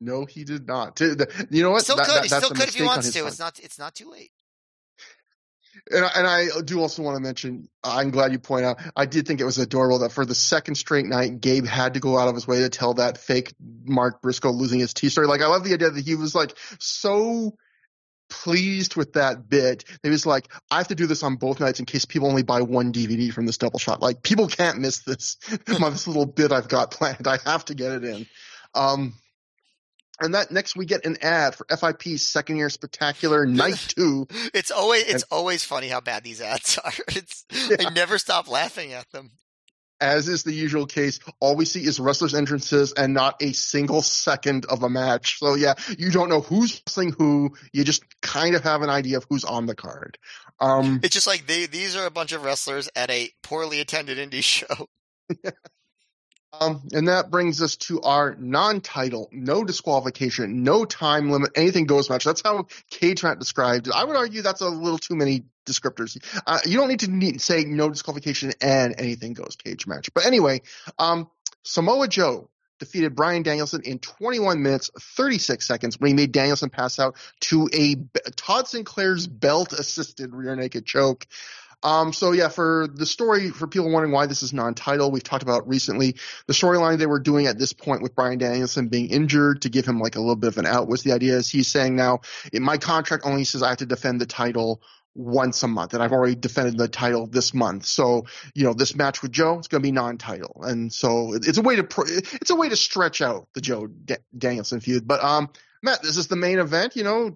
No, he did not. You know what? Still That- could. that- he still could if he wants to. part. It's not. It's not too late. And, I- and I do also want to mention, I'm glad you point out, I did think it was adorable that for the second straight night, Gabe had to go out of his way to tell that fake Mark Briscoe losing his T story. Like, I love the idea that he was like so pleased with that bit. He was like, I have to do this on both nights in case people only buy one DVD from this double shot. Like, people can't miss this, this little bit I've got planned. I have to get it in. Um, and that next we get an ad for FIP's second year spectacular night two. It's always. It's always funny how bad these ads are. It's. I never stop laughing at them. as is the usual case, all we see is wrestlers' entrances and not a single second of a match. So yeah, you don't know who's wrestling who. You just kind of have an idea of who's on the card. Um, It's just like they. These are a bunch of wrestlers at a poorly attended indie show. Um, and that brings us to our non-title, no disqualification, no time limit, anything goes match. That's how Cage Match described it. I would argue that's a little too many descriptors. Uh, you don't need to need, say no disqualification and anything goes cage match. But anyway, um, Samoa Joe defeated Bryan Danielson in 21 minutes 36 seconds when he made Danielson pass out to a Todd Sinclair's belt assisted rear naked choke. Um, so yeah, for the story, for people wondering why this is non-title, we've talked about recently the storyline they were doing at this point with Bryan Danielson being injured to give him like a little bit of an out was the idea is he's saying now my contract only says I have to defend the title once a month and I've already defended the title this month. So, you know, this match with Joe, it's going to be non-title. And so it's a way to, it's a way to stretch out the Joe Da- Danielson feud. But, um, Matt, this is the main event, you know,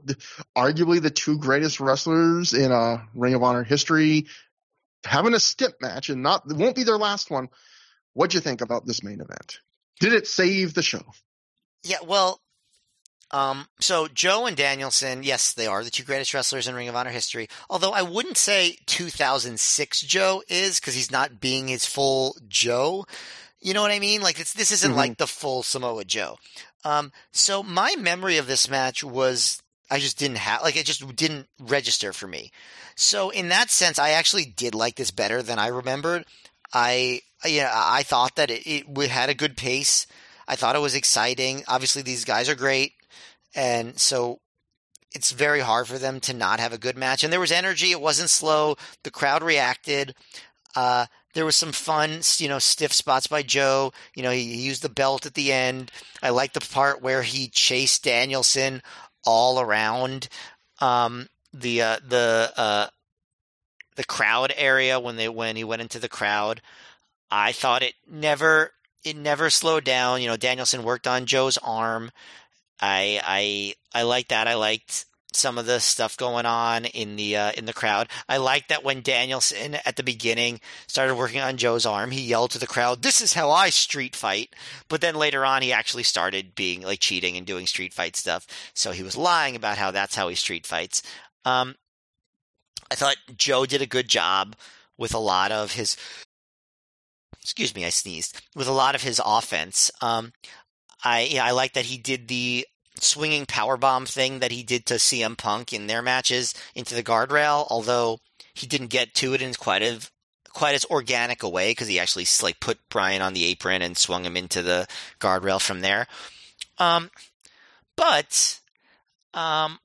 arguably the two greatest wrestlers in uh, Ring of Honor history having a stip match and not, it won't be their last one. What'd you think about this main event? Did it save the show? Yeah. Well. Um, so Joe and Danielson, yes, they are the two greatest wrestlers in Ring of Honor history. Although I wouldn't say 2006 Joe is because he's not being his full Joe. You know what I mean? Like it's, this isn't Mhm. like the full Samoa Joe. Um, so my memory of this match was I just didn't have like it just didn't register for me. So in that sense, I actually did like this better than I remembered. I yeah, I thought that it, it had a good pace. I thought it was exciting. Obviously, these guys are great, and so it's very hard for them to not have a good match. And there was energy. It wasn't slow. The crowd reacted. Uh, there was some fun, you know, stiff spots by Joe. You know, he, he used the belt at the end. I like the part where he chased Danielson all around um, the uh, the uh, the crowd area when they when he went into the crowd. I thought it never it never slowed down. You know, Danielson worked on Joe's arm. I I I liked that. I liked some of the stuff going on in the uh, in the crowd. I like that when Danielson at the beginning started working on Joe's arm, he yelled to the crowd, "This is how I street fight." But then later on, he actually started being like cheating and doing street fight stuff. So he was lying about how that's how he street fights. Um, I thought Joe did a good job with a lot of his. Excuse me, I sneezed. With a lot of his offense, um, I yeah, I like that he did the swinging power bomb thing that he did to CM Punk in their matches into the guardrail. Although he didn't get to it in quite a quite as organic a way because he actually like put Bryan on the apron and swung him into the guardrail from there. Um, but um,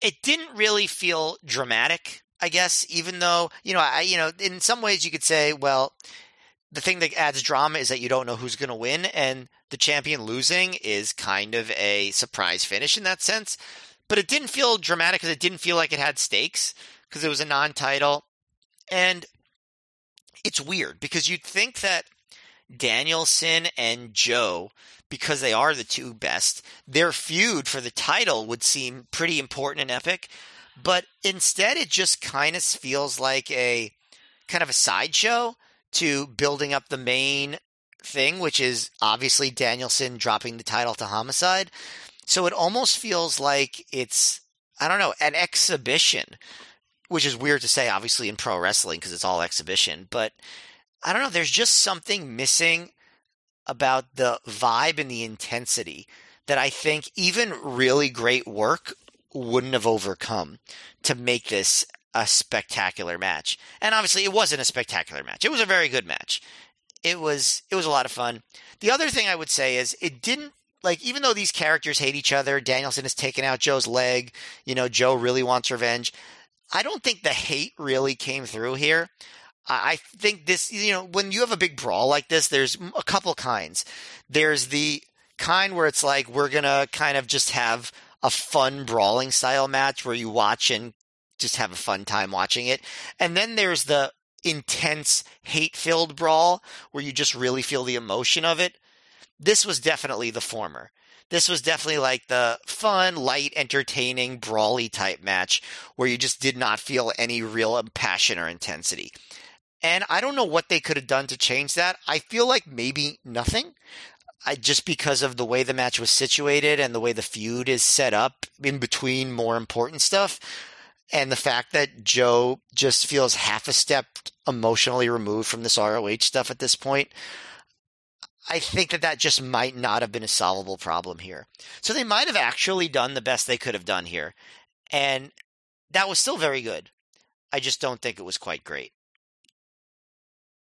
it didn't really feel dramatic. I guess, even though you know, I you know, in some ways you could say, well, the thing that adds drama is that you don't know who's going to win, and the champion losing is kind of a surprise finish in that sense. but it didn't feel dramatic because it didn't feel like it had stakes because it was a non-title, and it's weird because you'd think that Danielson and Joe, because they are the two best, their feud for the title would seem pretty important and epic. But instead, it just kind of feels like a kind of a sideshow to building up the main thing, which is obviously Danielson dropping the title to Homicide. So it almost feels like it's, I don't know, an exhibition, which is weird to say, obviously, in pro wrestling because it's all exhibition. But I don't know, there's just something missing about the vibe and the intensity that I think even really great work wouldn't have overcome to make this a spectacular match. And obviously it wasn't a spectacular match. It was a very good match. It was it was a lot of fun. The other thing I would say is it didn't like even though these characters hate each other, Danielson has taken out Joe's leg, you know, Joe really wants revenge. I don't think the hate really came through here. I think this, you know, when you have a big brawl like this, there's a couple kinds. There's the kind where it's like we're gonna kind of just have a fun brawling style match where you watch and just have a fun time watching it. And then there's the intense hate filled brawl where you just really feel the emotion of it. This was definitely the former. This was definitely like the fun, light, entertaining, brawly type match where you just did not feel any real um, passion or intensity. And I don't know what they could have done to change that. I feel like maybe nothing. I, just because of the way the match was situated and the way the feud is set up in between more important stuff, and the fact that Joe just feels half a step emotionally removed from this ROH stuff at this point, I think that that just might not have been a solvable problem here. So they might have actually done the best they could have done here, and that was still very good. I just don't think it was quite great.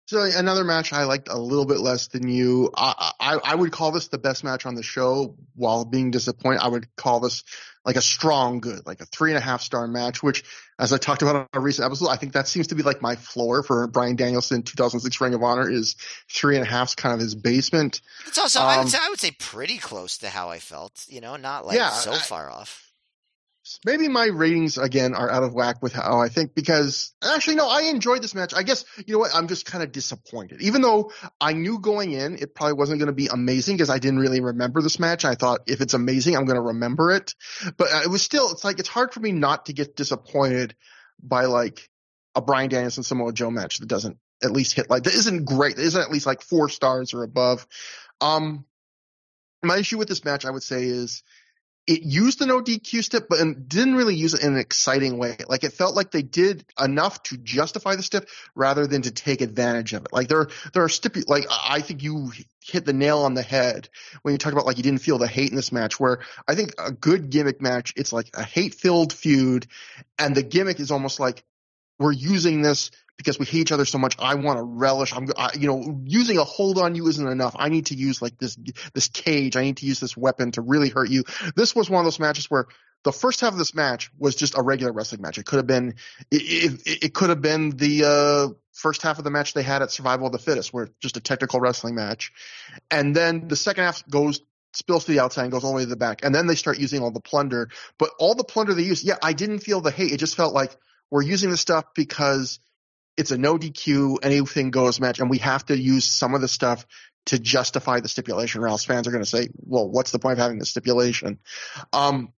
So another match I liked a little bit less than you. I, I, I would call this the best match on the show. While being disappointed, I would call this like a strong good, like a three and a half star match. Which, as I talked about on a recent episode, I think that seems to be like my floor for Bryan Danielson 2006 Ring of Honor is three and a half, kind of his basement. It's also um, I would um, say I would say pretty close to how I felt. You know, not like yeah, so I, far off maybe my ratings again are out of whack with how I think because actually no, I enjoyed this match. I guess you know what, I'm just kind of disappointed. Even though I knew going in it probably wasn't going to be amazing because I didn't really remember this match. I thought if it's amazing, I'm going to remember it. But uh, it was still, it's like it's hard for me not to get disappointed by like a Bryan Danielson Samoa Joe match that doesn't at least hit like that isn't great. That isn't at least like four stars or above. Um, my issue with this match, I would say, is it used the no DQ stip, but didn't really use it in an exciting way. Like it felt like they did enough to justify the stip rather than to take advantage of it. Like there, there are stipu- like I think you hit the nail on the head when you talk about like you didn't feel the hate in this match where I think a good gimmick match, it's like a hate filled feud and the gimmick is almost like we're using this because we hate each other so much. I want to relish. I'm, I, you know, using a hold on you isn't enough. I need to use like this, this cage. I need to use this weapon to really hurt you. This was one of those matches where the first half of this match was just a regular wrestling match. It could have been, it, it, it could have been the, uh, first half of the match they had at Survival of the Fittest, where just a technical wrestling match. And then the second half goes spills to the outside and goes all the way to the back. And then they start using all the plunder. But all the plunder they use, yeah, I didn't feel the hate. It just felt like we're using this stuff because it's a no DQ, anything goes match, and we have to use some of the stuff to justify the stipulation, or else fans are going to say, well, what's the point of having the stipulation? Um,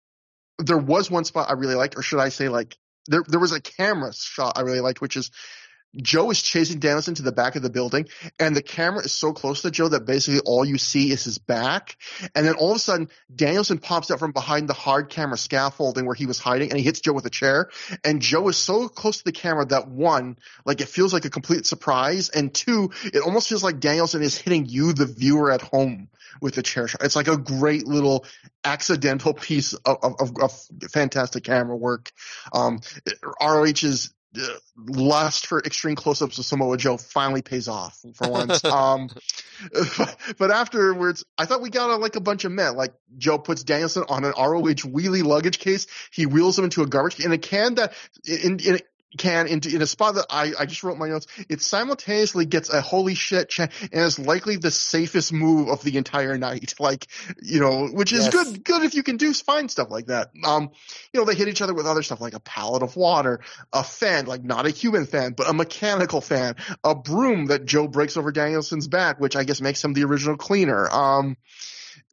there was one spot I really liked, or should I say like, there, there was a camera shot I really liked, which is Joe is chasing Danielson to the back of the building, and the camera is so close to Joe that basically all you see is his back. And then all of a sudden, Danielson pops out from behind the hard camera scaffolding where he was hiding, and he hits Joe with a chair. And Joe is so close to the camera that one, like it feels like a complete surprise, and two, it almost feels like Danielson is hitting you, the viewer at home, with the chair shot. It's like a great little accidental piece of, of, of fantastic camera work. Um, ROH's lust for extreme close-ups of Samoa Joe finally pays off for once. um, but afterwards, I thought we got a, like a bunch of men. Like Joe puts Danielson on an ROH wheelie luggage case. He wheels him into a garbage in a can that in, in can into in a spot that I, I just wrote my notes. It simultaneously gets a holy shit chant and is likely the safest move of the entire night. Like, you know, which is Yes. good, good if you can do find stuff like that. Um, you know, they hit each other with other stuff like a pallet of water, a fan, like not a human fan, but a mechanical fan, a broom that Joe breaks over Danielson's back, which I guess makes him the original cleaner. Um,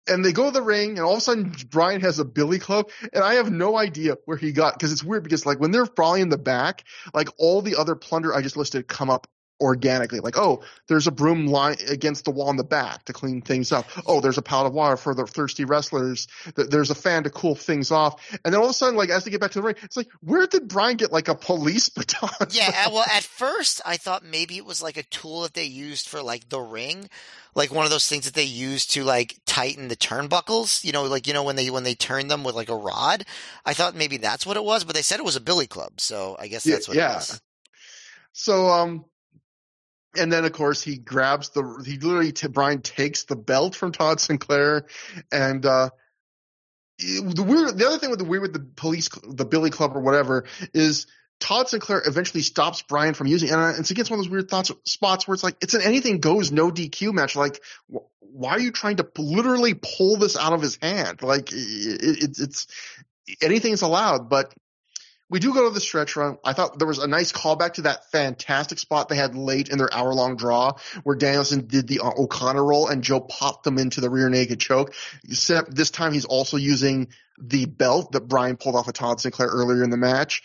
and they go to the ring, and all of a sudden Bryan has a billy club, and I have no idea where he got because it's weird because like when they're brawling in the back, like all the other plunder I just listed come up organically. Like, oh, there's a broom line against the wall in the back to clean things up. Oh, there's a pallet of water for the thirsty wrestlers. There's a fan to cool things off. And then all of a sudden, like as they get back to the ring, it's like, where did Bryan get like a police baton? Yeah, well, at first I thought maybe it was like a tool that they used for like the ring, like one of those things that they use to like tighten the turnbuckles. You know, like you know when they when they turn them with like a rod. I thought maybe that's what it was, but they said it was a billy club, so I guess Yeah, that's what yeah. it was. So, um, and then of course he grabs the, he literally, t- Bryan takes the belt from Todd Sinclair and, uh, the weird, the other thing with the weird with the police, the Billy Club or whatever is Todd Sinclair eventually stops Bryan from using, and it's against one of those weird thoughts, spots where it's like, it's an anything goes, no DQ match. Like, wh- why are you trying to literally pull this out of his hand? Like, it, it, it's, anything's allowed, but we do go to the stretch run. I thought there was a nice callback to that fantastic spot they had late in their hour long draw where Danielson did the uh, O'Connor roll and Joe popped them into the rear naked choke. Except this time he's also using the belt that Bryan pulled off of Todd Sinclair earlier in the match.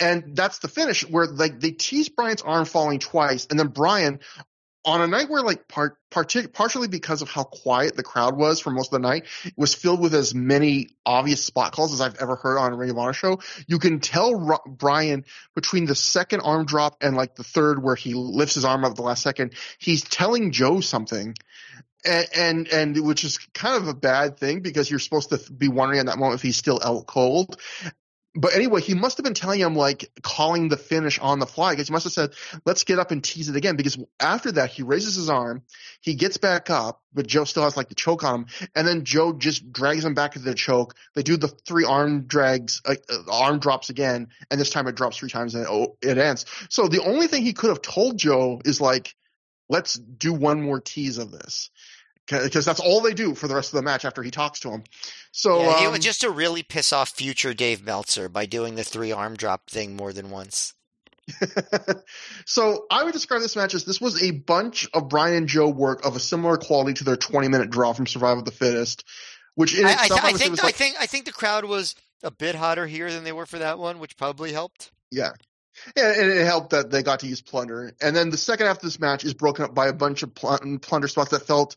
And that's the finish where like they tease Bryan's arm falling twice and then Bryan on a night where like part, partially because of how quiet the crowd was for most of the night, it was filled with as many obvious spot calls as I've ever heard on a Ring of Honor show. You can tell Bryan between the second arm drop and like the third where he lifts his arm up at the last second, he's telling Joe something. And, and and which is kind of a bad thing because you're supposed to be wondering at that moment if he's still out cold. But anyway, he must have been telling him like calling the finish on the fly because he must have said, "Let's get up and tease it again." Because after that, he raises his arm, he gets back up, but Joe still has like the choke on him, and then Joe just drags him back into the choke. They do the three arm drags, uh, uh, arm drops again, and this time it drops three times and it, oh, it ends. So the only thing he could have told Joe is like, "Let's do one more tease of this." Because that's all they do for the rest of the match after he talks to him. So yeah, he um, was just to really piss off future Dave Meltzer by doing the three arm drop thing more than once. so I would describe this match as this was a bunch of Bryan and Joe work of a similar quality to their 20 minute draw from Survival of the Fittest, which in I, I, itself th- I think was I like, think I think the crowd was a bit hotter here than they were for that one, which probably helped. yeah. Yeah, and it helped that they got to use plunder. And then the second half of this match is broken up by a bunch of pl- plunder spots that felt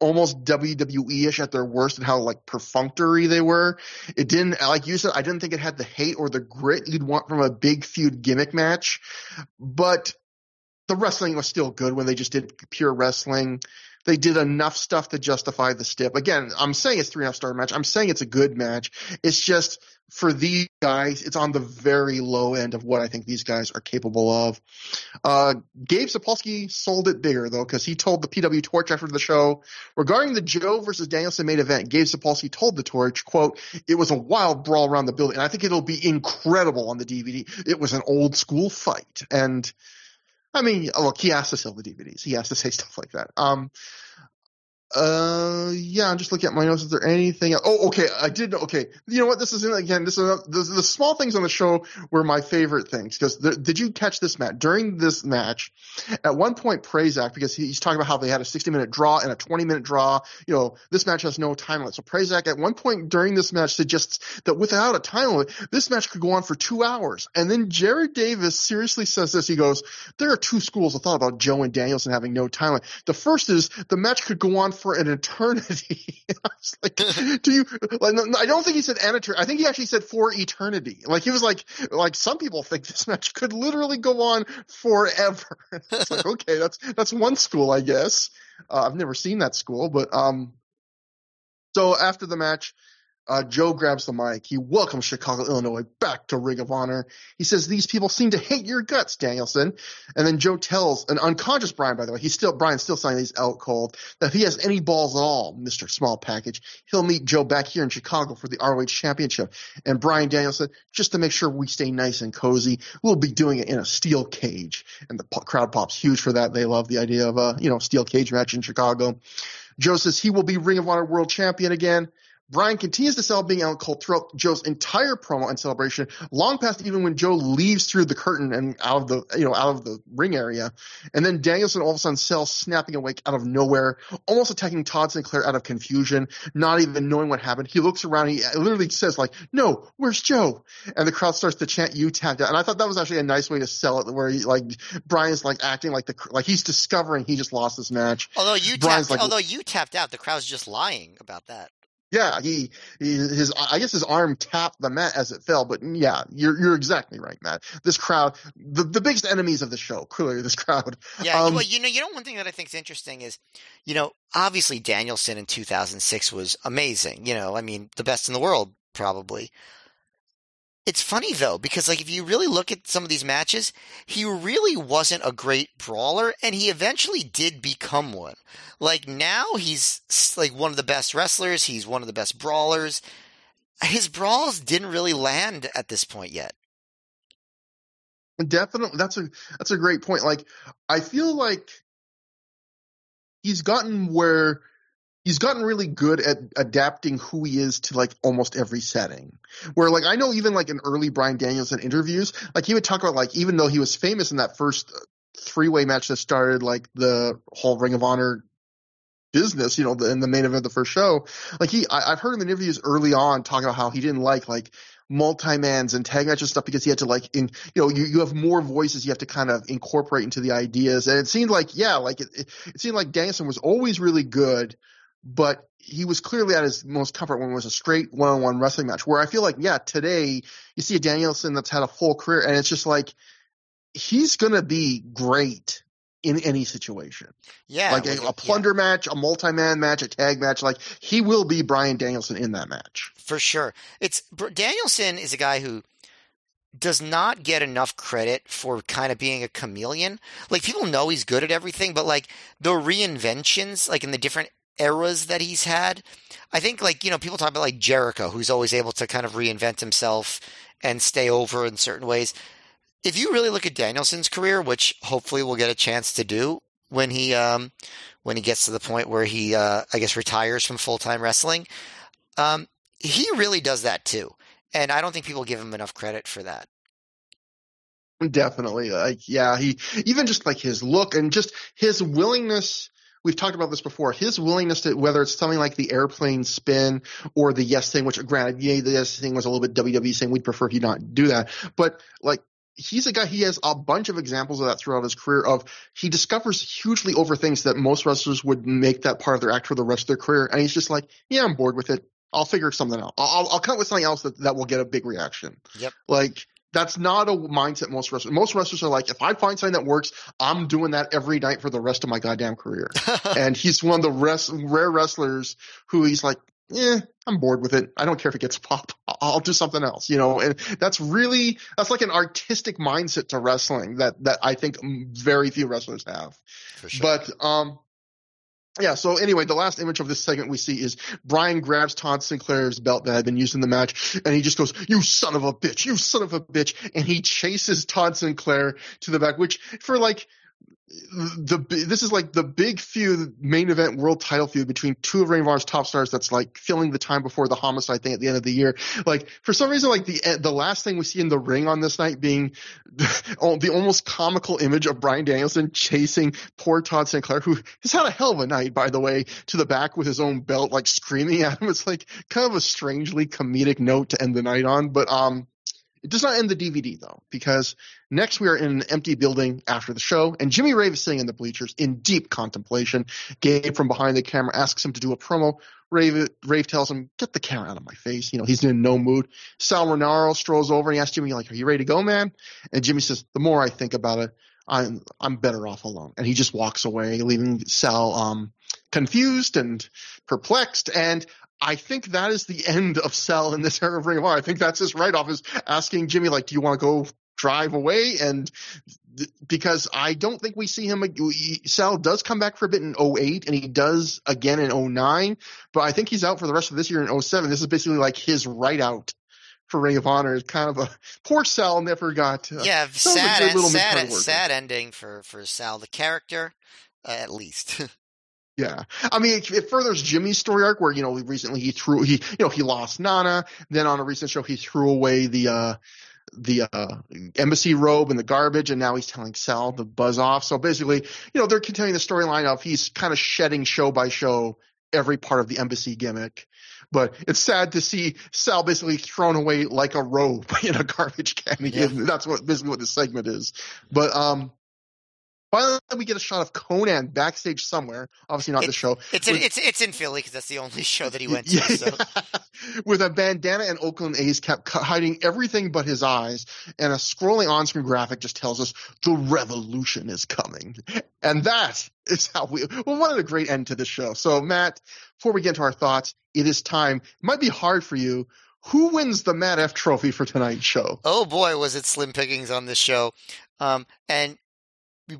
almost WWE-ish at their worst and how like perfunctory they were. It didn't, like you said, I didn't think it had the hate or the grit you'd want from a big feud gimmick match, but the wrestling was still good when they just did pure wrestling. They did enough stuff to justify the stip. Again, I'm saying it's three and a half star match. I'm saying it's a good match. It's just for these guys, it's on the very low end of what I think these guys are capable of. Uh, Gabe Sapolsky sold it bigger though, because he told the PW Torch after the show regarding the Joe versus Danielson main event. Gabe Sapolsky told the Torch, "quote It was a wild brawl around the building, and I think it'll be incredible on the DVD. It was an old school fight, and I mean, look, he has to sell the DVDs. He has to say stuff like that. Um, uh, yeah, I'm just looking at my notes. Is there anything? Else? Oh, okay. I did. Okay. You know what? This is again. This is the, the small things on the show were my favorite things because did you catch this match during this match? At one point, Prazak because he, he's talking about how they had a 60 minute draw and a 20 minute draw. You know, this match has no time limit. So Prazak at one point during this match suggests that without a time limit, this match could go on for two hours. And then Jared Davis seriously says this. He goes, "There are two schools of thought about Joe and Danielson having no time limit. The first is the match could go on for an eternity. I was like, do you, like, no, I don't think he said an eternity. I think he actually said for eternity. Like he was like, like some people think this match could literally go on forever. it's like, okay, that's, that's one school, I guess. Uh, I've never seen that school, but, um, so after the match, uh, Joe grabs the mic. He welcomes Chicago, Illinois back to Ring of Honor. He says, these people seem to hate your guts, Danielson. And then Joe tells an unconscious Bryan, by the way, he's still, Bryan's still signing these out cold, that if he has any balls at all, Mr. Small Package, he'll meet Joe back here in Chicago for the ROH championship. And Bryan Danielson, just to make sure we stay nice and cozy, we'll be doing it in a steel cage. And the crowd pops huge for that. They love the idea of a, you know, steel cage match in Chicago. Joe says he will be Ring of Honor World Champion again. Bryan continues to sell being out cold throughout Joe's entire promo and celebration, long past even when Joe leaves through the curtain and out of the you know out of the ring area, and then Danielson all of a sudden sells snapping awake out of nowhere, almost attacking Todd Sinclair out of confusion, not even knowing what happened. He looks around, he literally says like, "No, where's Joe?" And the crowd starts to chant, "You tapped out." And I thought that was actually a nice way to sell it, where he like Bryan's like acting like the like he's discovering he just lost this match. Although you tapped, like, although you tapped out, the crowd's just lying about that. Yeah, he, he, his I guess his arm tapped the mat as it fell, but yeah, you're you're exactly right, Matt. This crowd, the the biggest enemies of the show, clearly this crowd. Yeah, um, well, you know, you know, one thing that I think is interesting is, you know, obviously Danielson in 2006 was amazing. You know, I mean, the best in the world probably. It's funny though, because like if you really look at some of these matches, he really wasn't a great brawler and he eventually did become one. Like now he's like one of the best wrestlers, he's one of the best brawlers. His brawls didn't really land at this point yet. Definitely that's a that's a great point. Like I feel like he's gotten where he's gotten really good at adapting who he is to like almost every setting. Where like I know even like in early Bryan Danielson interviews, like he would talk about like even though he was famous in that first three way match that started like the whole Ring of Honor business, you know, the, in the main event of the first show, like he, I, have heard him in interviews early on talking about how he didn't like like multi-mans and tag matches stuff because he had to like in you know you, you have more voices you have to kind of incorporate into the ideas and it seemed like yeah like it, it, it seemed like Danielson was always really good but he was clearly at his most comfort when it was a straight one-on-one wrestling match. Where I feel like, yeah, today you see a Danielson that's had a full career, and it's just like he's gonna be great in any situation. Yeah, like a, a plunder yeah. match, a multi-man match, a tag match. Like he will be Bryan Danielson in that match for sure. It's Danielson is a guy who does not get enough credit for kind of being a chameleon. Like people know he's good at everything, but like the reinventions, like in the different eras that he's had. I think like, you know, people talk about like Jericho, who's always able to kind of reinvent himself and stay over in certain ways. If you really look at Danielson's career, which hopefully we'll get a chance to do when he um, when he gets to the point where he uh, I guess retires from full time wrestling, um, he really does that too, and I don't think people give him enough credit for that. Definitely, like yeah, he even just like his look and just his willingness we've talked about this before. His willingness to whether it's something like the airplane spin or the yes thing, which granted, yeah, the yes thing was a little bit WWE saying we'd prefer he not do that, but like he's a guy he has a bunch of examples of that throughout his career of he discovers hugely over things that most wrestlers would make that part of their act for the rest of their career. And he's just like yeah i'm bored with it. I'll figure something out. I'll, I'll come up with something else that, that will get a big reaction. Yep. Like that's not a mindset most wrestlers. Most wrestlers are like, if I find something that works, I'm doing that every night for the rest of my goddamn career. and he's one of the rest, rare wrestlers who he's like, yeah, I'm bored with it. I don't care if it gets pop. I'll do something else, you know. And that's really that's like an artistic mindset to wrestling that that I think very few wrestlers have. Sure. But um, yeah, so anyway, the last image of this segment we see is Bryan grabs Todd Sinclair's belt that had been used in the match, and he just goes, "You son of a bitch! You son of a bitch!" and he chases Todd Sinclair to the back, which for like the this is like the big feud main event world title feud between two of Ring of Honor's top stars that's like filling the time before the homicide thing at the end of the year. Like for some reason, like the the last thing we see in the ring on this night being the almost comical image of Bryan Danielson chasing poor Todd Sinclair, who has had a hell of a night, by the way, to the back with his own belt, like screaming at him. It's like kind of a strangely comedic note to end the night on, but um it does not end the DVD though, because next we are in an empty building after the show, and Jimmy Rave is sitting in the bleachers in deep contemplation. Gabe from behind the camera asks him to do a promo. Rave, Rave tells him, "Get the camera out of my face." You know he's in no mood. Sal Rinauro strolls over and he asks Jimmy, "Like, are you ready to go, man?" And Jimmy says, "The more I think about it, I'm I'm better off alone." And he just walks away, leaving Sal um, confused and perplexed. And I think that is the end of Sal in this era of Ring of Honor. I think that's his write off is asking Jimmy, like, do you want to go drive away? And th- because I don't think we see him, Sal does come back for a bit in 08 and he does again in 09, but I think he's out for the rest of this year in 07. This is basically like his write out for Ring of Honor. It's kind of a poor Sal never got. Uh, yeah, sad, sad, sad ending for, for Sal, the character, uh, at least. Yeah, I mean, it, it, furthers Jimmy's story arc where you know recently he threw he you know he lost Nana. Then on a recent show he threw away the uh the uh embassy robe and the garbage, and now he's telling Sal to buzz off. So basically, you know, they're continuing the storyline of he's kind of shedding show by show every part of the embassy gimmick. But it's sad to see Sal basically thrown away like a robe in a garbage can. Yeah. That's what basically what this segment is. But um Finally, we get a shot of Conan backstage somewhere. Obviously, not it, the show. It's in, it's it's in Philly because that's the only show that he went to. Yeah, so. With a bandana and Oakland A's cap hiding everything but his eyes, and a scrolling on-screen graphic just tells us the revolution is coming, and that is how we. Well, what a great end to the show. So, Matt, before we get into our thoughts, it is time. It might be hard for you. Who wins the Matt F Trophy for tonight's show? Oh boy, was it slim pickings on this show. Um, and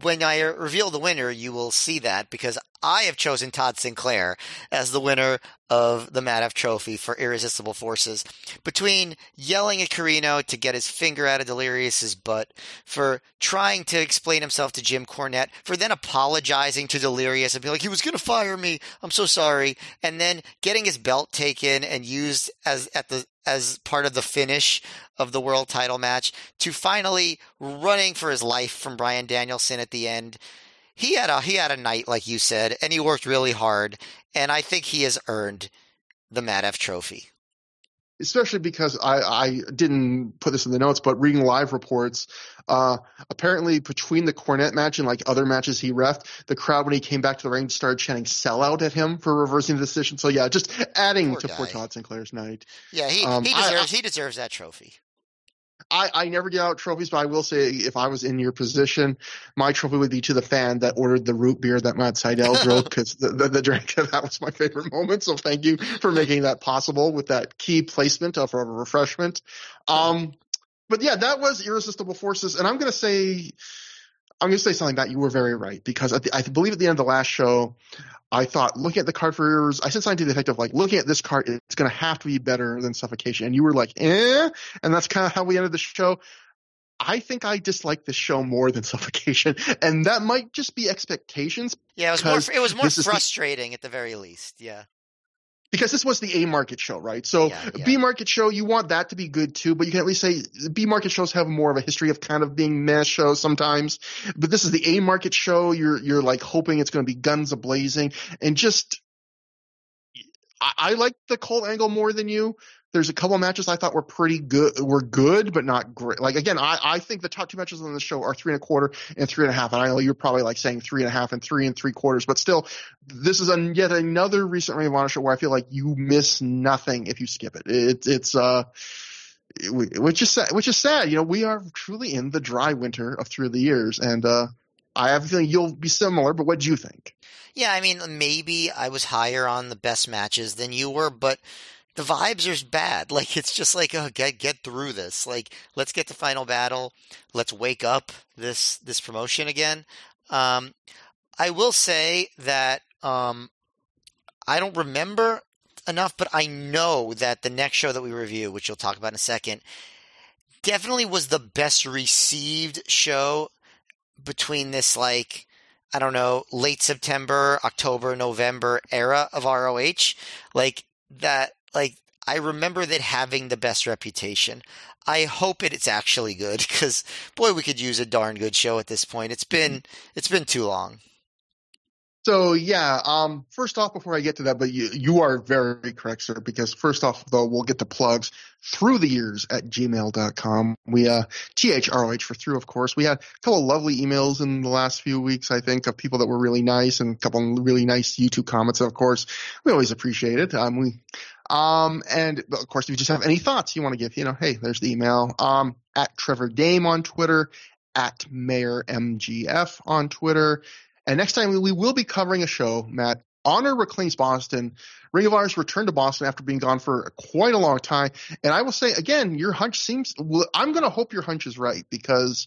when I reveal the winner, you will see that because I have chosen Todd Sinclair as the winner of the Matt F Trophy for Irresistible Forces. Between yelling at Corino to get his finger out of Delirious's butt, for trying to explain himself to Jim Cornette, for then apologizing to Delirious and being like, he was going to fire me. I'm so sorry. And then getting his belt taken and used as at the as part of the finish of the world title match to finally running for his life from Bryan Danielson at the end he had a he had a night like you said, and he worked really hard, and I think he has earned the Matt F Trophy. Especially because I, I didn't put this in the notes, but reading live reports, uh, apparently between the Cornet match and like other matches he refed, the crowd when he came back to the ring started chanting "sellout" at him for reversing the decision. So yeah, just adding poor to guy. poor Todd Sinclair's night. Yeah, he um, he deserves I, he deserves that trophy. I, I never get out trophies, but I will say if I was in your position, my trophy would be to the fan that ordered the root beer that Matt Sydal drove because the, the, the drink that was my favorite moment. So thank you for making that possible with that key placement of a refreshment. Um, but yeah, that was Irresistible Forces, and I'm gonna say. I'm going to say something that you were very right because the, I believe at the end of the last show, I thought looking at the card for yours, I said something to the effect of like looking at this card, it's going to have to be better than Suffocation, and you were like, eh, and that's kind of how we ended the show. I think I dislike this show more than Suffocation, and that might just be expectations. Yeah, it was more. It was more frustrating the, at the very least. Yeah because this was the A market show, right? So yeah, yeah. B market show, you want that to be good too, but you can at least say B market shows have more of a history of kind of being meh shows sometimes. But this is the A market show. You're you're like hoping it's going to be guns a blazing and just. I, I like the Cole angle more than you, there's a couple matches I thought were pretty good, were good, but not great. Like again, I, I think the top two matches on the show are three and a quarter and three and a half. And I know you're probably like saying three and a half and three and three quarters, but still, this is a, yet another recent Ring of Honor show where I feel like you miss nothing if you skip it. it it's, uh, which is sad, which is sad. You know, we are truly in the dry winter of ThROH The Years. And, uh, I have a feeling you'll be similar, but what do you think? Yeah, I mean, maybe I was higher on the best matches than you were, but the vibes are bad. Like it's just like, oh, get get through this. Like let's get to final battle. Let's wake up this this promotion again. Um, I will say that um, I don't remember enough, but I know that the next show that we review, which you'll talk about in a second, definitely was the best received show between this like I don't know late September, October, November era of ROH. Like that like I remember that having the best reputation. I hope it, it's actually good because boy, we could use a darn good show at this point. It's been it's been too long. So yeah, um, first off, before I get to that, but you, you are very correct, sir, because first off, though, we'll get the plugs through the years at gmail.com. We, uh, THROH for through, of course. We had a couple of lovely emails in the last few weeks, I think, of people that were really nice and a couple of really nice YouTube comments. Of course, we always appreciate it. Um, we, um, and of course, if you just have any thoughts you want to give, you know, hey, there's the email. Um, at Trevor Dame on Twitter, at Mayor MGF on Twitter. And next time we will be covering a show, Matt, Honor reclaims Boston. Ring of Honor's returned to Boston after being gone for quite a long time. And I will say again, your hunch seems. I'm going to hope your hunch is right because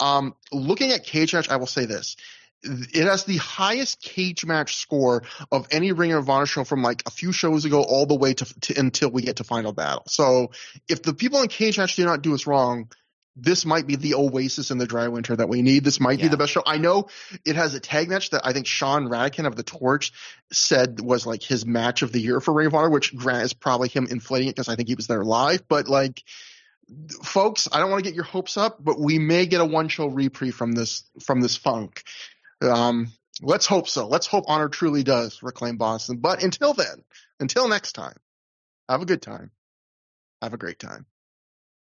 um, looking at Cagematch, I will say this: it has the highest Cagematch score of any Ring of Honor show from like a few shows ago all the way to, to, until we get to Final Battle. So if the people in Cagematch do not do us wrong, this might be the oasis in the dry winter that we need. This might yeah. be the best show. I know it has a tag match that I think Sean Radican of the Torch said was like his match of the year for Ring of Honor, which Grant is probably him inflating it because I think he was there live. But like, folks, I don't want to get your hopes up, but we may get a one show reprieve from this from this funk. Um, let's hope so. Let's hope Honor truly does reclaim Boston. But until then, until next time, have a good time. Have a great time.